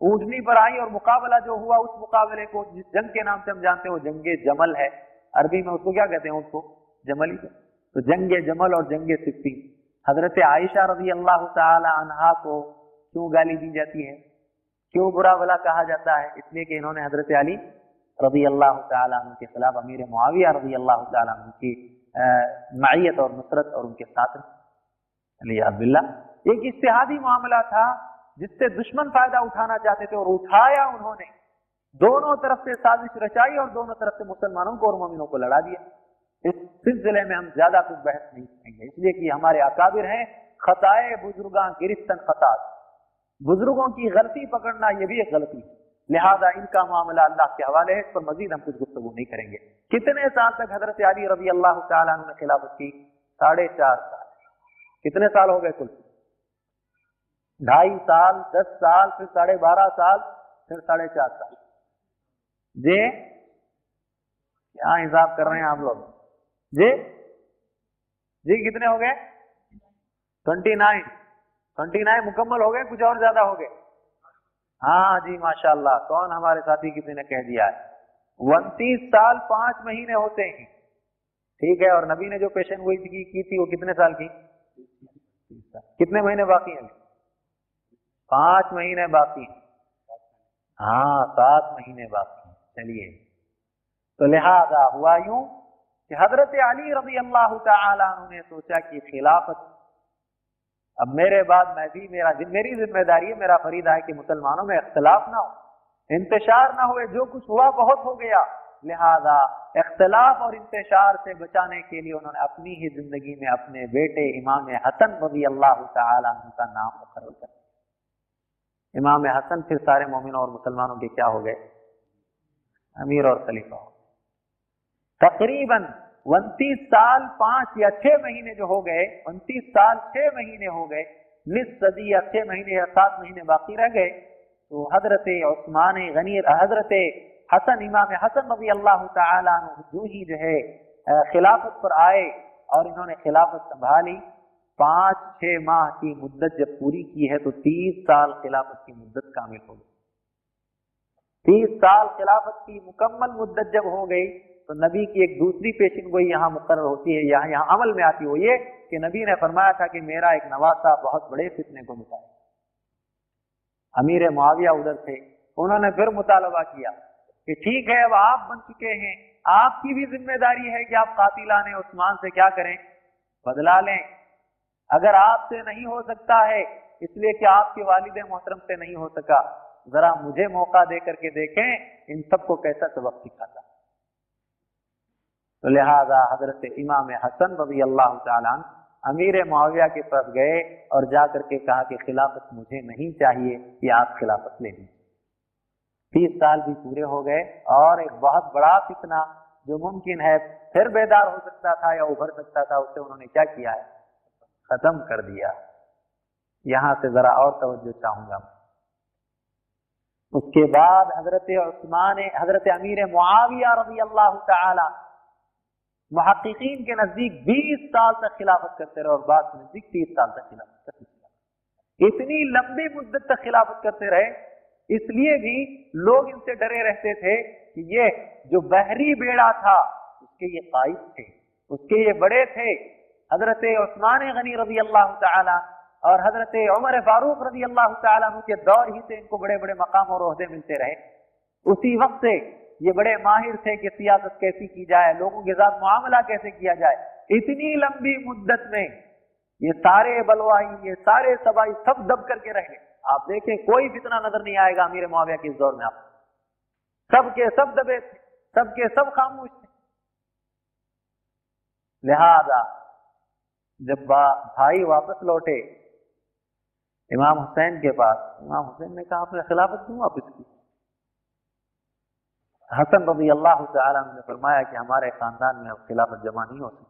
ऊंटनी पर आई और मुकाबला जो हुआ उस मुकाबले को, जिस जंग के नाम से हम जानते हैं, वो जंगे जमल है। अरबी में उसको क्या कहते हैं उसको? जमली। तो जंगे जमल और जंग सिप्पी हज़रत आयशा रज़ी अल्लाह तहा को क्यों गाली दी जाती है? क्यों बुरा भला कहा जाता है? इसलिए कि इन्होंने हज़रत अली रज़ी अल्लाह तु के खिलाफ, अमीर मुआविया रज़ी अल्लाह तु की मैत और नुसरत और उनके साथ अल्लाह एक इश्तेहादी मामला था जिससे दुश्मन फ़ायदा उठाना चाहते थे और उठाया उन्होंने। दोनों तरफ़ से साजिश रचाई और दोनों तरफ़ से मुसलमानों को और मोमिनों को लड़ा दिया। इस सिलसिले में हम ज़्यादा कुछ बहस नहीं करेंगे, इसलिए कि हमारे अकाबिर हैं, खताए बुजुर्गा बुज़ुर्गों की गलती पकड़ना यह भी एक गलती है। लिहाजा इनका मामला अल्लाह के हवाले है, इस पर मजीद हम कुछ गुफ्तु नहीं करेंगे। कितने साल तक हज़रत अली रबी अल्लाह ने खिलाफत की? साढ़े चार साल। कितने साल हो गए कुल? ढाई साल, दस साल, फिर साढ़े बारह साल, फिर साढ़े चार साल। जे? क्या हिसाब कर रहे हैं आप लोग? जी? जी, कितने हो गए? ट्वेंटी नाइन ट्वेंटी नाइन मुकम्मल हो गए, कुछ और ज़्यादा हो गए। हाँ जी माशाल्लाह। कौन हमारे साथी किसी ने कह दिया है? उनतीस साल पाँच महीने होते हैं। ठीक है और नबी ने जो पेशन गोई की, की थी वो कितने साल की? कितने महीने बाकी हैं? पाँच महीने बाकी हाँ। सात महीने बाकी चलिए। तो लिहाजा हुआ यूँ कि हज़रत अली रबी अल्लाह ने सोचा कि खिलाफत अब मेरे बाद मैं भी, मेरा मेरी ज़िम्मेदारी है, मेरा फरीदा है कि मुसलमानों में इख्तलाफ ना हो। इंतशार ना हुए जो कुछ हुआ बहुत हो गया। लिहाजा इख्तलाफ और इंतशार से बचाने के लिए उन्होंने अपनी ही ज़िंदगी में अपने बेटे इमाम हसन रज़ी अल्लाह का नाम मुकर कर इमाम हसन फिर सारे मोमिनों और मुसलमानों के क्या हो गए? अमीर और खलीफा तकरीबन उनतीस साल पाँच या छह महीने जो हो गए, उनतीस साल छह महीने हो गए निस सदी या छह महीने या सात महीने बाकी रह गए तो हज़रत उस्मान गनी, हज़रत हसन, इमाम हसन नबी अल्लाह जो ही जो है खिलाफत पर आए और इन्होंने खिलाफत संभाली। पाँच, छह माह की मुद्दत जब पूरी की है तो तीस साल खिलाफत की मुद्दत कामिल हो गई। तीस साल खिलाफत की मुकम्मल मुद्दत जब हो गई तो नबी की एक दूसरी पेशिन गोई यहाँ मुकर होती है, यहाँ यहाँ अमल में आती हो ये कि नबी ने फरमाया था कि मेरा एक नवासा बहुत बड़े फितने को मिटाए अमीर मुआविया उधर थे, उन्होंने फिर मुतालबा किया कि ठीक है, अब आप बन चुके हैं, आपकी भी ज़िम्मेदारी है कि आप कातिलान उस्मान से क्या करें? बदला लें। अगर आपसे नहीं हो सकता है, इसलिए कि आपके वालिद मोहतरम से नहीं हो सका। जरा मुझे मौका दे करके देखें, इन सबको कैसा सबक सिखाता। तो लिहाजा हज़रत इमाम हसन रबी अल्लाह अमीर मुआविया के पास गए और जाकर के कहा कि खिलाफत मुझे नहीं चाहिए कि आप खिलाफत ले लीजिए। तीस साल भी पूरे हो गए और एक बहुत बड़ा फितना जो मुमकिन है, फिर बेदार हो सकता था या उभर सकता था, उसे उन्होंने क्या किया है? खत्म कर दिया। यहाँ से जरा और तवज्जो चाहूँगा उसके बाद हज़रत उस्मान, हज़रत अमीर मुआविया रबी अल्लाह महकीन के नज़दीक 20 साल तक खिलाफत करते रहे और बाद में नज़दीक 30 साल तक खिलाफत करते इतनी लंबी मुद्दत तक खिलाफत करते रहे, इसलिए भी लोग इनसे डरे रहते थे कि ये जो बहरी बेड़ा था, उसके ये कायद थे, उसके ये बड़े थे। हज़रत उस्मान गनी रज़ी अल्लाह और हज़रत उमर फारूक रज़ी अल्लाह के दौर ही से इनको बड़े बड़े मकाम और अहदे मिलते रहे। उसी वक्त से ये बड़े माहिर थे कि सियासत कैसी की जाए, लोगों के साथ मामला कैसे किया जाए। इतनी लंबी मुद्दत में ये सारे बलवाई ये सारे सबाई सब दब करके रहे आप देखें, कोई फितना नज़र नहीं आएगा अमीर मुआविया के इस दौर में आप। सबके सब दबे थे, सबके सब खामोश थे। लिहाजा, जब भाई वापस लौटे, इमाम हुसैन के पास, इमाम हुसैन ने कहा आपने खिलाफत क्यों वापस की? हसन रबी अल्लाह ने फरमाया कि हमारे खानदान में अब खिलाफत जमा नहीं हो सकती।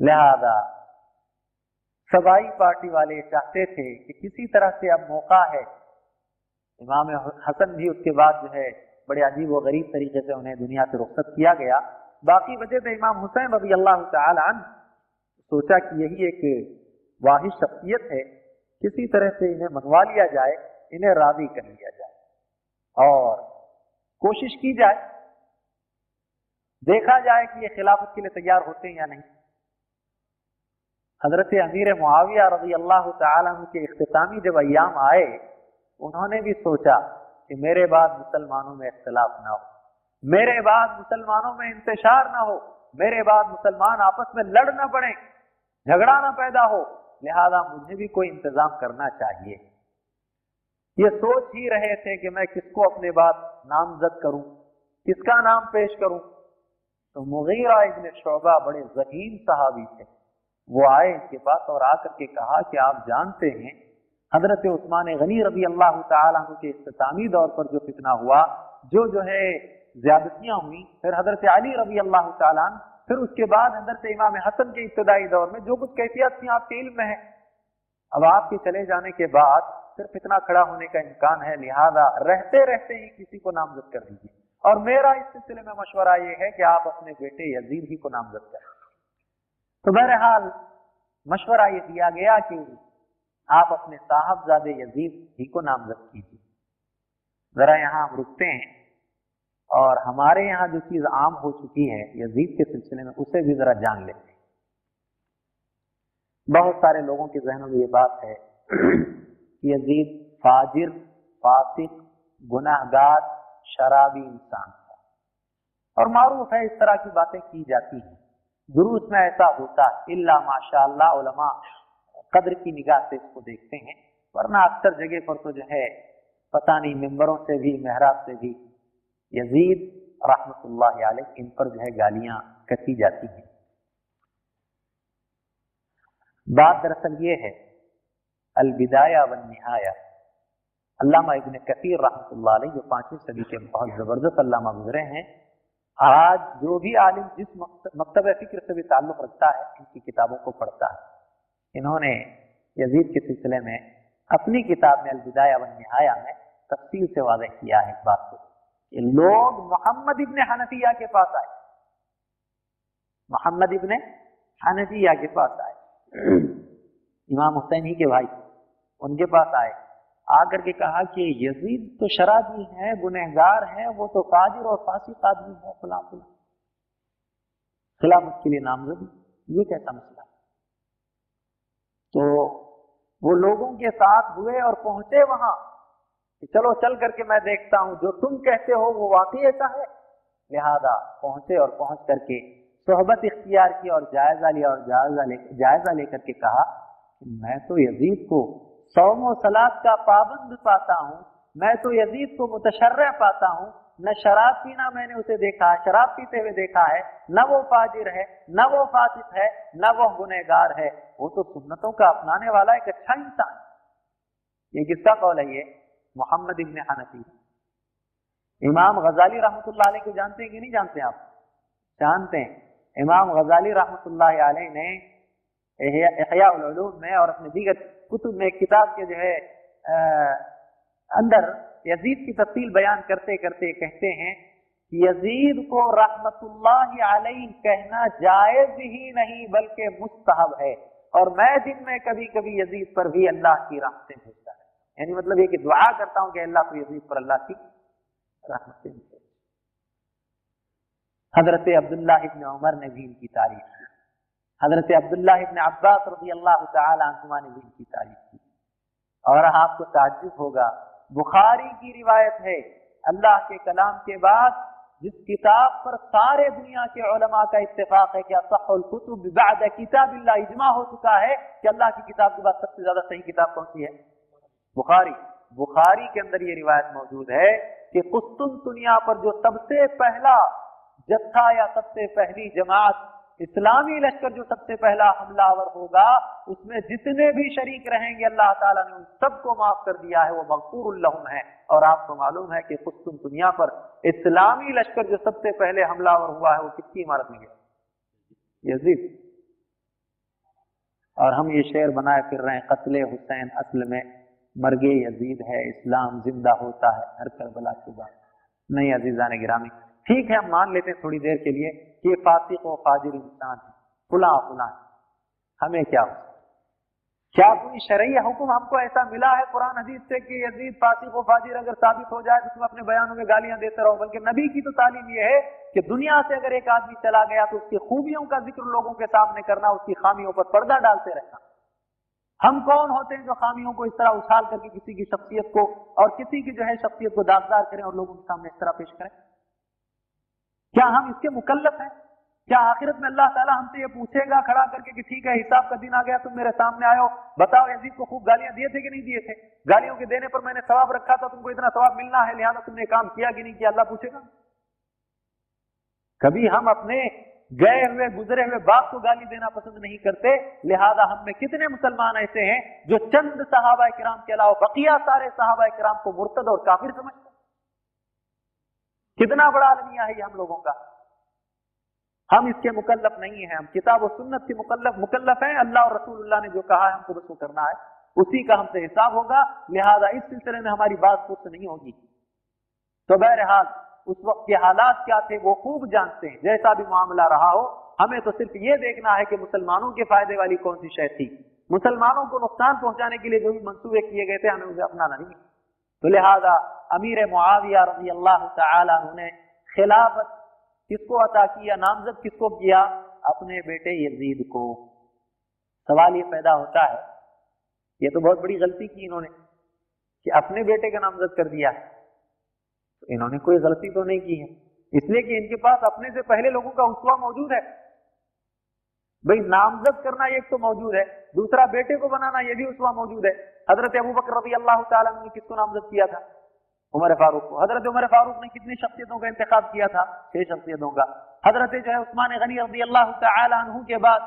लिहाजा सबाई पार्टी वाले चाहते थे कि किसी तरह से अब मौका है। इमाम हसन भी उसके बाद जो है, बड़े अजीब व गरीब तरीके से उन्हें दुनिया से रुख्सत किया गया। बाकी वजह से इमाम हुसैन रबी अल्लाह तन सोचा कि यही एक वाहि शख्सियत है। किसी तरह से इन्हें मंगवा लिया जाए, इन्हें राज़ी कर लिया जाए। और कोशिश की जाए, देखा जाए कि ये खिलाफत के लिए तैयार होते हैं या नहीं। हज़रत अमीर मुआविया रज़ी अल्लाह तु के अख्तामी जब अयाम आए, उन्होंने भी सोचा कि मेरे बाद मुसलमानों में इख्तलाफ ना हो, मेरे बाद मुसलमानों में इंतशार ना हो, मेरे बाद मुसलमान आपस में लड़ ना पड़े, झगड़ा ना पैदा हो, लिहाजा मुझे भी कोई इंतज़ाम करना चाहिए। ये सोच ही रहे थे कि मैं किसको अपने बाद नामजद करूँ, किसका नाम पेश करूँ। तो मुगीरा इबन शोबा बड़े जहीन सहाबी थे। वो आए इनके पास और आकर के कहा कि आप जानते हैं, हज़रत उस्मान गनी रबी अल्लाह तु के इख्तामी दौर पर जो फितना हुआ, जो जो है ज्यादतियाँ हुई, फिर हज़रत अली रबी अल्लाह तन फिर उसके बाद हज़रत इमाम हसन के इब्तदाई दौर में जो कुछ कैफियत थी आपके इल्म में है। अब आपके चले जाने के बाद सिर्फ़ इतना खड़ा होने का इम्कान है, लिहाजा रहते रहते ही किसी को नामजद कर दीजिए। और मेरा इस सिलसिले में मशवरा ये है कि आप अपने बेटे यजीद ही को नामजद करें। तो बहरहाल, मशवरा ये दिया गया कि आप अपने साहबजादे यजीद ही को नामजद कीजिए। जरा यहाँ हम रुकते हैं और हमारे यहाँ जो चीज़ आम हो चुकी है यजीद के सिलसिले में, उसे भी जरा जान लेते हैं। बहुत सारे लोगों के जहनों में ये बात है। यजीद, फाजिर, फासिक, गुनाहगार, शराबी इंसान। था और मारूफ है इस तरह की बातें की जाती हैं। दुरुस्त में ऐसा होता है। इल्ला माशा उलमा, कद्र की निगाह से इसको देखते हैं। वरना अक्सर जगह पर तो जो है, पता नहीं मेम्बरों से भी, मेहराब से भी यजीद रहमत इन पर जो है गालियाँ कसी जाती हैं। बात दरअसल ये है अलविदाया व नहाया अल्लामा इबन कसीर रहमत जो पांचवी सदी के बहुत ज़बरदस्त अल्लामा गुजरे हैं आज जो भी आलिम जिस मकतब फ़िक्र से भी ताल्लुक रखता है इनकी किताबों को पढ़ता है इन्होंने यजीद के सिलसिले में अपनी किताब में अलविदाया व नहाया में तफसील से वादे किया है इस बात को कि लोग मोहम्मद इबन हनफिया के पास आए मोहम्मद इबन हनफिया के पास आए इमाम हुसैन ही के भाई उनके पास आए। आकर के कहा कि यजीद तो शराबी है, गुनहगार है, वो तो फाजिर और फांसी आदमी है, फुला फुला। खिलाफत के लिए नामजद ये कैसा मसला। तो वो लोगों के साथ हुए और पहुँचे वहाँ कि चलो चल करके मैं देखता हूँ, जो तुम कहते हो वो वाकई ऐसा है। लिहाजा पहुँचे और पहुँच करके सोहबत इख्तियार की और जायजा लिया और जायजा ले, जायजा लेकर के कहा मैं तो यजीद को सौम सलाद का पाबंद पाता हूँ, मैं तो यजीद को मुतशर्र पाता हूँ, न शराब पीना मैंने उसे देखा है, शराब पीते हुए देखा है, न वो फाजिर है, न वो फासिक है, न वो गुनेगार है। वो तो सुन्नतों का अपनाने वाला एक अच्छा इंसान ये किसका कौल है ये? मोहम्मद इबन हनफी इमाम गजाली रहमत को जानते हैं कि नहीं जानते आप? जानते हैं। इमाम गजाली रहमत ने एहयालूम में और अपने दीगर कुतुब में किताब के जो है अंदर यजीद की तफसील बयान करते करते कहते हैं कि यजीद को रहमतुल्लाह कहना जायज़ ही नहीं बल्कि मुस्तहब है और मैं दिन में कभी कभी यजीद पर भी अल्लाह की राहते भेजता है यानी मतलब ये कि दुआ करता हूँ कि अल्लाह को यजीद पर अल्लाह की रहमत हज़रत अब्दुल्ला इब्न उमर ने भी इनकी तारीफ़ हज़रत अब्दुल्ला इब्न अब्बास रज़ी अल्लाह तुमा ने भी इनकी तारीफ़ की। और आपको ताजुब होगा, बुखारी की रिवायत है, अल्लाह के कलाम के बाद जिस किताब पर सारे दुनिया के उलमा का इत्तेफाक है कि असहुलकुतुब किताब इजमा हो चुका है कि अल्लाह की किताब के बाद सबसे ज़्यादा सही किताब कौन सी है? बुखारी। बुखारी के अंदर ये रिवायत मौजूद है कि कुस्तुन दुनिया पर जो सबसे पहला जत्था या सबसे पहली जमात इस्लामी लश्कर जो सबसे पहला हमलावर होगा, उसमें जितने भी शरीक रहेंगे, अल्लाह ताला ने उन सबको माफ़ कर दिया है, वो मकफूर है। और आपको मालूम है कि खुद दुनिया पर इस्लामी लश्कर जो सबसे पहले हमलावर हुआ है, वो किसकी इमारत में गया? यजीद। और हम ये शेर बनाए फिर रहे हैं, कत्ल हुसैन असल में मरगे यजीद है, इस्लाम ज़िंदा होता है, हर करबला की बात नहीं अजीजा ने गिरामी ठीक है, हम मान लेते हैं थोड़ी देर के लिए। कि फासिक व फाजिर इंसान है। फुला खुला हमें क्या हो क्या कोई शरय हुक्म हमको ऐसा मिला है कुरान हदीस से कि यजीद फासिक व फाजिर अगर साबित हो जाए तो तुम अपने बयानों में गालियाँ देते रहो? बल्कि नबी की तो तालीम यह है कि दुनिया से अगर एक आदमी चला गया तो उसकी खूबियों का ज़िक्र लोगों के सामने करना, उसकी खामियों पर पर्दा डालते रहना। हम कौन होते हैं जो खामियों को इस तरह उछाल करके किसी की शख्सियत को और किसी की जो है शख्सियत को दागदार करें और लोगों के सामने इस तरह पेश करें? क्या हम इसके मुकल्लफ हैं? क्या आखिरत में अल्लाह ताला हमसे ये पूछेगा, खड़ा करके कि ठीक है, हिसाब का दिन आ गया, तुम मेरे सामने आयो। बताओ, यजीद को खूब गालियाँ दिए थे कि नहीं दिए थे? गालियों के देने पर मैंने सवाब रखा था, तुमको इतना सवाब मिलना है, लिहाजा तुमने काम किया कि नहीं किया, अल्लाह पूछेगा। कभी हम अपने गए हुए, गुजरे हुए बाप को गाली देना पसंद नहीं करते, लिहाजा हम में कितने मुसलमान ऐसे हैं जो चंद सहाबा कराम के अलावा बकिया सारे सहाबा कराम को मुर्तद और काफिर समझते कितना बड़ा अलमिया है ये हम लोगों का? हम इसके मुकल्लफ नहीं है। हम किताब और सुन्नत के मुकल्लफ मुकल्लफ हैं। अल्लाह और रसूलुल्लाह ने जो कहा है हमको बस करना है। उसी का हमसे हिसाब होगा। लिहाजा इस सिलसिले में हमारी बात कुछ नहीं होगी। तो बहरहाल, उस वक्त के हालात क्या थे वो खूब जानते हैं। जैसा भी मामला रहा हो, हमें तो सिर्फ़ ये देखना है कि मुसलमानों के फ़ायदे वाली कौन सी शय थी। मुसलमानों को नुकसान पहुँचाने के लिए जो भी मंसूबे किए गए थे, हमें उसे अपनाना नहीं तो लिहाजा अमीर मुआविया रज़ी अल्लाह ने खिलाफत किसको अता किया नामजद किसको किया? अपने बेटे यजीद को। सवाल ये पैदा होता है, ये तो बहुत बड़ी गलती की इन्होंने, कि अपने बेटे का नामजद कर दिया तो इन्होंने कोई गलती तो नहीं की है। इसलिए कि इनके पास अपने से पहले लोगों का उसवा मौजूद है। भाई नामजद करना एक तो मौजूद है, दूसरा बेटे को बनाना यह भी उसवा मौजूद है। हज़रत अबू बकर रबी अल्लाह तला ने किसको नामजद किया था? उमर फारूक को। हज़रत उमर फारूक ने कितनी शख्सियतों का इंतखब किया था? छह शख्सियतों का। हज़रत जो है उस्मान गनी रबी अल्लाह तु के बाद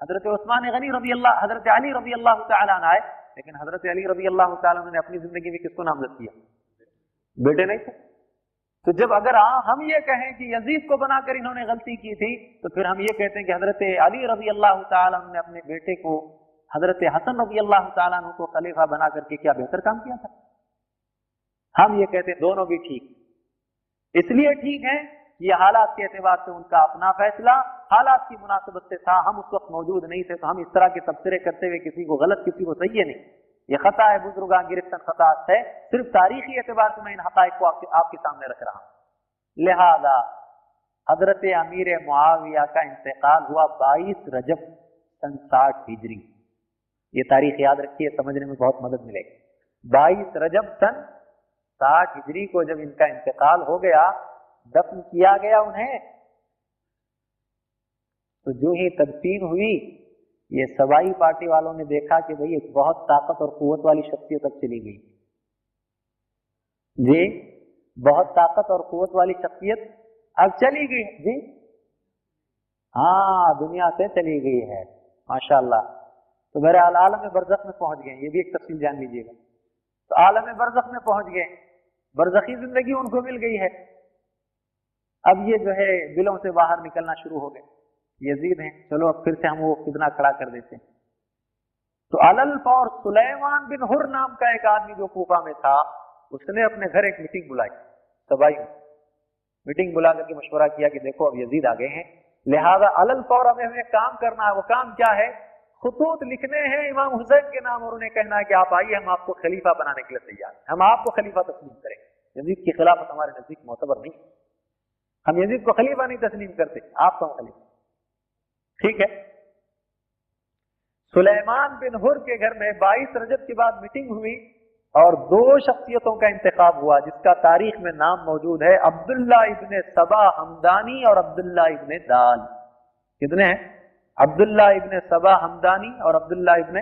हज़रत उस्मान गनी रबी अल्लाह हज़रत अली रबी अल्लाह आए, लेकिन हज़रत अली रबी अल्लाह तु ने अपनी ज़िंदगी में किसको नामजद किया? बेटे नहीं थे? तो जब अगर आ, हम ये कहें कि यजीद को बनाकर इन्होंने गलती की थी तो फिर हम ये कहते हैं कि हज़रत अली रबी अल्लाह ने अपने बेटे को हज़रत हसन रबी अल्लाह को खलीफा बना करके क्या बेहतर काम किया था? हम ये कहते हैं दोनों भी ठीक। इसलिए ठीक है ये हालात के एतबार से उनका अपना फैसला हालात की मुनासिबत से था हम उस वक्त मौजूद नहीं थे तो हम इस तरह के तबसरे करते हुए किसी को गलत किसी को सही है नहीं। ये खता है बुजुर्गा गिरफ़्तार खता है सिर्फ़ तारीखी एतबार से मैं इन हकायक को आपके, आपके सामने रख रहा हूँ। लिहाजा हज़रत अमीर मुआविया का इंतकाल हुआ बाईस रजब सन साठ हिजरी। ये तारीख याद रखिए समझने में बहुत मदद मिलेगी। बाईस रजब सन साठ हिजरी को जब इनका इंतकाल हो गया दफन किया गया उन्हें तो जो ही तदफीन हुई ये सवाई पार्टी वालों ने देखा कि भाई एक बहुत ताकत और कुत वाली शख्सियत अब चली गई। जी, बहुत ताकत और कुत वाली शख्सियत अब चली गई जी? हाँ दुनिया से चली गई है, माशाल्लाह। तो मेरे आलम बरजक में पहुँच गए, ये भी एक तफसील जान लीजिएगा। तो आलम बरजख में पहुँच गए, बरजखी ज़िंदगी उनको मिल गई है। अब ये जो है, दिलों से बाहर निकलना शुरू हो गए। यजीद हैं। चलो अब फिर से हम वो कितना खड़ा कर देते हैं। तो अलल और सुलेमान बिन हुर नाम का एक आदमी जो कूफा में था, उसने अपने घर एक मीटिंग बुलाई सबाई मीटिंग बुला करके मशवरा किया कि देखो अब यजीद आ गए हैं। लिहाजा अलल फौर हमें हमें काम करना है, वो काम क्या है? खतूत लिखने हैं इमाम हुसैन के नाम और उन्हें कहना है कि आप आइए, हम आपको खलीफा बनाने के लिए तैयार हैं। हम आपको खलीफा तस्लीम करेंगे। यजीद की खिलाफत हमारे नज़दीक मोतबर नहीं हम यजीद को खलीफा नहीं तस्लीम करते, आप कौन खलीफा? ठीक है? सुलेमान बिन हुर के घर में 22 रजब के बाद मीटिंग हुई और दो शख्सियतों का इंतखब हुआ, जिसका तारीख में नाम मौजूद है अब्दुल्ला इबन सबा हमदानी और अब्दुल्ला इबन दाल। कितने हैं? अब्दुल्ला इबन सबा हमदानी और अब्दुल्ला इबन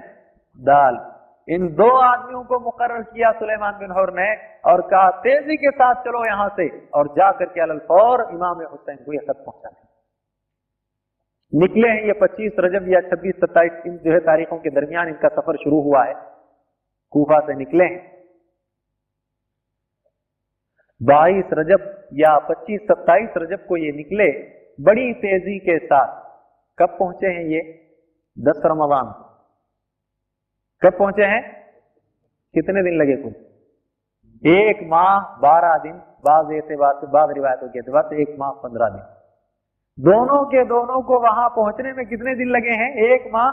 दाल। इन दो आदमियों को मुकर किया सुलेमान बिन हौर ने और कहा, तेज़ी के साथ चलो यहाँ से। और जाकर के अलफौर इमाम हुसैन को यह खत पहुँचाने। निकले हैं ये 25 रजब या 26 सत्ताईस, इन जो है तारीखों के दरमियान इनका सफ़र शुरू हुआ है। कूफा से निकले हैं। बाईस रजब या 25 सत्ताईस रजब को ये निकले, बड़ी तेज़ी के साथ। कब पहुँचे हैं ये? दस रमज़ान कब पहुँचे हैं? कितने दिन लगे कुल? एक माह बारह दिन बाद एतबार से बाद रिवायतों के एतबार से एक माह पंद्रह दिन। दोनों के दोनों को वहाँ पहुँचने में कितने दिन लगे हैं? एक माह।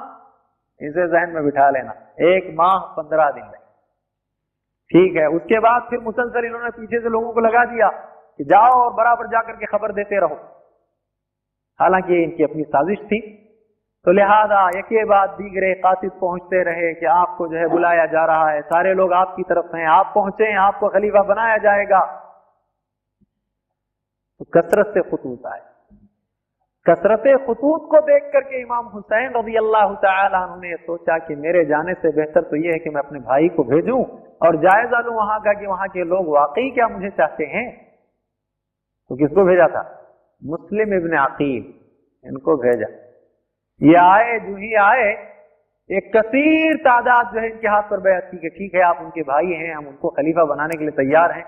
इसे जहन में बिठा लेना। एक माह, पंद्रह दिन लगे। ठीक है। उसके बाद फिर मुसलसल इन्होंने पीछे से लोगों को लगा दिया कि जाओ और बराबर जाकर के खबर देते रहो। हालाँकि इनकी अपनी साजिश थी। तो लिहाजा यके बाद दीगरे कासिद पहुँचते रहे कि आपको जो है बुलाया जा रहा है। सारे लोग आपकी तरफ़ हैं। आप पहुँचे, आपको खलीफा बनाया जाएगा। तो कसरत से खतूत आए। कसरत खतूत को देख करके इमाम हुसैन रज़ी अल्लाह ने सोचा कि मेरे जाने से बेहतर तो यह है कि मैं अपने भाई को भेजूं और जायजा लू वहाँ का कि वहाँ के लोग वाकई क्या मुझे चाहते हैं। तो किसको भेजा था? मुस्लिम इबन अकील। इनको भेजा। ये आए, जो ही आए, एक कसीर तादाद जो है इनके हाथ पर बैठ की ठीक है, आप उनके भाई हैं, हम उनको खलीफा बनाने के लिए तैयार हैं।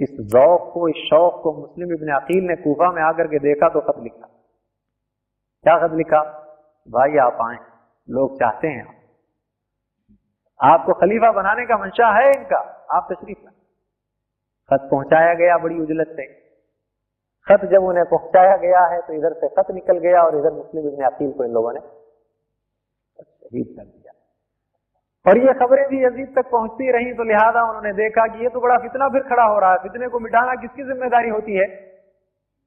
इस जौक को, इस शौक को मुस्लिम इबन अकील ने कूफा में आकर के देखा तो खत लिखा। क्या खत लिखा? भाई आप आए, लोग चाहते हैं आपको खलीफा बनाने का मंशा है इनका, आप तशरीफ़ खत पहुँचाया गया बड़ी उजलत से। खत जब उन्हें पहुँचाया गया है तो इधर से खत निकल गया और इधर मुस्लिम इबन अकील को इन लोगों ने शहीद कर दिया। और ये खबरें भी अजीब तक पहुँचती रही तो लिहाजा उन्होंने देखा कि ये तो बड़ा फितना फिर खड़ा हो रहा है, फितने को मिटाना किसकी ज़िम्मेदारी होती है?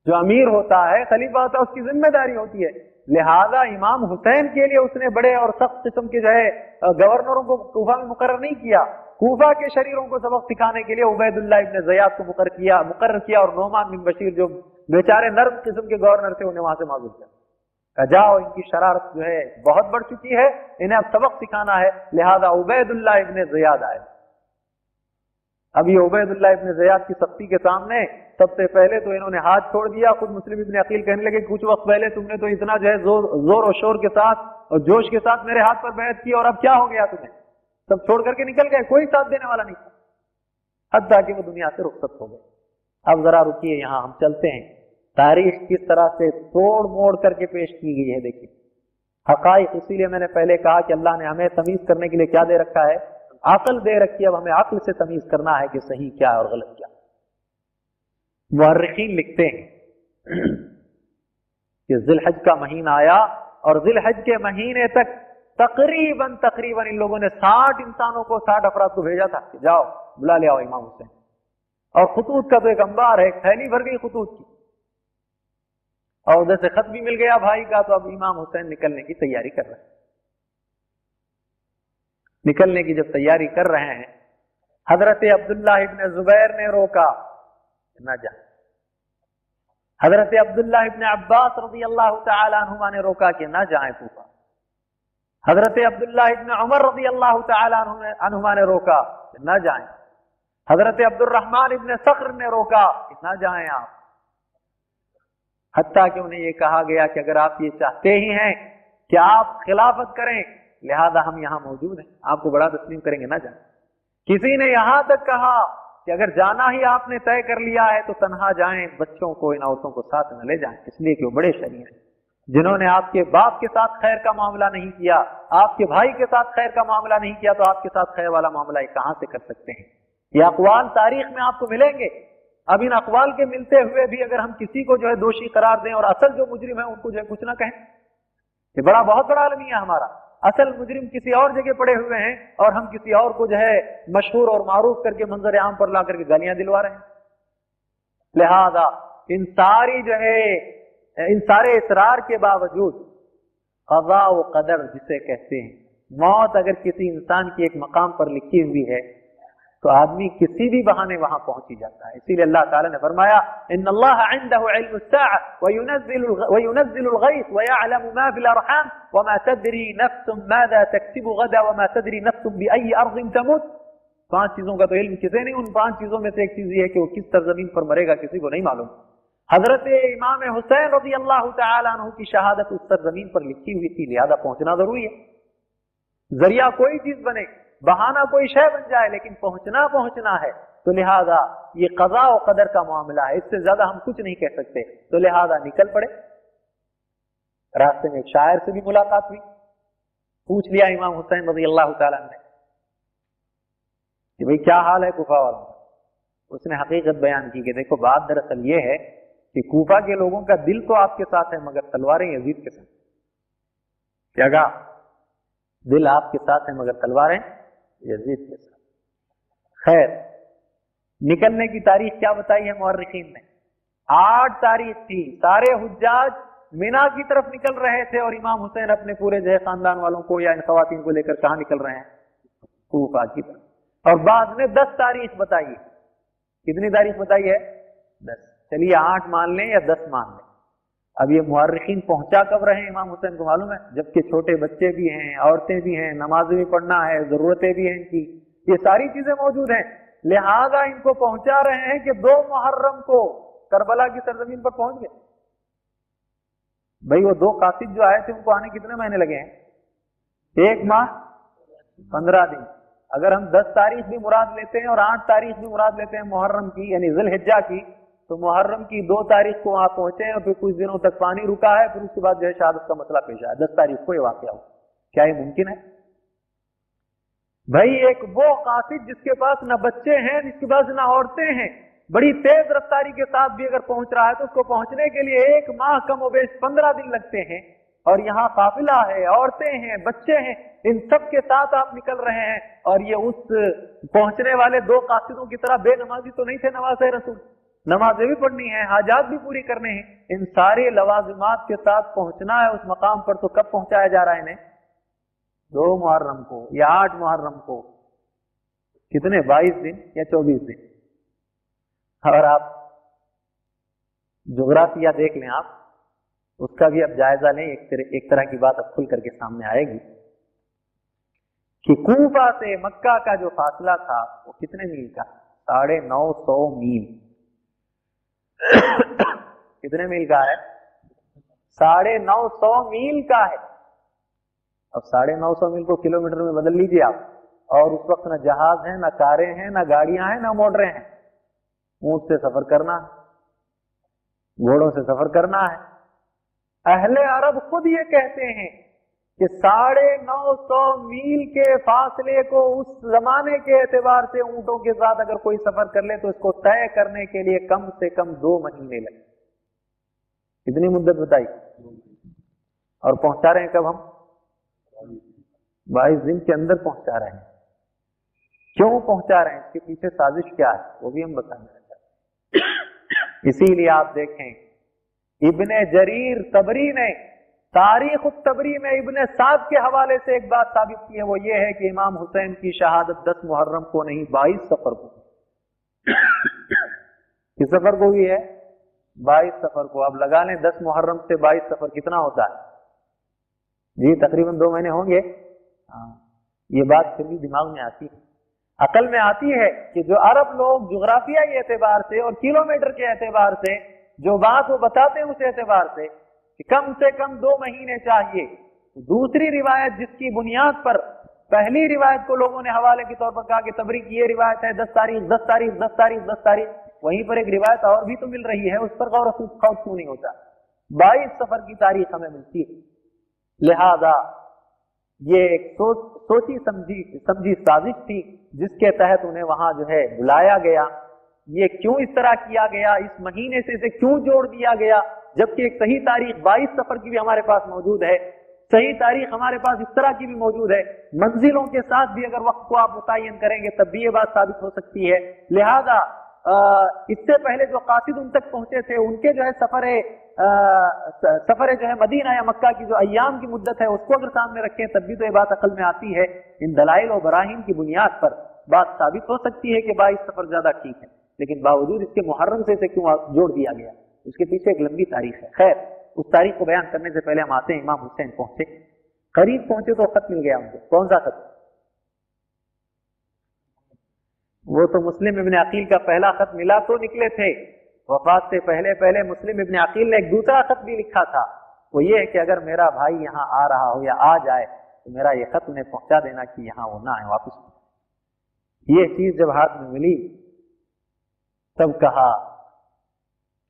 जो अमीर होता है, खलीफा होता है, उसकी ज़िम्मेदारी होती है। लिहाजा इमाम हुसैन के लिए उसने बड़े और सख्त किस्म के जो है, गवर्नरों को कूफा में मुकर नहीं किया। कोफा के शरीरों को सबक सिखाने के लिए उबैदुल्ला इब्न जयाद को मुकर किया मुकर किया और नोमान बिन बशीर जो बेचारे नर्म किस्म के गवर्नर थे, उन्हें वहाँ से माजूर किया। जाओ, इनकी शरारत जो है, बहुत बढ़ चुकी है, इन्हें अब सबक सिखाना है। लिहाजा उबैदुल्ला इब्न जयाद आए। ये उबैदुल्ला इब्न जयाद की सख्ती के सामने सबसे पहले तो इन्होंने हाथ छोड़ दिया। खुद मुस्लिम इब्न अकील कहने लगे, कुछ वक्त पहले तुमने तो इतना जो है ज़ोर ज़ोर और शोर के साथ और जोश के साथ मेरे हाथ पर बैठ की और अब क्या हो गया तुम्हें? सब छोड़ करके निकल गए, कोई साथ देने वाला नहीं था। हद कि वो दुनिया से रुखसत हो गए। अब जरा रुकिए, यहाँ हम चलते हैं। तारीख किस तरह से तोड़ मोड़ करके पेश की गई है, देखिए। हकाइक इसीलिए मैंने पहले कहा कि अल्लाह ने हमें तमीज करने के लिए क्या दे रखा है? अकल दे रखी अब हमें अकल से तमीज करना है कि सही क्या और गलत क्या मुर्रखीन लिखते हैं कि जिलहज का महीना आया और जिलहज के महीने तक तकरीबन तकरीबन इन लोगों ने साठ इंसानों को, साठ अफराद को भेजा था कि जाओ, बुला ले आओ इमाम हुसैन। और खतूत का तो एक अंबार है थैली भर गई खतूत की। और उधर से खत भी मिल गया भाई का तो अब इमाम हुसैन निकलने की तैयारी कर रहे हैं। निकलने की जब तैयारी कर रहे हैं। हज़रत अब्दुल्ला इब्न जुबैर ने रोका। न जा हज़रत अब्दुल्ला इब्न अब्बास रज़ी अल्लाह तुमा ने रोका कि ना जाए कूफा हज़रत अब्दुल्ला इब्न उमर रज़ी अल्लाह तुमा ने रोका ना जाए। हज़रत अब्दुलरहमान इब्न सख्र ने रोका कि ना जाए आप। हत्या कि उन्हें यह कहा गया कि अगर आप ये चाहते ही हैं कि आप खिलाफत करें लिहाजा हम यहाँ मौजूद हैं। आपको बड़ा तस्लीम करेंगे, ना जाए किसी ने यहाँ तक कहा कि अगर जाना ही आपने तय कर लिया है तो तनहा जाएँ, बच्चों को, इन औरतों को साथ न ले जाएँ। इसलिए कि वो बड़े शरीर हैं। जिन्होंने आपके बाप के साथ खैर का मामला नहीं किया, आपके भाई के साथ खैर का मामला नहीं किया तो आपके साथ खैर वाला मामला कहाँ से कर सकते हैं? ये अकवाल तारीख में आपको मिलेंगे। अब इन अकवाल के मिलते हुए भी अगर हम किसी को जो है दोषी करार दें और असल जो मुजरिम है, उनको जो है कुछ ना कहें। ये बड़ा, बहुत बड़ा आलमी है हमारा। असल मुजरिम किसी और जगह पड़े हुए हैं और हम किसी और को जो है मशहूर और मारूफ करके मंजर आम पर ला करके गालियाँ दिलवा रहे हैं। लिहाजा, इन सारी जो है, इन सारे इसरार के बावजूद व कदर जिसे कहते हैं, मौत अगर किसी इंसान की एक मकाम पर लिखी हुई है तो आदमी किसी भी बहाने वहाँ पहुँच ही जाता है इसीलिए अल्लाह ताला ने फरमाया इन पाँच चीज़ों का तो इल्म किसे नहीं उन पाँच चीज़ों में से एक चीज़ ये है कि वो किस तरजमीन पर मरेगा किसी को नहीं मालूम हज़रत इमाम हुसैन रज़ी अल्लाह तु की शहादत उस ज़मीन पर लिखी हुई थी लिहाजा पहुँचना ज़रूरी है ज़रिया कोई चीज़ बने बहाना कोई शय बन जाए, लेकिन पहुँचना पहुँचना है। तो लिहाजा ये कजा और कदर का मामला है। इससे ज़्यादा हम कुछ नहीं कह सकते। तो लिहाजा निकल पड़े। रास्ते में एक शायर से भी मुलाकात हुई। पूछ लिया इमाम हुसैन रज़ी अल्लाह ने। कि भाई, क्या हाल है कुफा वालों का? उसने हकीकत बयान की कि देखो, बात दरअसल ये है कि कूफा के लोगों का दिल तो आपके साथ है, मगर तलवारें यजीद के साथ। क्या दिल आपके साथ है, मगर तलवारें यजीद के साथ। खैर, निकलने की तारीख क्या बताई है मोर्रखीन ने? आठ तारीख थी। सारे हुज्जाज मीना की तरफ़ निकल रहे थे और इमाम हुसैन अपने पूरे जय खानदान वालों को या इन खातन को लेकर कहा निकल रहे हैं? कूफा की तरफ़। और बाद में दस तारीख बताइए कितनी तारीख बताई है? दस। चलिए आठ मान लें या दस मान लें? अब ये मुहर्रिखीन पहुँचा कब रहे इमाम हुसैन को मालूम है? जबकि छोटे बच्चे भी हैं, औरतें भी हैं, नमाज़ भी पढ़ना है, जरूरतें भी हैं इनकी। ये सारी चीज़ें मौजूद हैं। लिहाजा इनको पहुँचा रहे हैं कि दो मुहर्रम को करबला की सरजमीन पर पहुँच गए। भाई, वो दो कासिद जो आए थे, उनको आने कितने महीने लगे हैं? एक माह, पंद्रह दिन। अगर हम दस तारीख भी मुराद लेते हैं और आठ तारीख भी मुराद लेते हैं मुहर्रम की, यानी जिलहिज्जा की तो मुहर्रम की दो तारीख को वहाँ पहुँचे और फिर कुछ दिनों तक पानी रुका है, फिर उसके बाद जो है शहादत का मसला पेश आया। दस तारीख को ये वाक्य हो क्या ये मुमकिन है? भाई एक वो कासिद जिसके पास ना बच्चे हैं, जिसके पास ना औरतें हैं, बड़ी तेज रफ्तारी के साथ भी अगर पहुँच रहा है तो उसको पहुँचने के लिए एक माह कम उबेश पंद्रह दिन लगते हैं। और यहाँ काफिला है, औरतें हैं, बच्चे हैं, इन सब के साथ आप निकल रहे हैं। और ये उस पहुँचने वाले दो कासिदों की तरह बेनमाजी तो नहीं थे नवाज़ रसूल नमाजें भी पढ़नी है, हाजात भी पूरी करने हैं। इन सारे लवाजमात के साथ पहुँचना है उस मकाम पर तो कब पहुँचाया जा रहा है इन्हें? दो मुहर्रम को या आठ मुहर्रम को। कितने? बाईस दिन या चौबीस दिन? अगर आप जोग्राफिया देख लें आप, उसका भी अब जायजा लें, एक तरह एक तरह की बात अब खुल करके सामने आएगी कि कूफा से मक्का का जो फासला था, वो कितने मील का? साढ़े नौ सौ मील। कितने मील का है? साढ़े नौ सौ मील का है। अब साढ़े नौ सौ मील को किलोमीटर में बदल लीजिए आप। और उस वक्त ना जहाज़ है, ना कारें हैं, ना गाड़ियाँ हैं, ना मोटरें हैं। ऊँट से सफ़र करना है। घोड़ों से सफ़र करना है। अहले अरब खुद ये कहते हैं कि साढ़े नौ सौ मील के फासले को उस जमाने के एतबार से ऊंटों के साथ अगर कोई सफ़र कर ले तो इसको तय करने के लिए कम से कम दो महीने लगे। कितनी मुद्दत बताई। और पहुँचा रहे हैं कब हम? बाईस दिन के अंदर पहुँचा रहे हैं। क्यों पहुँचा रहे हैं? इसके पीछे साजिश क्या है? वो भी हम बताएँगे इसीलिए आप देखें, इब्ने जरीर तबरी ने तारीख तबरी में इब्ने साद के हवाले से एक बात साबित की है, वो ये है कि इमाम हुसैन की शहादत दस मुहर्रम को नहीं, बाईस सफ़र को। किस सफ़र को हुई है? बाईस सफ़र को। अब लगा लें दस मुहर्रम से बाईस सफ़र कितना होता है? जी, तकरीबन दो महीने होंगे। हाँ ये बात फिर भी दिमाग में आती है। अकल में आती है कि जो अरब लोग जोग्राफियाई एतबार से और किलोमीटर के एतबार से जो बात वो बताते हैं उस एतबार से कि कम से कम दो महीने चाहिए। तो दूसरी रिवायत जिसकी बुनियाद पर, पहली रिवायत को लोगों ने हवाले के तौर पर कहा कि तबरी की ये रिवायत है, दस तारीख दस तारीख दस तारीख दस तारीख। वहीं पर एक रिवायत और भी तो मिल रही है, उस पर गौर खौफ क्यों नहीं होता? बाईस सफ़र की तारीख हमें मिलती है। लिहाजा ये एक सोच, सोची समझी समझी साजिश थी, जिसके तहत उन्हें वहाँ जो है बुलाया गया। ये क्यों इस तरह किया गया? इस महीने से इसे क्यों जोड़ दिया गया? जबकि एक सही तारीख 22 सफ़र की भी हमारे पास मौजूद है। सही तारीख हमारे पास इस तरह की भी मौजूद है। मंजिलों के साथ भी अगर वक्त को आप मुतन करेंगे, तब भी ये बात साबित हो सकती है। लिहाजा इससे पहले जो कासिद उन तक पहुँचे थे, उनके जो है सफ़र सफ़र जो है मदीना या मक्का की जो अयाम की मुद्दत है, उसको अगर सामने रखें, तब भी तो ये बात अकल में आती है। इन दलाइल और बराहिम की बुनियाद पर बात साबित हो सकती है कि बाईस सफ़र ज़्यादा ठीक है। लेकिन बावजूद इसके मुहर्रम से इसे क्यों जोड़ दिया गया? इसके पीछे एक लंबी तारीख है। खैर, उस तारीख को बयान करने से पहले हम आते हैं, इमाम हुसैन पहुँचे। करीब पहुँचे तो खत मिल गया उनको कौन सा खत वो तो मुस्लिम इबन अकील का पहला खत मिला तो निकले थे। वफात से पहले पहले मुस्लिम इबन अकील ने एक दूसरा खत भी लिखा था। वो ये है कि अगर मेरा भाई यहाँ आ रहा हो या आ जाए तो मेरा ये खत उन्हें पहुँचा देना कि यहाँ वो ना आए वापस। ये चीज़ जब हाथ में मिली, तब कहा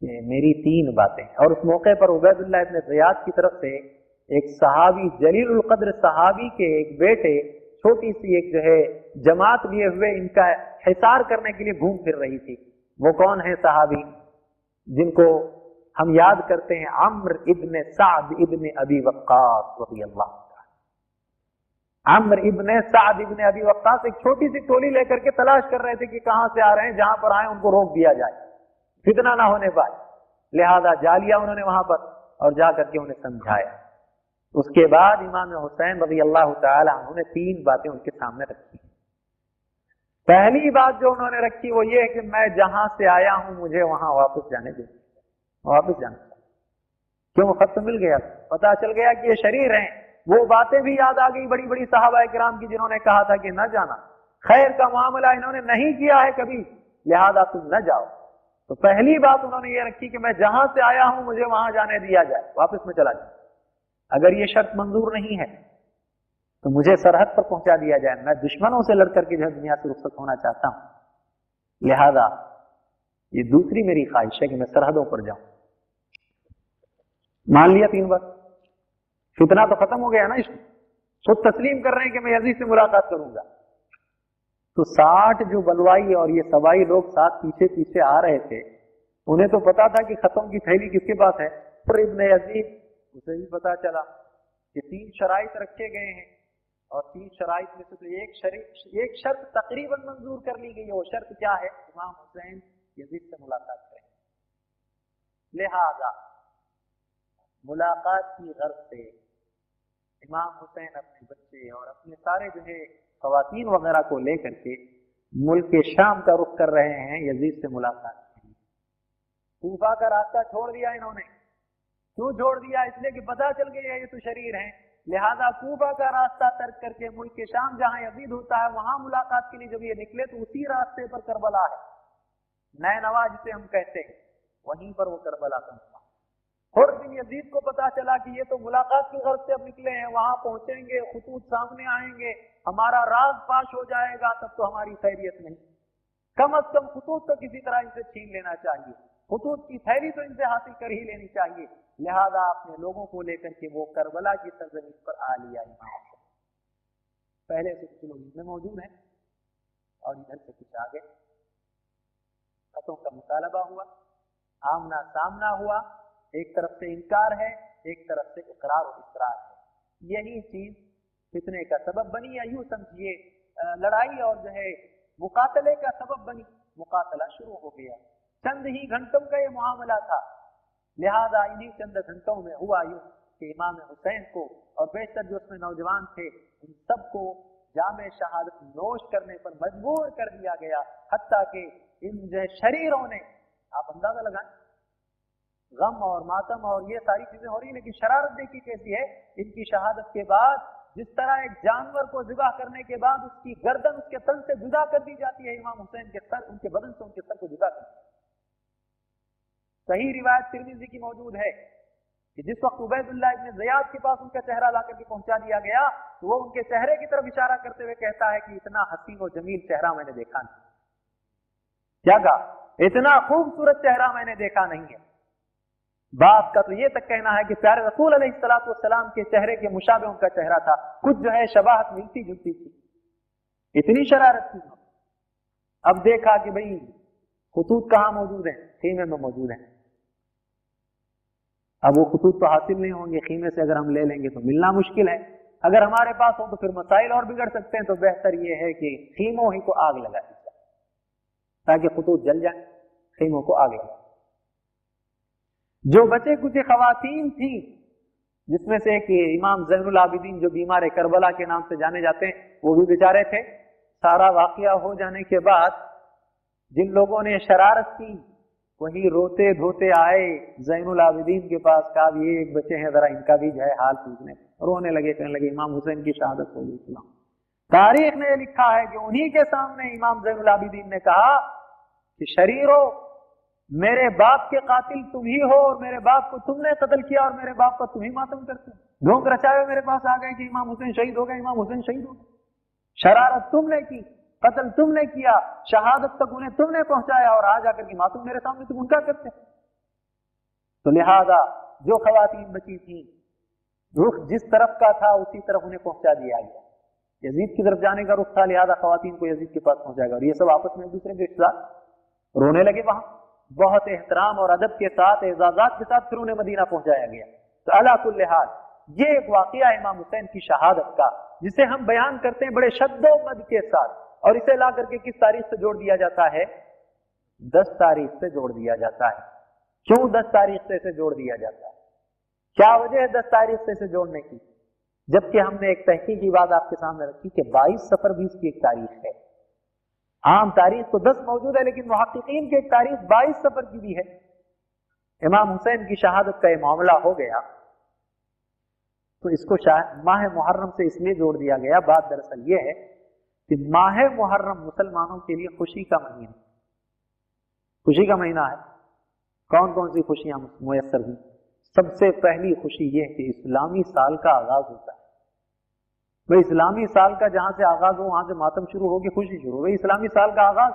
मेरी तीन बातें और उस मौके पर उबैदुल्लाह इब्न जयाद की तरफ़ से एक सहाबी जलील कद्र सहाबी के एक बेटे, छोटी सी एक जो है, जमात लिए हुए इनका हिसार करने के लिए घूम फिर रही थी। वो कौन है सहाबी? जिनको हम याद करते हैं, अम्र इब्न साद इब्न अबी वक्कास अल्लाह अम्र इब्न साद इब्न अबी वक्कास एक छोटी सी टोली लेकर के तलाश कर रहे थे कि कहाँ से आ रहे हैं, जहाँ पर आए, उनको रोक दिया जाए। फितना ना होने पाए। लिहाजा जा लिया उन्होंने वहाँ पर और जा करके उन्हें समझाया। उसके बाद इमाम हुसैन रज़ी अल्लाह तुमने तीन बातें उनके सामने रखी। पहली बात जो उन्होंने रखी वो ये है कि मैं जहाँ से आया हूँ, मुझे वहाँ वापस जाने दे। वापस जाना क्यों? खत तो मिल गया। पता चल गया कि ये शरीर हैं। वो बातें भी याद आ गई बड़ी बड़ी साहबा कराम की जिन्होंने कहा था कि न जाना। खैर का मामला इन्होंने नहीं किया है कभी। लिहाजा तुम न जाओ। तो पहली बात उन्होंने ये रखी कि मैं जहाँ से आया हूँ, मुझे वहाँ जाने दिया जाए, वापस में चला जाए। अगर ये शर्त मंजूर नहीं है तो मुझे सरहद पर पहुँचा दिया जाए। मैं दुश्मनों से लड़कर के जो दुनिया से रुखसत होना चाहता हूँ। लिहाजा, ये दूसरी मेरी ख्वाहिश है कि मैं सरहदों पर जाऊँ। मान लिया तीन बार। फितना तो खत्म हो गया ना इसको। खुद तस्लीम कर रहे हैं कि मैं यजीद से मुलाकात करूँगा। तो साठ जो बलवाई और ये सवाई लोग साथ पीछे पीछे आ रहे थे, उन्हें तो पता था कि खत्म की थैली किसके पास है। पर इब्न यजीद, उसे भी पता चला कि तीन शराइत रखे गए हैं और तीन शराइत में से तो एक एक शर्त तकरीबन मंजूर कर ली गई है। वो शर्त क्या है? इमाम हुसैन यजीद से मुलाकात करें। लिहाजा, मुलाकात की गर्ज से इमाम हुसैन अपने बच्चे और अपने सारे जो है खातन वगैरह को लेकर के मुल्क के शाम का रुख कर रहे हैं यजीद से मुलाकात कूफा का रास्ता छोड़ दिया इन्होंने। क्यों छोड़ दिया? इसलिए कि पता चल गया ये तो शरीर है। लिहाजा कूफा का रास्ता तर्क करके मुल्क के शाम जहाँ यजीद होता है, वहाँ मुलाकात के लिए जब ये निकले तो उसी रास्ते पर करबला है। नए नवाज़ जिसे हम कहते हैं। वहीं पर वो करबला पहुँचा। और बिन यजीद को पता चला कि ये तो मुलाकात की गर्ज से अब निकले हैं। वहाँ पहुँचेंगे, खतूत सामने आएँगे। हमारा राज पाश हो जाएगा, तब तो हमारी खैरियत नहीं। कम अज कम खतूत तो किसी तरह इनसे छीन लेना चाहिए। खतूत की थैली तो इनसे हासिल कर ही लेनी चाहिए। लिहाजा अपने लोगों को लेकर के वो करबला की सरजमीन पर आ लिया इमाम। पहले से कुछ लोग इसमें मौजूद हैं और इधर से कुछ आगे। खतों का मुतालबा हुआ, आमना सामना हुआ। एक तरफ़ से इनकार है, एक तरफ़ से इकरार और इकरार है। यही चीज़ फितने का सबब बनी या यूँ समझिए लड़ाई और जो है मुकातले का सबब बनी, मुकातला शुरू हो गया। चंद ही घंटों का ये मामला था, लिहाजा इन्हीं चंद घंटों में हुआ यूँ कि इमाम हुसैन को और बेशतर जो उसमें नौजवान थे, उन सबको जाम शहादत नोश करने पर मजबूर कर दिया गया हती कि इन जो शरीरों ने, आप अंदाज़ा लगाएँ। गम और मातम और ये सारी चीज़ें हो रही लेकिन शरारत देखी कैसी है? इनकी शहादत के बाद जिस तरह एक जानवर को जुदा करने के बाद उसकी गर्दन उसके तन से जुदा कर दी जाती है, इमाम हुसैन के सर, उनके बदन से उनके सर को जुदा कर सही रिवायत तिरमिजी की मौजूद है कि जिस वक्त उबैदुल्ला इब्न जयाद के पास उनका चेहरा ला करके पहुँचा दिया गया तो वो उनके चेहरे की तरफ़ इशारा करते हुए कहता है कि इतना हसीन और जमील चेहरा मैंने देखा नहीं। क्या कहा? इतना खूबसूरत चेहरा मैंने देखा नहीं है। बात का तो ये तक कहना है कि प्यारे रसूल सलाम के चेहरे के मुशाबे उनका चेहरा था। कुछ जो है शबाहत मिलती जुलती थी। इतनी शरारत थी। अब देखा कि भाई, खतूत कहाँ मौजूद है? खीमे में मौजूद है। अब वो खतूत तो हासिल नहीं होंगे। खीमे से अगर हम ले लेंगे तो मिलना मुश्किल है। अगर हमारे पास हो तो फिर मसाइल और बिगड़ सकते हैं। तो बेहतर ये है कि खीमों ही को आग लगा दी जाए, ताकि खतूत जल जाए, खीमों को आग लगा जो बचे कुछ खातन थी, जिसमें से एक इमाम जैनुल आबिदीन जो बीमार करबला के नाम से जाने जाते हैं, वो भी बेचारे थे। सारा वाकया हो जाने के बाद जिन लोगों ने शरारत की, वही रोते धोते आए जैनुल आबिदीन के पास, कहा ये एक बच्चे हैं, जरा इनका भी जो है हाल पूछने। रोने लगे, कहने लगे, इमाम हुसैन की शहादत हो गई तारीख ने लिखा है कि उन्हीं के सामने इमाम जैनुल आबिदीन ने कहा कि शरीरों मेरे बाप के कातिल तुम ही हो और मेरे बाप को तुमने कत्ल किया और मेरे बाप का तुम ही मातम करते ढोंक रचाए मेरे पास आ गए कि इमाम हुसैन शहीद हो गए, इमाम हुसैन शहीद हो गए। शरारत तुमने की, कत्ल तुमने किया, शहादत तक उन्हें तुमने पहुँचाया और आज आकर की मातम मेरे सामने तुम उनका करते तो लिहाजा जो खातन बची थी, रुख जिस तरफ़ का था उसी तरफ़ उन्हें पहुँचा दिया गया। यजीद की तरफ़ जाने का रुख था, लिहाजा खातन को यजीद के पास पहुंचाएगा। और ये सब आपस में एक दूसरे के साथ रोने लगे वहाँ। बहुत एहतराम और अदब के साथ एजाजात के साथ फिर उन्हें मदीना पहुँचाया गया। तो अला लिहाज ये एक वाकया इमाम हुसैन की शहादत का, जिसे हम बयान करते हैं बड़े शब्दों मद के साथ, और इसे ला करके किस तारीख से जोड़ दिया जाता है? दस तारीख से जोड़ दिया जाता है। क्यों दस तारीख से इसे जोड़ दिया जाता है? क्या वजह है दस तारीख से इसे जोड़ने की? जबकि हमने एक तहकीक बात आपके सामने रखी कि बाईस सफ़र भी इसकी एक तारीख है। आम तारीख तो दस मौजूद है, लेकिन मुहक्कीन की एक तारीख बाईस सफ़र की भी है। इमाम हुसैन की शहादत का यह मामला हो गया तो इसको माह मुहर्रम से इसलिए जोड़ दिया गया, बात दरअसल यह है कि माह मुहर्रम मुसलमानों के लिए खुशी का महीना खुशी का महीना है। कौन कौन सी खुशियाँ मुयसर हुई? सबसे पहली खुशी यह कि इस्लामी साल का आगाज़ होता है। भाई, इस्लामी साल का जहाँ से आगाज़ हो, वहाँ से मातम शुरू होगी, खुशी शुरू भाई इस्लामी साल का आगाज़।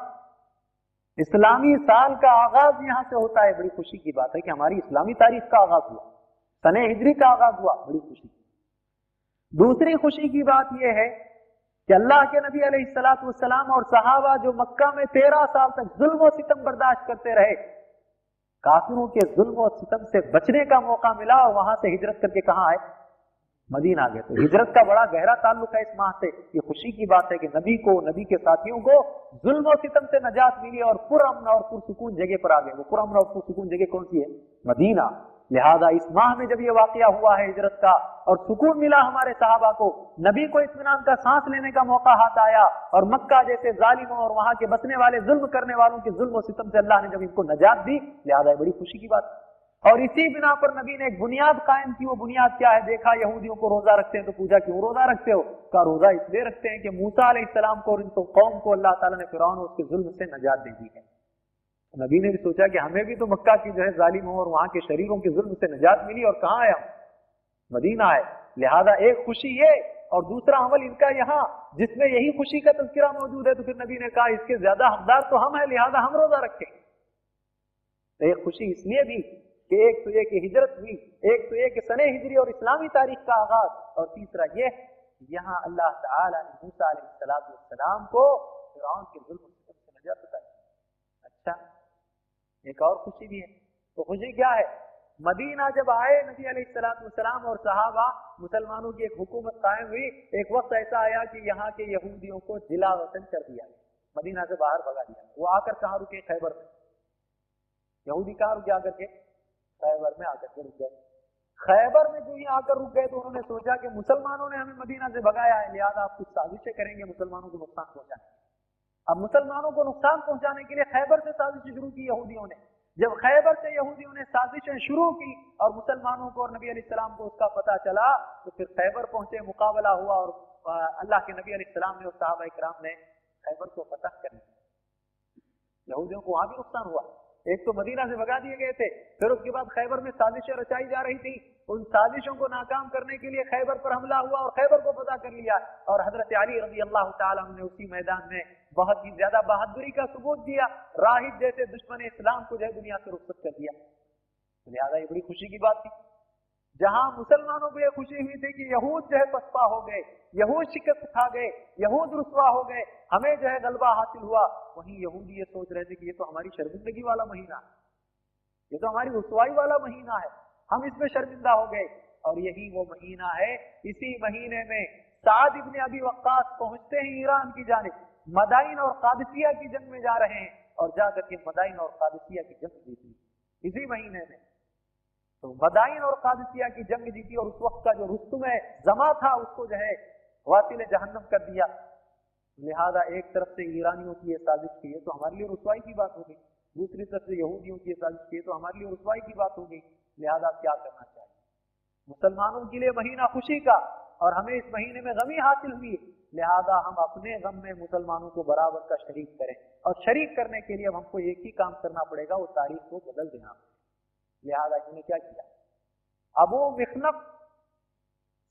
इस्लामी साल का आगाज़ यहाँ से होता है, बड़ी खुशी की बात है कि हमारी इस्लामी तारीख का आगाज़ हुआ। सने हिजरी का आगाज़ हुआ, बड़ी खुशी। दूसरी खुशी की बात यह है कि अल्लाह के नबी सलाम और सहाबा जो मक्का में तेरह साल तक जुल्म और सितम बर्दाश्त करते रहे, काफिरों के जुल्म और सितम से बचने का मौका मिला और वहाँ से हिजरत करके कहा आए? मदीना आ गए। तो हिजरत का बड़ा गहरा ताल्लुक है इस माह से। ये खुशी की बात है कि नबी को, नबी के साथियों को जुल्म और सितम से नजात मिली और पुरअमन और पुरसकून जगह पर आ गए। वो पुरअमन और पुरसकून जगह कौन सी है? मदीना। लिहाजा इस माह में जब ये वाकया हुआ है हिजरत का और सुकून मिला हमारे साहबा को, नबी को इतमान का सांस लेने का मौका हाथ आया और मक्का जैसे जालिमों और वहाँ के बसने वाले, जुल्म करने वालों के जुल्म और सितम से अल्लाह ने जब इनको नजात दी, लिहाजा बड़ी खुशी की बात और इसी बिना पर नबी ने एक बुनियाद कायम की, वो बुनियाद क्या है? देखा, यहूदियों को रोजा रखते हैं तो पूछा, क्यों रोजा रखते हो? का रोजा इसलिए रखते हैं कि मूसा को और इन तो कौम को अल्लाह ताला ने फिरौन उसके जुल्म से नजात दे दी है। नबी ने भी सोचा कि हमें भी तो मक्का की जो है जालिम और वहाँ के शरीरों के जुल्म से नजात मिली, और कहाँ आया मदीना आए। लिहाजा एक खुशी ये और दूसरा अमल इनका यहाँ, जिसमें यही खुशी का तस्करा मौजूद है। तो फिर नबी ने कहा, इसके ज़्यादा हकदार तो हम है, लिहाजा हम रोजा रखें। तो एक खुशी इसलिए भी कि एक तो ये कि हिजरत हुई, एक तो ये कि सने हिजरी और इस्लामी तारीख का आगाज़, और तीसरा ये यहाँ अल्लाह ताला को के से अच्छा एक और खुशी भी है। तो खुशी क्या है? मदीना जब आए नबी सलाम और सहाबा, मुसलमानों की एक हुकूमत कायम हुई, एक वक्त ऐसा आया कि यहाँ के यहूदियों को जिला वतन कर दिया मदीना से बाहर भगा दिया वो आकर कहाँ रुके? खैबर में। यहूदी कहाँ रुके? आकर के खैबर में आकर के रुक गए। खैबर में जो ही आकर रुक गए? तो उन्होंने सोचा कि मुसलमानों ने हमें मदीना से भगाया है, लिहाजा आप कुछ साजिशें करेंगे, मुसलमानों को नुकसान पहुँचाने अब मुसलमानों को नुकसान पहुँचाने के लिए खैबर से साजिशें शुरू की यहूदियों ने। जब खैबर से यहूदियों ने साजिशें शुरू की और मुसलमानों को और नबी सलाम को उसका पता चला तो फिर खैबर पहुँचे, मुकाबला हुआ और अल्लाह के नबी सलाम ने और साहब कराम ने खैबर को फतह कर लिया यहूदियों को वहाँ भी नुकसान हुआ। एक तो मदीना से भगा दिए गए थे, फिर उसके बाद खैबर में साजिशें रचाई जा रही थी। उन साजिशों को नाकाम करने के लिए खैबर पर हमला हुआ और खैबर को पता कर लिया। और हज़रत अली रज़ी अल्लाह ने उसी मैदान में बहुत ही ज़्यादा बहादुरी का सबूत दिया राहिद जैसे दुश्मन इस्लाम को जो है दुनिया से रुखसत कर दिया। लिहाजा ये बड़ी खुशी की बात थी। जहाँ मुसलमानों को यह खुशी हुई थी कि यहूद जो है पसपा हो गए, यहूद शिकस्त खा गए, यहूद रुसवा हो गए, हमें जो है गलबा हासिल हुआ। वहीं यहूदी ये सोच रहे थे कि ये तो हमारी शर्मिंदगी वाला महीना है। ये तो हमारी रुसवाई वाला महीना है। हम इसमें शर्मिंदा हो गए। और यही वो महीना है। इसी महीने में साद इबन अभी वक्कास पहुँचते हैं ईरान की जाने मदाइन और कादसिया की जंग में जा रहे हैं। और जाकर के मदाइन और कादसिया की जंग जीती। इसी महीने में तो मदाइन और कादसिया की जंग जीती और उस वक्त का जो रुस्तुम जमा था, उसको जो है वासिल जहन्नम कर दिया। लिहाजा एक तरफ़ से ईरानियों की साजिश की है तो हमारे लिए रसवाई की बात हो गई। दूसरी तरफ़ से यहूदियों की साजिश की है तो हमारे लिए रसवाई की बात हो गई। लिहाजा क्या करना चाहिए मुसलमानों के लिए महीना खुशी का और हमें इस महीने में गमी हासिल हुई। लिहाजा हम अपने गम में मुसलमानों को बराबर का शरीक करें। और शरीक करने के लिए अब हमको एक ही काम करना पड़ेगा, वो तारीख को बदल देना। लिहाजा इन्होंने क्या किया? अबू मिखनफ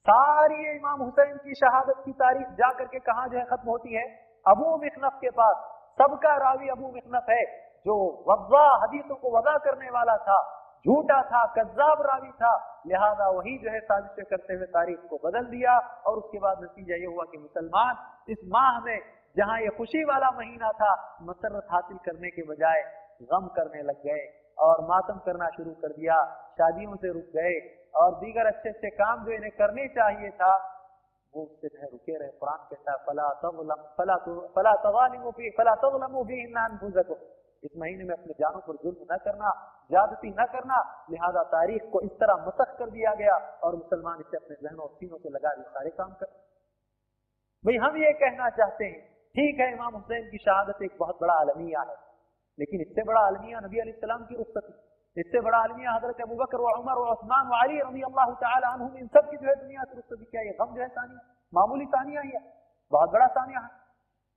सारी इमाम हुसैन की शहादत की तारीख जा करके कहा जो है खत्म होती है? अबू मिखनफ के पास। सबका रावी अबू मिखनफ है, जो वजा हदीसों को वदा करने वाला था, झूठा था, कज्जाब रावी था। लिहाजा वही जो है साजिश करते हुए तारीख को बदल दिया और उसके बाद नतीजा ये हुआ कि मुसलमान इस माह में, जहाँ ये खुशी वाला महीना था, मसरत हासिल करने के बजाय गम करने लग गए। और मातम करना शुरू कर दिया। शादियों से रुक गए और दीगर अच्छे अच्छे काम जो इन्हें करने चाहिए था, वो उससे जो है रुके रहे। कुरान कहता फला तगलम फला तो फला फ़ी, फला तगलमु फ़ी अनफुसकुम। इस महीने में अपने जानों पर जुल्म न करना, ज्यादती न करना, लिहाजा तारीख को इस तरह मसख कर दिया गया और मुसलमान इसे अपने जहनों सीनों से लगा दिए, सारे काम कर। भाई, हम ये कहना चाहते हैं, ठीक है, इमाम हुसैन की शहादत एक बहुत बड़ा आलमिया है। लेकिन इससे बड़ा आलमिया नबी सलाम की रुखसती इससे बड़ा आलमिया हज़रत अबू बकर उमर उस्मान व अली रज़ी अल्लाह अन्हुम। इन सब की जो है दुनिया से रुखसती क्या ये गम जो है सानिया, मामूली सानिया ही है, बहुत बड़ा सानिया है।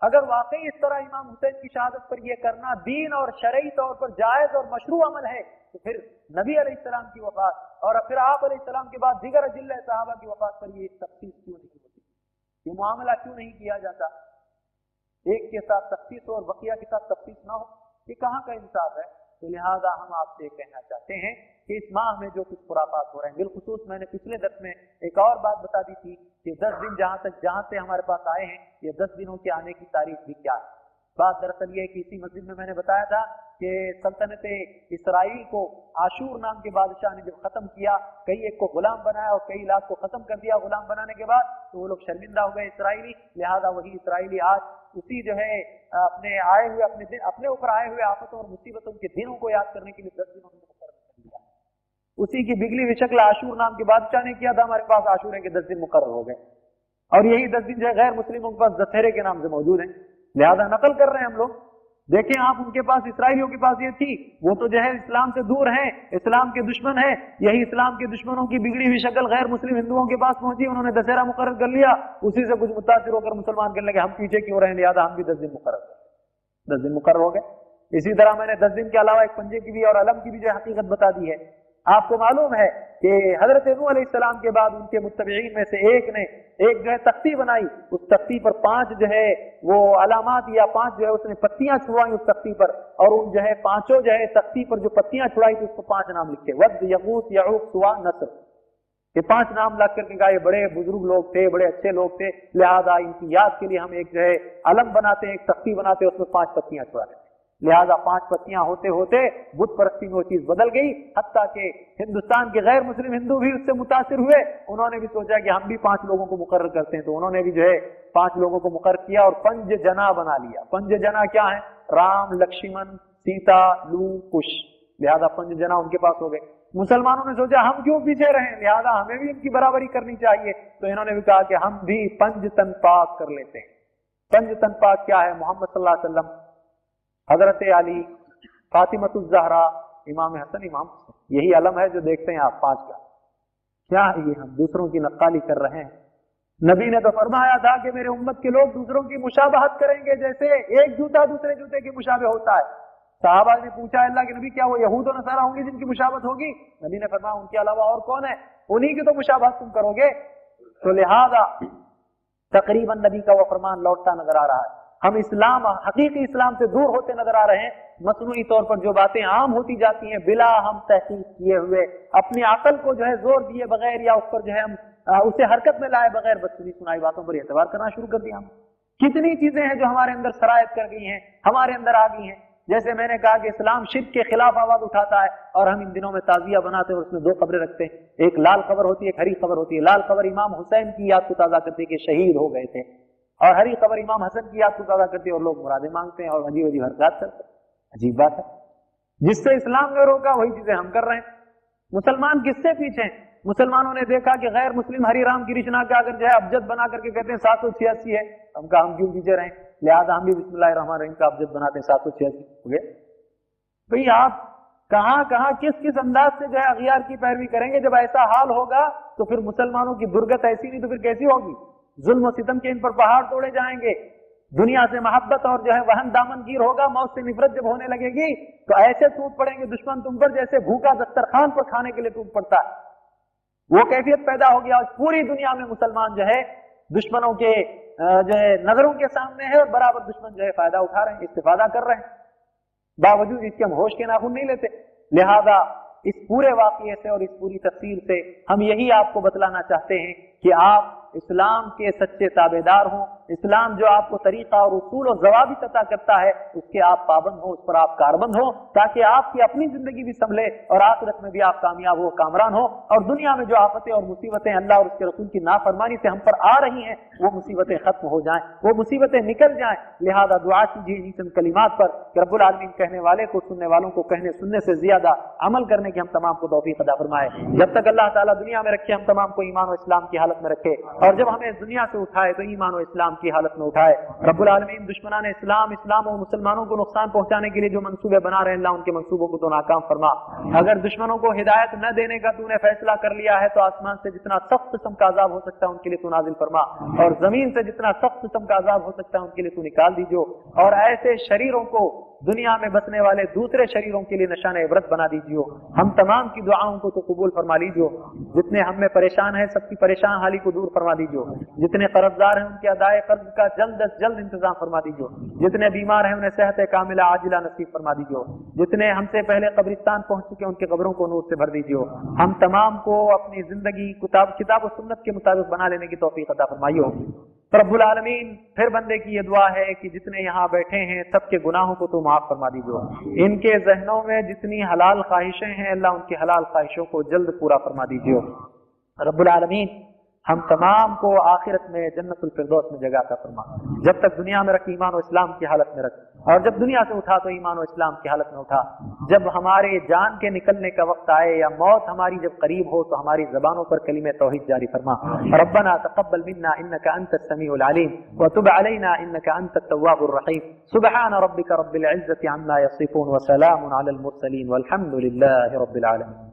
अगर वाकई इस तरह इमाम हुसैन की शहादत पर यह करना दीन और शरई तौर पर जायज़ और मशरू अमल है तो फिर नबी सलाम की वफात और फिर आप सलाम के बाद दिगर अजिल साहबा की वफात पर यह तफ्तीश क्यों नहीं होती? ये मामला क्यों नहीं किया जाता? एक के साथ तफ्तीश हो और बकिया के साथ तफ्तीश ना हो। ये कहाँ का इंसाफ है? तो लिहाजा हम आपसे कहना चाहते हैं कि इस माह में जो कुछ खुराफात हो रहे हैं, बिलखसूस मैंने पिछले दस में एक और बात बता दी थी कि दस दिन जहाँ तक, जहाँ से हमारे पास आए हैं, ये दस दिनों के आने की तारीख भी क्या है? बात दरअसल ये कि इसी मस्जिद में मैंने बताया था कि सल्तनत इसराइल को आशूर नाम के बादशाह ने जब खत्म किया, कई एक को गुलाम बनाया और कई लाख को खत्म कर दिया गुलाम बनाने के बाद तो वो लोग शर्मिंदा हो गए इसराइली। लिहाजा वही इसराइली आज उसी जो है, अपने आए हुए, अपने दिन, अपने ऊपर आए हुए आफतों और मुसीबतों के दिनों को याद करने के लिए दस दिनों में मुकर कर दिया। उसी की बिगली विशक्ल आशूर नाम के बादशाह ने किया था, हमारे पास आशूर के दस दिन मुकर हो गए। और यही दस दिन जो है, गैर मुस्लिमों के पास दशहरे के नाम से मौजूद है। लिहाजा नकल कर रहे हैं हम लोग। देखें आप, उनके पास इसराइलियों के पास ये थी। वो तो जो है इस्लाम से दूर है, इस्लाम के दुश्मन है। यही इस्लाम के दुश्मनों की बिगड़ी हुई शक्ल गैर मुस्लिम हिंदुओं के पास पहुँची, उन्होंने दशहरा मुकर कर लिया। उसी से कुछ मुतासर होकर मुसलमान कहने लगे, हम पीछे क्यों रहे लिहाजा हम भी दस दिन मुकर दस दिन मुकर हो गए। इसी तरह मैंने दस दिन के अलावा एक पंजे की भी और अलम की भी जो हकीकत बता दी है। आपको मालूम है कि हज़रत नूसलाम के बाद उनके मुतबीन में से एक ने एक जो है तख्ती बनाई, उस तख्ती पर पाँच जो है वो अलामत या पाँच जो है उसने पत्तियाँ छुड़ाई उस तख्ती पर और उन जो है पाँचों जो है तख्ती पर जो पत्तियाँ छुड़ाई थी, उसको पाँच नाम लिखे। वद यकूत यऊक सुआ नसर। ये पाँच नाम लग करके ये बड़े बुज़ुर्ग लोग थे, बड़े अच्छे लोग थे। लिहाजा इनकी याद के लिए हम एक जो है अलम बनाते हैं, एक तख्ती बनाते हैं, उसमें पाँच पत्तियाँ छुड़ाते लिहाजा पाँच पत्तियाँ होते होते बुद्ध परस्ती में वो चीज़ बदल गई, हत्या के हिंदुस्तान के गैर मुस्लिम हिंदू भी उससे मुतासर हुए। उन्होंने भी सोचा कि हम भी पाँच लोगों को मुकर करते हैं तो उन्होंने भी जो है पाँच लोगों को मुकर किया और पंज जना बना लिया। पंज जना क्या है? राम, लक्ष्मण, सीता, लू, कुश। लिहाजा पंज जना उनके पास हो गए। मुसलमानों ने सोचा, हम क्यों पीछे रहे? लिहाजा हमें भी इनकी बराबरी करनी चाहिए। तो इन्होंने भी कहा कि हम भी पंज तन पाक कर लेते हैं। पंज तन पाक क्या है? मोहम्मद सल्लल्लाहु अलैहि वसल्लम हज़रत अली फातिमतुजहरा इमाम हसन, इमाम यही अलम है जो देखते हैं आप पाँच का। क्या है ये हम दूसरों की नक्काली कर रहे हैं? नबी ने तो फरमाया था कि मेरे उम्मत के लोग दूसरों की मुशाबहत करेंगे, जैसे एक जूता दूसरे जूते की मुशाबे होता है। साहबा ने पूछा, अल्लाह के नबी, क्या वो यहूद और नसारा होंगे जिनकी मुशाबत होगी? नबी ने फरमाया, उनके अलावा और कौन है? उन्हीं की तो मुशाबहत तुम करोगे। तो लिहाजा, तकरीबन नबी का वो फरमान लौटता नज़र आ रहा है। हम इस्लाम, हकीकी इस्लाम से दूर होते नज़र आ रहे हैं। मसनू तौर पर जो बातें आम होती जाती हैं, बिला हम तहकीक किए हुए, अपनी अकल को जो है ज़ोर दिए बगैर या उस पर जो है हम उसे हरकत में लाए बगैर बदसूरी सुनाई बातों पर एतबार करना शुरू कर दिया। हम कितनी चीज़ें हैं जो हमारे अंदर शरायत कर गई हैं, हमारे अंदर आ गई हैं। जैसे मैंने कहा कि इस्लाम शिर के खिलाफ आवाज़ उठाता है और हम इन दिनों में ताजिया बनाते हैं और उसमें दो खबरें रखते हैं। एक लाल खबर होती है, एक हरी खबर होती है। लाल खबर इमाम हुसैन की याद को ताज़ा करते कि शहीद हो गए थे। और हरी खबर इमाम हसन की याद ज़्यादा करती है और लोग मुरादे मांगते हैं और अजीब अजीब हरकत करते हैं। अजीब बात है। जिससे इस्लाम ने रोका, वही चीज़ें हम कर रहे हैं। मुसलमान किससे पीछे हैं? मुसलमानों ने देखा कि गैर मुस्लिम हरी राम की रचना के अगर जो है अबजद बना करके कहते हैं सात सौ छियासी है, हम कहा हम क्यों पीछे रहे? लिहाजा हम भी बिस्मिल्लाह रहमान रहीम का अबजद बनाते हैं, सात सौ छियासी भाई आप कहाँ कहाँ, किस किस अंदाज से जो है अगियार की पैरवी करेंगे? जब ऐसा हाल होगा तो फिर मुसलमानों की दुर्गत ऐसी नहीं तो फिर कैसी होगी? जुल्म सितम के इन पर पहाड़ तोड़े जाएँगे। दुनिया से मोहब्बत और जो है वहन दामन गिर होगा, मौत से निफरत जब होने लगेगी तो ऐसे टूट पड़ेंगे दुश्मन तुम पर जैसे भूखा दस्तरखान पर खाने के लिए टूट पड़ता है। वो कैफियत पैदा हो गया पूरी दुनिया में मुसलमान जो है दुश्मनों के जो है नज़रों के सामने है और बराबर दुश्मन जो है फ़ायदा उठा रहे हैं, इस्तेफादा कर रहे हैं। बावजूद इसके हम होश के नाखून नहीं लेते। लिहाजा इस पूरे वाक्य से और इस पूरी तस्वीर से हम यही आपको बतलाना चाहते हैं कि आप इस्लाम के सच्चे ताबेदार हों। इस्लाम जो आपको तरीका और उसूल और जवाबी तता करता है, उसके आप पाबंद हो, उस पर आप कारबंद हो, ताकि आपकी अपनी ज़िंदगी भी संभले और आखिरत में भी आप कामयाब हो, कामरान हो। और दुनिया में जो आफतें और मुसीबतें अल्लाह और उसके रसूल की नाफरमानी से हम पर आ रही हैं, वो मुसीबतें खत्म हो जाएँ, वो मुसीबतें निकल जाएँ। लिहाजा दुआ कीजिए इन कलिमात पर रब्बुल आलमीन कहने वाले को, सुनने वालों को कहने, सुनने से ज़्यादा अमल करने की हम तमाम को तौफीक अदा फरमाए। जब तक अल्लाह ताला दुनिया में रखे, हम तमाम को ईमान और इस्लाम की हालत में रखे। और जब हमें दुनिया से उठाए तो ईमान और इस्लाम की हालत में उठाए। रब्बुल आलमीन दुश्मनान इस्लाम इस्लाम और मुसलमानों को नुकसान पहुँचाने के लिए जो मंसूबे बना रहे हैं उनके मंसूबों को तो नाकाम फरमा। अगर दुश्मनों को हिदायत न देने का तूने फैसला कर लिया है तो आसमान से जितना सख्त किस्म का आजाब हो सकता है, उनके लिए तू नाजिल फरमा। और ज़मीन से जितना सख्त किस्म का आजाब हो सकता है, उनके लिए तू निकाल दीजिए और ऐसे शरीरों को दुनिया में बसने वाले दूसरे शरीरों के लिए निशान इबरत बना दीजिए हम तमाम की दुआओं को तो कबूल फरमा लीजिए जितने हम में परेशान है, सबकी परेशान हाली को दूर फरमा दीजिए जितने कर्जदार हैं, उनके अदाय कर्ज का जल्द अज जल्द इंतज़ाम फरमा दीजिए जितने बीमार हैं, उन्हें सेहत कामिला आजिला नसीब फरमा दीजिए जितने हमसे पहले कब्रिस्तान पहुँच चुके उनके कब्रों को नूर से भर दीजिए हम तमाम को अपनी ज़िंदगी, किताब किताब सुन्नत के मुताबिक बना लेने की तोफीक अदा फरमाइयो। रब्बुल आलमीन, फिर बंदे की ये दुआ है कि जितने यहाँ बैठे हैं, सबके गुनाहों को तो माफ़ फरमा दीजिए इनके जहनों में जितनी हलाल ख्वाहिशें हैं, अल्लाह उनकी हलाल ख्वाहिशों को जल्द पूरा फरमा दीजिए रब्बुल आलमीन हम तमाम को आखिरत में जन्नतुल फिरदौस में जगह का फरमा जब तक दुनिया में रख ईमान और इस्लाम की हालत में रख, और जब दुनिया से उठा तो ईमान और इस्लाम की हालत में उठा। जब हमारे जान के निकलने का वक्त आए या मौत हमारी जब करीब हो तो हमारी जबानों पर कलीम तोहिद जारी फरमा। रब्बना तकब्बल मिन्ना इन्नका अंत समीउल अलीम, व तुब अलैना इन्नका अंत तव्वाबुर रहीम। सुबहान रब्बिका रब्बिल इज्जति अम्मा यसिफून व आलमीन।